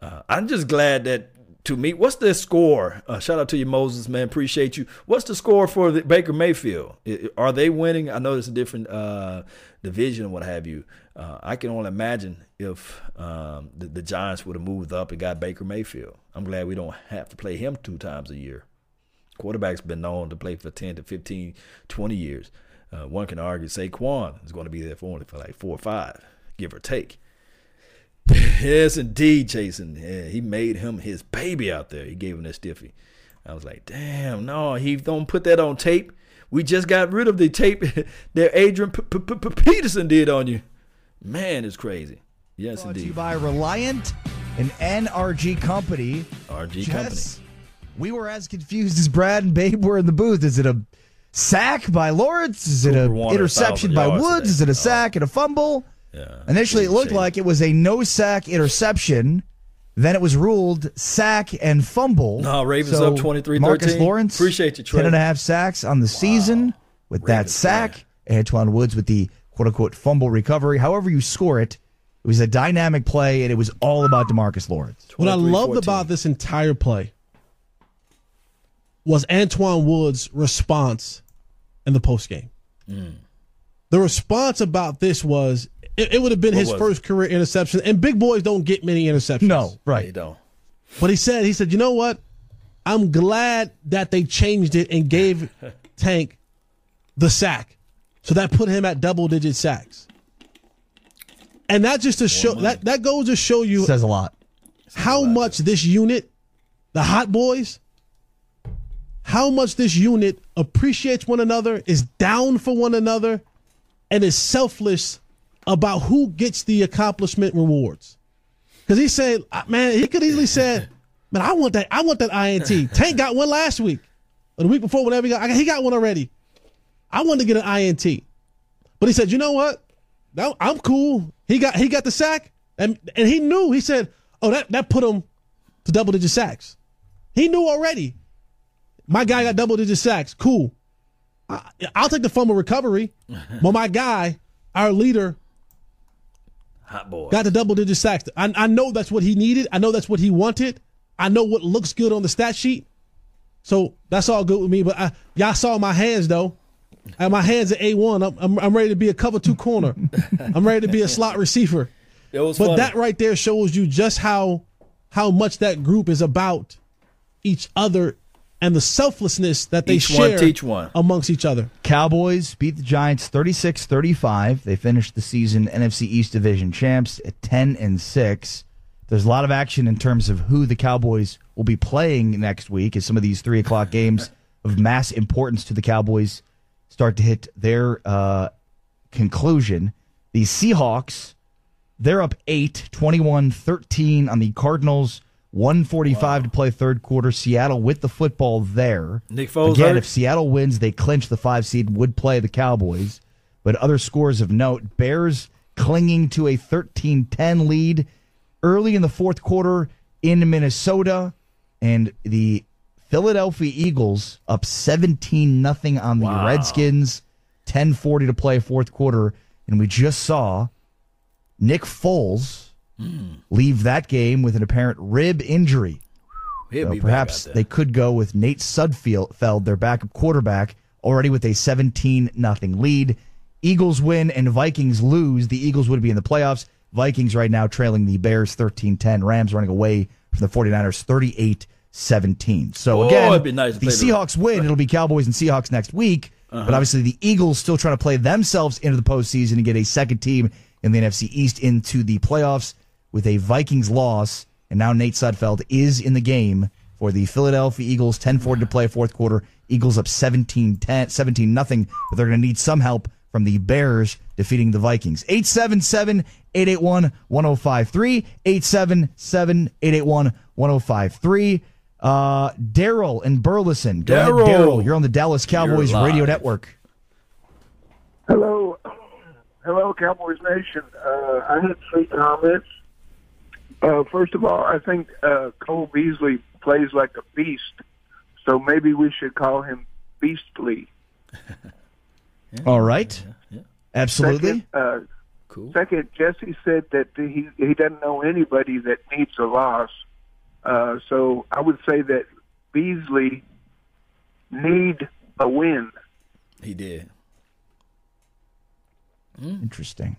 Uh, I'm just glad that to me, what's the score? Uh, shout out to you, Moses, man. Appreciate you. What's the score for the Baker Mayfield? Are they winning? I know it's a different uh, division and what have you. Uh, I can only imagine if um, the, the, Giants would have moved up and got Baker Mayfield. I'm glad we don't have to play him two times a year. Quarterback's been known to play for 10 to 15, 20 years. Uh, one can argue Saquon is going to be there for only for like four or five, give or take. yes, indeed, Jason. Yeah, he made him his baby out there. He gave him that stiffy. I was like, damn, no, he don't put that on tape. We just got rid of the tape that Adrian P- P- P- Peterson did on you. Man, it's crazy. Yes, Brought indeed. To you by Reliant, an NRG company. RG Jess, company. We were as confused as Brad and Babe were in the booth. Is it a sack by Lawrence? Is it an interception by Woods? Is it a oh. sack and a fumble? Yeah. Initially, it looked like it was a no sack interception. Then it was ruled sack and fumble. No, Ravens So up 23-13. Marcus Lawrence, Appreciate you, Trey. 10 and a half sacks on the season with that sack. Antwaun Woods with the quote unquote fumble recovery. However, you score it, it was a dynamic play, and it was all about Demarcus Lawrence. What I loved about this entire play was Antwaun Woods' response in the post game. Mm. The response about this was it, it would have been What his was first career interception, and big boys don't get many interceptions. No, right. They don't. But he said, he said, you know what? I'm glad that they changed it and gave Tank the sack. So that put him at double digit sacks. And that just to show that that goes to show you Says a lot. how much this unit, the Hot Boys, how much this unit appreciates one another, is down for one another, and is selfless about who gets the accomplishment rewards. Because he said, man, he could easily said, man, I want that, I want that INT. Tank got one last week, or the week before, whatever he got, he got one already. I wanted to get an INT, but he said, you know what? No, I'm cool. He got he got the sack, and and he knew. He said, oh, that that put him to double digit sacks. He knew already. My guy got double digit sacks. Cool. I, I'll take the fumble recovery, but my guy, our leader, Hot boy. got the double digit sacks. I, I know that's what he needed. I know that's what he wanted. I know what looks good on the stat sheet. So that's all good with me. But I, y'all saw my hands though. And my hands at A one. I'm, I'm I'm ready to be a cover two corner. I'm ready to be a slot receiver. It was but funny. that right there shows you just how how much that group is about each other and the selflessness that they Each one share teach one. amongst each other. Cowboys beat the Giants 36-35. They finished the season NFC East Division champs at 10 and 6. There's a lot of action in terms of who the Cowboys will be playing next week as some of these 3 o'clock games of mass importance to the Cowboys start to hit their uh, conclusion. The Seahawks, they're up 8, 21-13 on the Cardinals. 145 to play third quarter. Seattle with the football there. Nick Foles Again, hurt? if Seattle wins, they clinch the five seed, and would play the Cowboys. But other scores of note Bears clinging to a 13 10 lead early in the fourth quarter in Minnesota. And the Philadelphia Eagles up 17 nothing on the Wow. Redskins. 10:40 to play fourth quarter, and we just saw Nick Foles leave that game with an apparent rib injury. So perhaps they could go with Nate Sudfeld, their backup quarterback, already with a 17 nothing lead. Eagles win and Vikings lose, the Eagles would be in the playoffs. Vikings right now trailing the Bears 13-10. Rams running away from the 49ers 38-17. So Oh, again, nice the- Seahawks win. It'll be Cowboys and Seahawks next week. Uh-huh. But obviously the Eagles still trying to play themselves into the postseason and get a second team in the NFC East into the playoffs with a Vikings loss. And now Nate Sudfeld is in the game for the Philadelphia Eagles. 10-4 to play fourth quarter. Eagles up 17-10, 17 nothing, but they're going to need some help from the Bears defeating the Vikings. 877-881-1053. 877-881-1053. Uh, Daryl in Burleson. Go ahead, Daryl. Daryl. You're on the Dallas Cowboys radio network. Hello, hello, Cowboys Nation. Uh, I had three comments. Uh, first of all, I think uh, Cole Beasley plays like a beast, so maybe we should call him Beastly. All right. Absolutely. Second, uh, Second, Jesse said that he he doesn't know anybody that needs a loss. Uh, so I would say that Beasley need a win. He did. Interesting.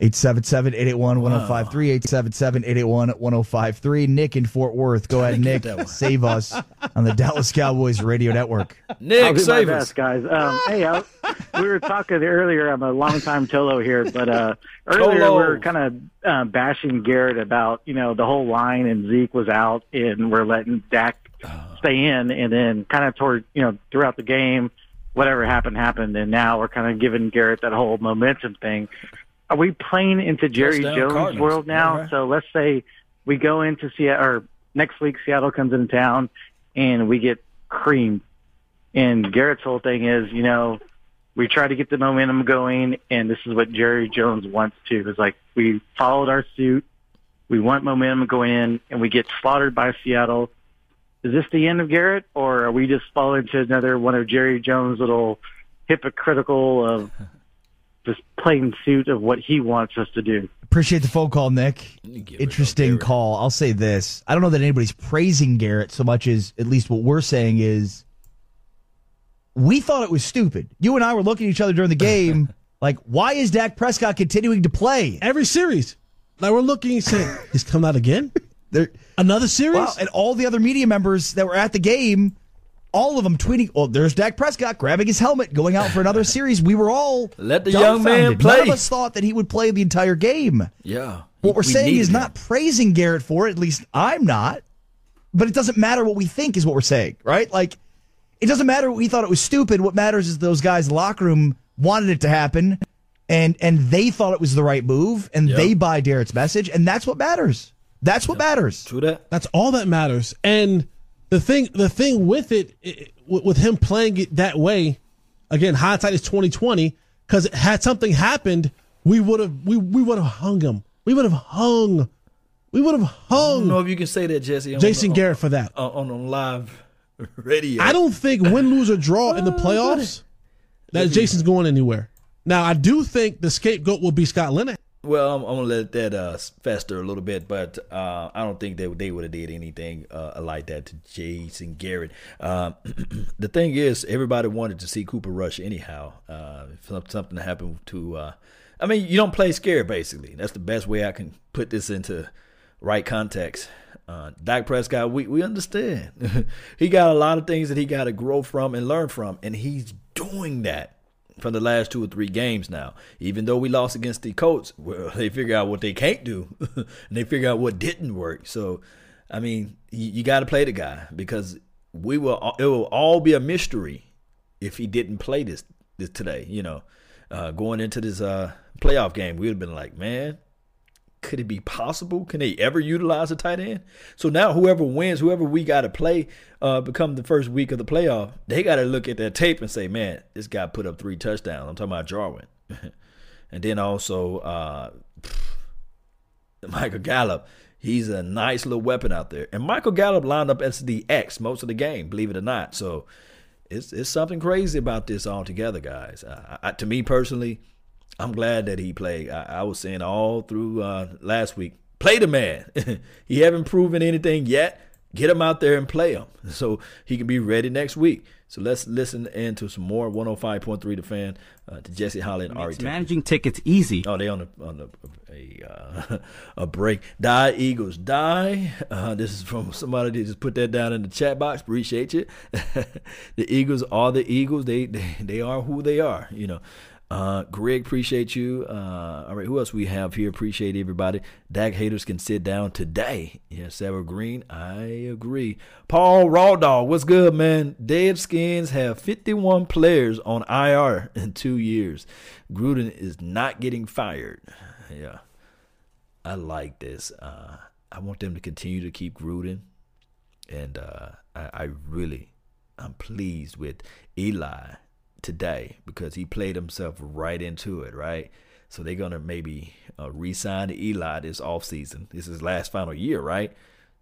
877-881-1053, 877-881-1053. Nick in Fort Worth. Go ahead, Nick. Save us on the Dallas Cowboys radio network. I'll do my best, guys. Um, hey, I, we were talking earlier. I'm a longtime Tolo here, but uh, earlier Tolo. we were kind of uh, bashing Garrett about you know the whole line and Zeke was out and we're letting Dak stay in, and then kind of toward you know throughout the game, whatever happened happened, and now we're kind of giving Garrett that whole momentum thing. Are we playing into Jerry Touchdown Jones' Cardinals. world now? Right. So let's say we go into Seattle, or next week Seattle comes into town, and we get creamed. And Garrett's whole thing is, you know, we try to get the momentum going, and this is what Jerry Jones wants to. Is like we followed our suit, we want momentum going in, and we get slaughtered by Seattle. Is this the end of Garrett, or are we just falling into another one of Jerry Jones' little hypocritical of just plain suit of what he wants us to do? Appreciate the phone call, Nick. Interesting call. I'll say this. I don't know that anybody's praising Garrett so much as at least what we're saying is we thought it was stupid. You and I were looking at each other during the game like, why is Dak Prescott continuing to play? Every series. Now we're looking and saying, he's coming out again? Another series? Wow, and all the other media members that were at the game, all of them tweeting, "Oh, there's Dak Prescott grabbing his helmet, going out for another series." We were all Let the young man dumbfounded. None of play. us thought that he would play the entire game. Yeah. What we're We saying is him. not praising Garrett for it. At least I'm not. But it doesn't matter what we think is what we're saying, right? Like it doesn't matter what we thought it was stupid. What matters is those guys in the locker room wanted it to happen, and and they thought it was the right move, and Yep. they buy Garrett's message, and that's what matters. That's what matters. True that. That's all that matters. And the thing, the thing with it, i- with with him playing it that way, again, hindsight is twenty twenty. Because had something happened, we would have, we we would have hung him. We would have hung. We would have hung I don't hung know if you can say that, Jesse. on- Jason on- Garrett for that. Uh, on, on, on live radio. I don't think win, lose, or draw in the uh, playoffs that Jason's going anywhere. Now, I do think the scapegoat will be Scott Linehan. Well, I'm, I'm gonna let that uh, fester a little bit, but uh, I don't think they they would have did anything uh, like that to Jason Garrett. Um, the thing is, everybody wanted to see Cooper Rush anyhow. Uh, something happened to, uh, I mean, you don't play scared. Basically, that's the best way I can put this into right context. Uh, Dak Prescott, we we understand. he got a lot of things that he got to grow from and learn from, and he's doing that from the last two or three games now. Even though we lost against the Colts, well, they figure out what they can't do, and they figure out what didn't work. So, I mean, you, you got to play the guy because we will. It will all be a mystery if he didn't play this this today. You know, uh, going into this uh, playoff game, we would have been like, man. Could it be possible? Can they ever utilize a tight end? So now, whoever wins, whoever we got to play, uh, become the first week of the playoff, they got to look at their tape and say, "Man, this guy put up three touchdowns." I'm talking about Jarwin, and then also uh, Michael Gallup. He's a nice little weapon out there, and Michael Gallup lined up as the X most of the game, believe it or not. So it's it's something crazy about this altogether, guys. Uh, I, to me personally, I'm glad that he played. I, I was saying all through uh, last week, play the man. he haven't proven anything yet, Get him out there and play him so he can be ready next week. So let's listen into some more 105.3 The Fan uh, to Jesse Holley and Ari. Managing tickets easy. Oh, they on a on a a, uh, a break. Die Eagles die. Uh, this is from somebody that just put that down in the chat box. Appreciate you. the Eagles are the Eagles. They, they they are who they are. You know. Uh, Greg, appreciate you. Uh, all right, who else we have here? Appreciate everybody. Dak haters can sit down today. Yes, Sarah Green, I agree. Paul Raw Dog, what's good, man? Deadskins have 51 players on IR in two years. Gruden is not getting fired. Yeah, I like this. Uh, I want them to continue to keep Gruden, and uh, I, I really, I'm pleased with Eli today because he played himself right into it, right? So they're gonna maybe uh, re-sign Eli this offseason. This is last final year, right?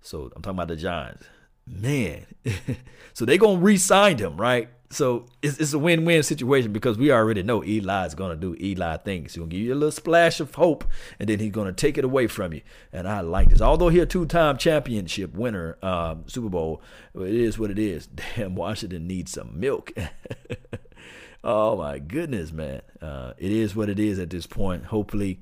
So I'm talking about the Giants. Man, so they're gonna re-sign him, right? So it's, it's a win-win situation because we already know Eli's gonna do Eli things. He's gonna give you a little splash of hope, and then he's gonna take it away from you. And I like this. Although he's a two-time championship winner, um, Super Bowl, it is what it is. Damn, Washington needs some milk. Oh my goodness, man! Uh, it is what it is at this point. Hopefully,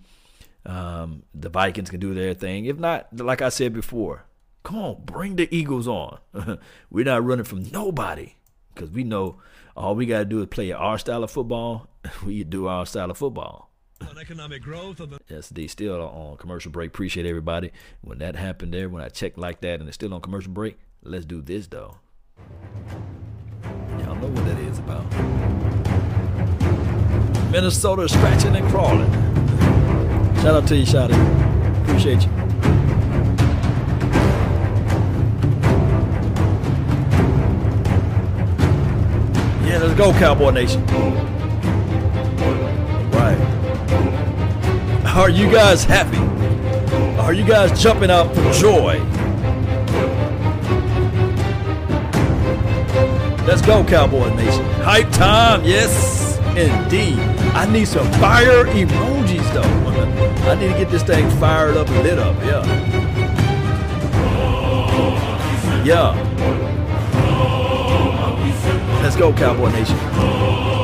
um, the Vikings can do their thing. If not, like I said before, come on, bring the Eagles on. We're not running from nobody because we know all we got to do is play our style of football. we do our style of football. On economic growth of the Yes, they still on commercial break. Appreciate everybody. When that happened there, when I checked like that and it's still on commercial break, let's do this though. Y'all know what that is about. Minnesota scratching and crawling. Shout out to you, Shotty. Appreciate you. Yeah, let's go, Cowboy Nation. Right. Are you guys happy? Are you guys jumping out for joy? Let's go, Cowboy Nation. Hype time, yes, indeed. I need some fire emojis, though. I need to get this thing fired up and lit up, yeah. Yeah. Let's go, Cowboy Nation.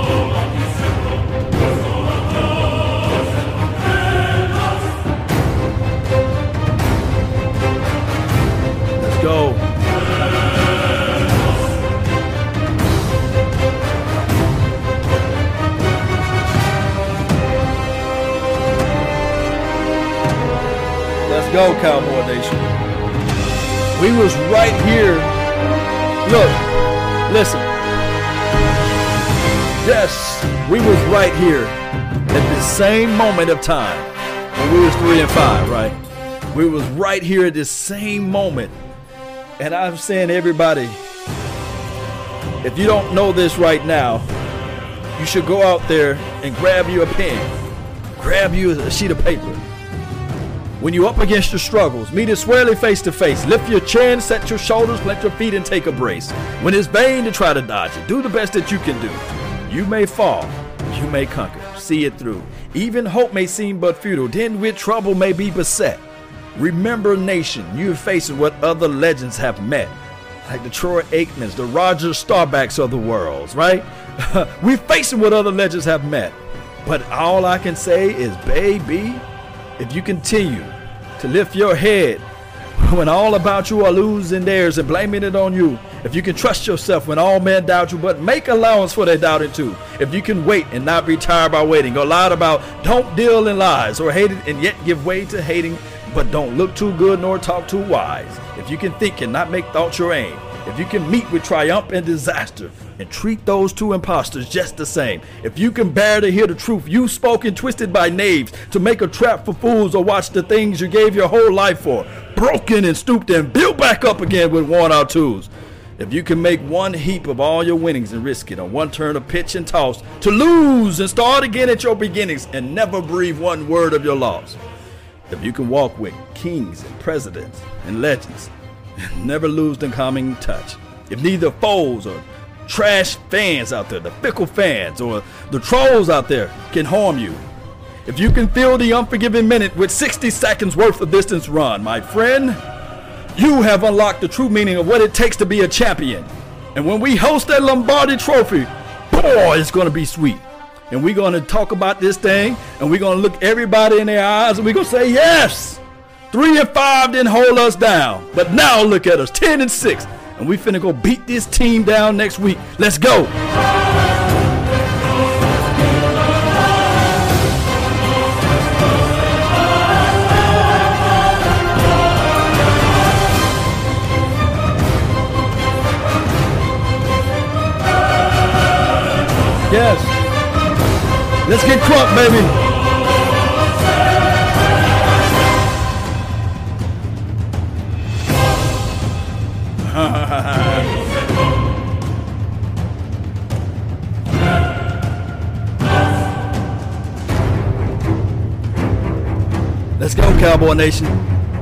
Go, Cowboy Nation. We was right here. Look, listen. Yes, we was right here at the same moment of time when we was three and five, right? We was right here at the same moment. And I'm saying everybody, if you don't know this right now, you should go out there and grab you a pen, grab you a sheet of paper. When you're up against your struggles, meet it squarely face to face. Lift your chin, set your shoulders, plant your feet, and take a brace. When it's vain to try to dodge it, do the best that you can do. You may fall, you may conquer. See it through. Even hope may seem but futile, then with trouble may be beset. Remember, nation, you're facing what other legends have met. Like the Troy Aikmans, the Roger Staubachs of the worlds, right? we're facing what other legends have met. But all I can say is, baby, if you continue to lift your head when all about you are losing theirs and blaming it on you, if you can trust yourself when all men doubt you, but make allowance for their doubting too, if you can wait and not be tired by waiting, or loud about don't deal in lies, or hate it and yet give way to hating, but don't look too good nor talk too wise, if you can think and not make thoughts your aim, if you can meet with triumph and disaster and treat those two impostors just the same, if you can bear to hear the truth you spoke and twisted by knaves to make a trap for fools or watch the things you gave your whole life for, broken and stooped and built back up again with worn out tools. If you can make one heap of all your winnings and risk it on one turn of pitch and toss to lose and start again at your beginnings and never breathe one word of your loss. If you can walk with kings and presidents and legends never lose the calming touch. If neither foes or trash fans out there, the fickle fans or the trolls out there can harm you. If you can fill the unforgiving minute with 60 seconds worth of distance run, my friend, You have unlocked the true meaning of what it takes to be a champion. And when we host that Lombardi trophy, boy, it's going to be sweet. And we're going to talk about this thing, and we're going to look everybody in their eyes, and we're going to say, yes, three and five didn't hold us down. But now look at us, 10 and six. And we finna go beat this team down next week. Let's go. Yes. Let's get crunk, baby. Let's go, Cowboy Nation.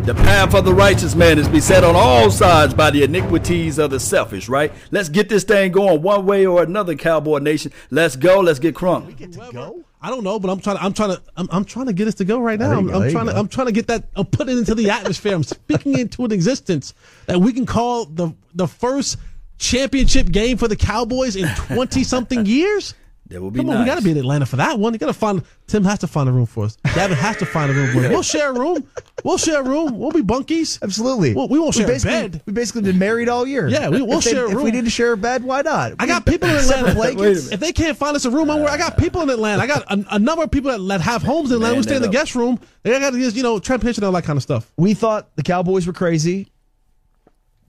The path of the righteous man is beset on all sides by the iniquities of the selfish, right? Let's get this thing going one way or another, Cowboy Nation. Let's go. Let's get crunk. Get to go. I don't know, but I'm trying. To, I'm trying to. I'm, I'm trying to get us to go right now. There I'm, I'm trying to. go. I'm trying to get that. I'm putting it into the atmosphere. I'm speaking into an existence that we can call the the first championship game for the Cowboys in 20 something years. That would be Come on, nice. we got to be in Atlanta for that one. You got to find. Tim has to find a room for us. Gavin has to find a room for us. We'll share a room. We'll share a room. We'll be bunkies. Absolutely. Well, we won't share a basically, bed. We've basically been married all year. Yeah, we- we'll if they- share a If we need to share a bed, why not? I got people in Atlanta. blankets. If they can't find us a room, I'm, I got people in Atlanta. I got a, a number of people that, that have homes in Atlanta. Man We stay in the up. guest room. They got to just you know transportation and all that kind of stuff. We thought the Cowboys were crazy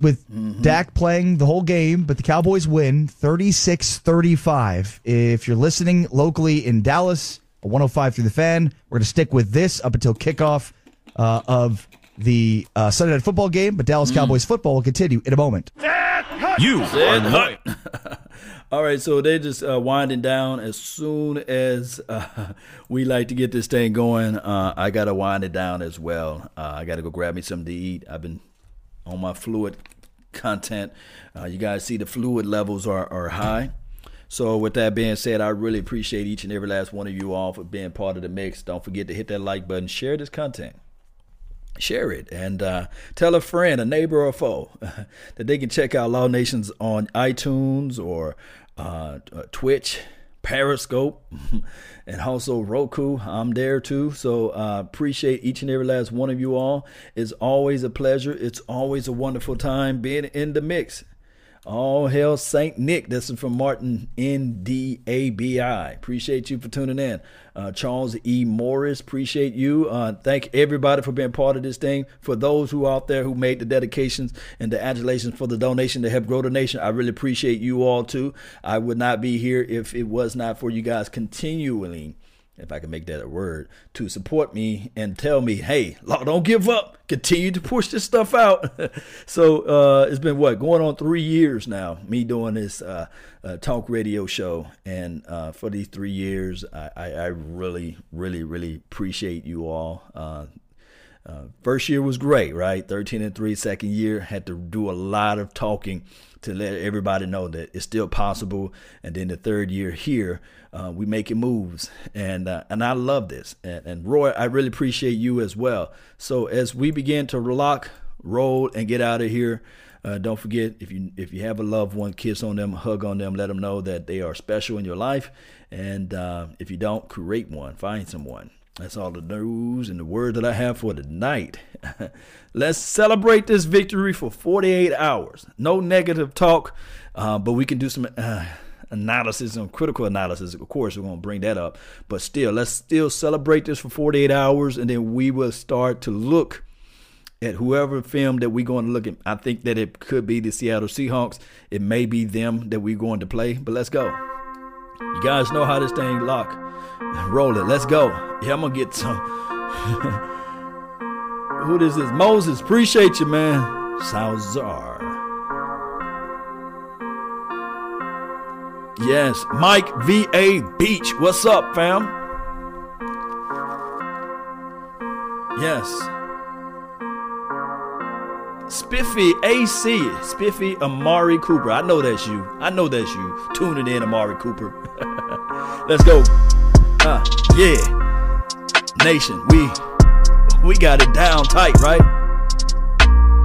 with Mm-hmm. Dak playing the whole game, but the Cowboys win 36 35. If you're listening locally in Dallas, a 105 through the fan, we're going to stick with this up until kickoff uh, of the uh, Sunday night football game, but Mm. Dallas Cowboys football will continue in a moment. You are not. All right, so they're just uh, winding down. As soon as uh, we like to get this thing going, uh, I got to wind it down as well. Uh, I got to go grab me something to eat. I've been on my fluid content. Uh, you guys see the fluid levels are, are high. So with that being said, I really appreciate each and every last one of you all for being part of the mix. Don't forget to hit that like button, share this content share it and uh, tell a friend, a neighbor, or a foe that they can check out Law Nations on iTunes or uh, Twitch, Periscope, and also Roku. I'm there too. So uh, appreciate each and every last one of you all. It's always a pleasure. It's always a wonderful time being in the mix. All hail Saint Nick. This is from Martin NDABI. Appreciate you for tuning in. Uh, Charles E. Morris, appreciate you. Uh, thank everybody for being part of this thing. For those who out there who made the dedications and the adulations for the donation to help grow the nation, I really appreciate you all too. I would not be here if it was not for you guys continually if I can make that a word, to support me and tell me, hey, Law, don't give up. Continue to push this stuff out. so uh, it's been what going on three years now. Me doing this uh, uh, talk radio show, and uh, for these three years, I, I, I really, really, really appreciate you all. Uh, uh, first year was great, right? 13 and 3. Second year, had to do a lot of talking to let everybody know that it's still possible. And then the third year here, uh, we making moves. And uh, and I love this. And, and Roy, I really appreciate you as well. So as we begin to lock, roll, and get out of here, uh, don't forget if you if you have a loved one, kiss on them, hug on them, let them know that they are special in your life. And uh, if you don't, create one, find someone. That's all the news and the word that I have for tonight. Let's celebrate this victory for 48 hours. No negative talk, uh, but we can do some uh, analysis and critical analysis. Of course, we're going to bring that up. But still, let's still celebrate this for 48 hours, and then we will start to look at whoever film that we're going to look at. I think that it could be the Seattle Seahawks. It may be them that we're going to play, but let's go. You guys know how this thing lock. Roll it. Let's go. Yeah, I'm gonna get some. Who this is? Moses. Appreciate you, man. Salzar. Yes, Mike V.A. Beach. What's up, fam? Yes. Spiffy AC. Spiffy Amari Cooper. I know that's you. I know that's you. Tuning in, Amari Cooper. Let's go. Uh, yeah. Nation, we we got it down tight, right?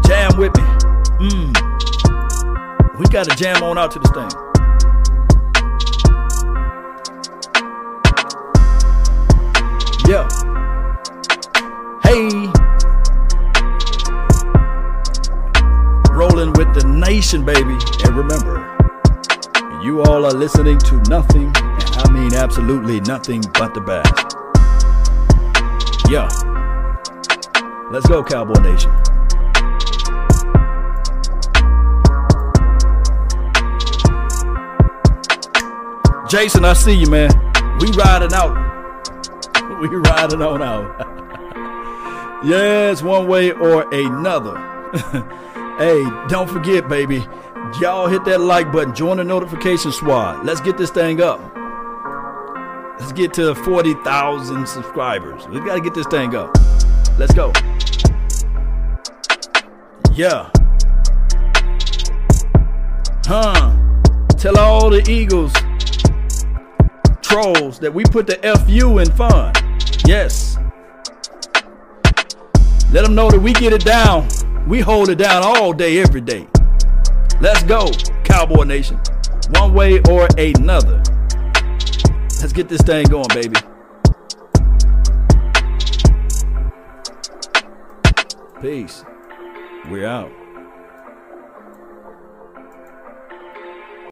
Jam with me. Mmm. We got to jam on out to this thing. Yeah. Hey. Rolling with the nation, baby. And remember, you all are listening to nothing, and I mean absolutely nothing but the best. Yeah. Let's go, Cowboy Nation. Jason, I see you, man. We riding out. We riding on out. yes, one way or another. hey, don't forget, baby. Y'all hit that like button. Join the notification squad. Let's get this thing up. Let's get to 40,000 subscribers. We got to get this thing up. Let's go. Yeah. Huh. Tell all the Eagles trolls that we put the FU in fun. Yes. Let them know that we get it down. We hold it down all day, every day. Let's go, Cowboy Nation. One way or another. Let's get this thing going, baby. Peace. We're out.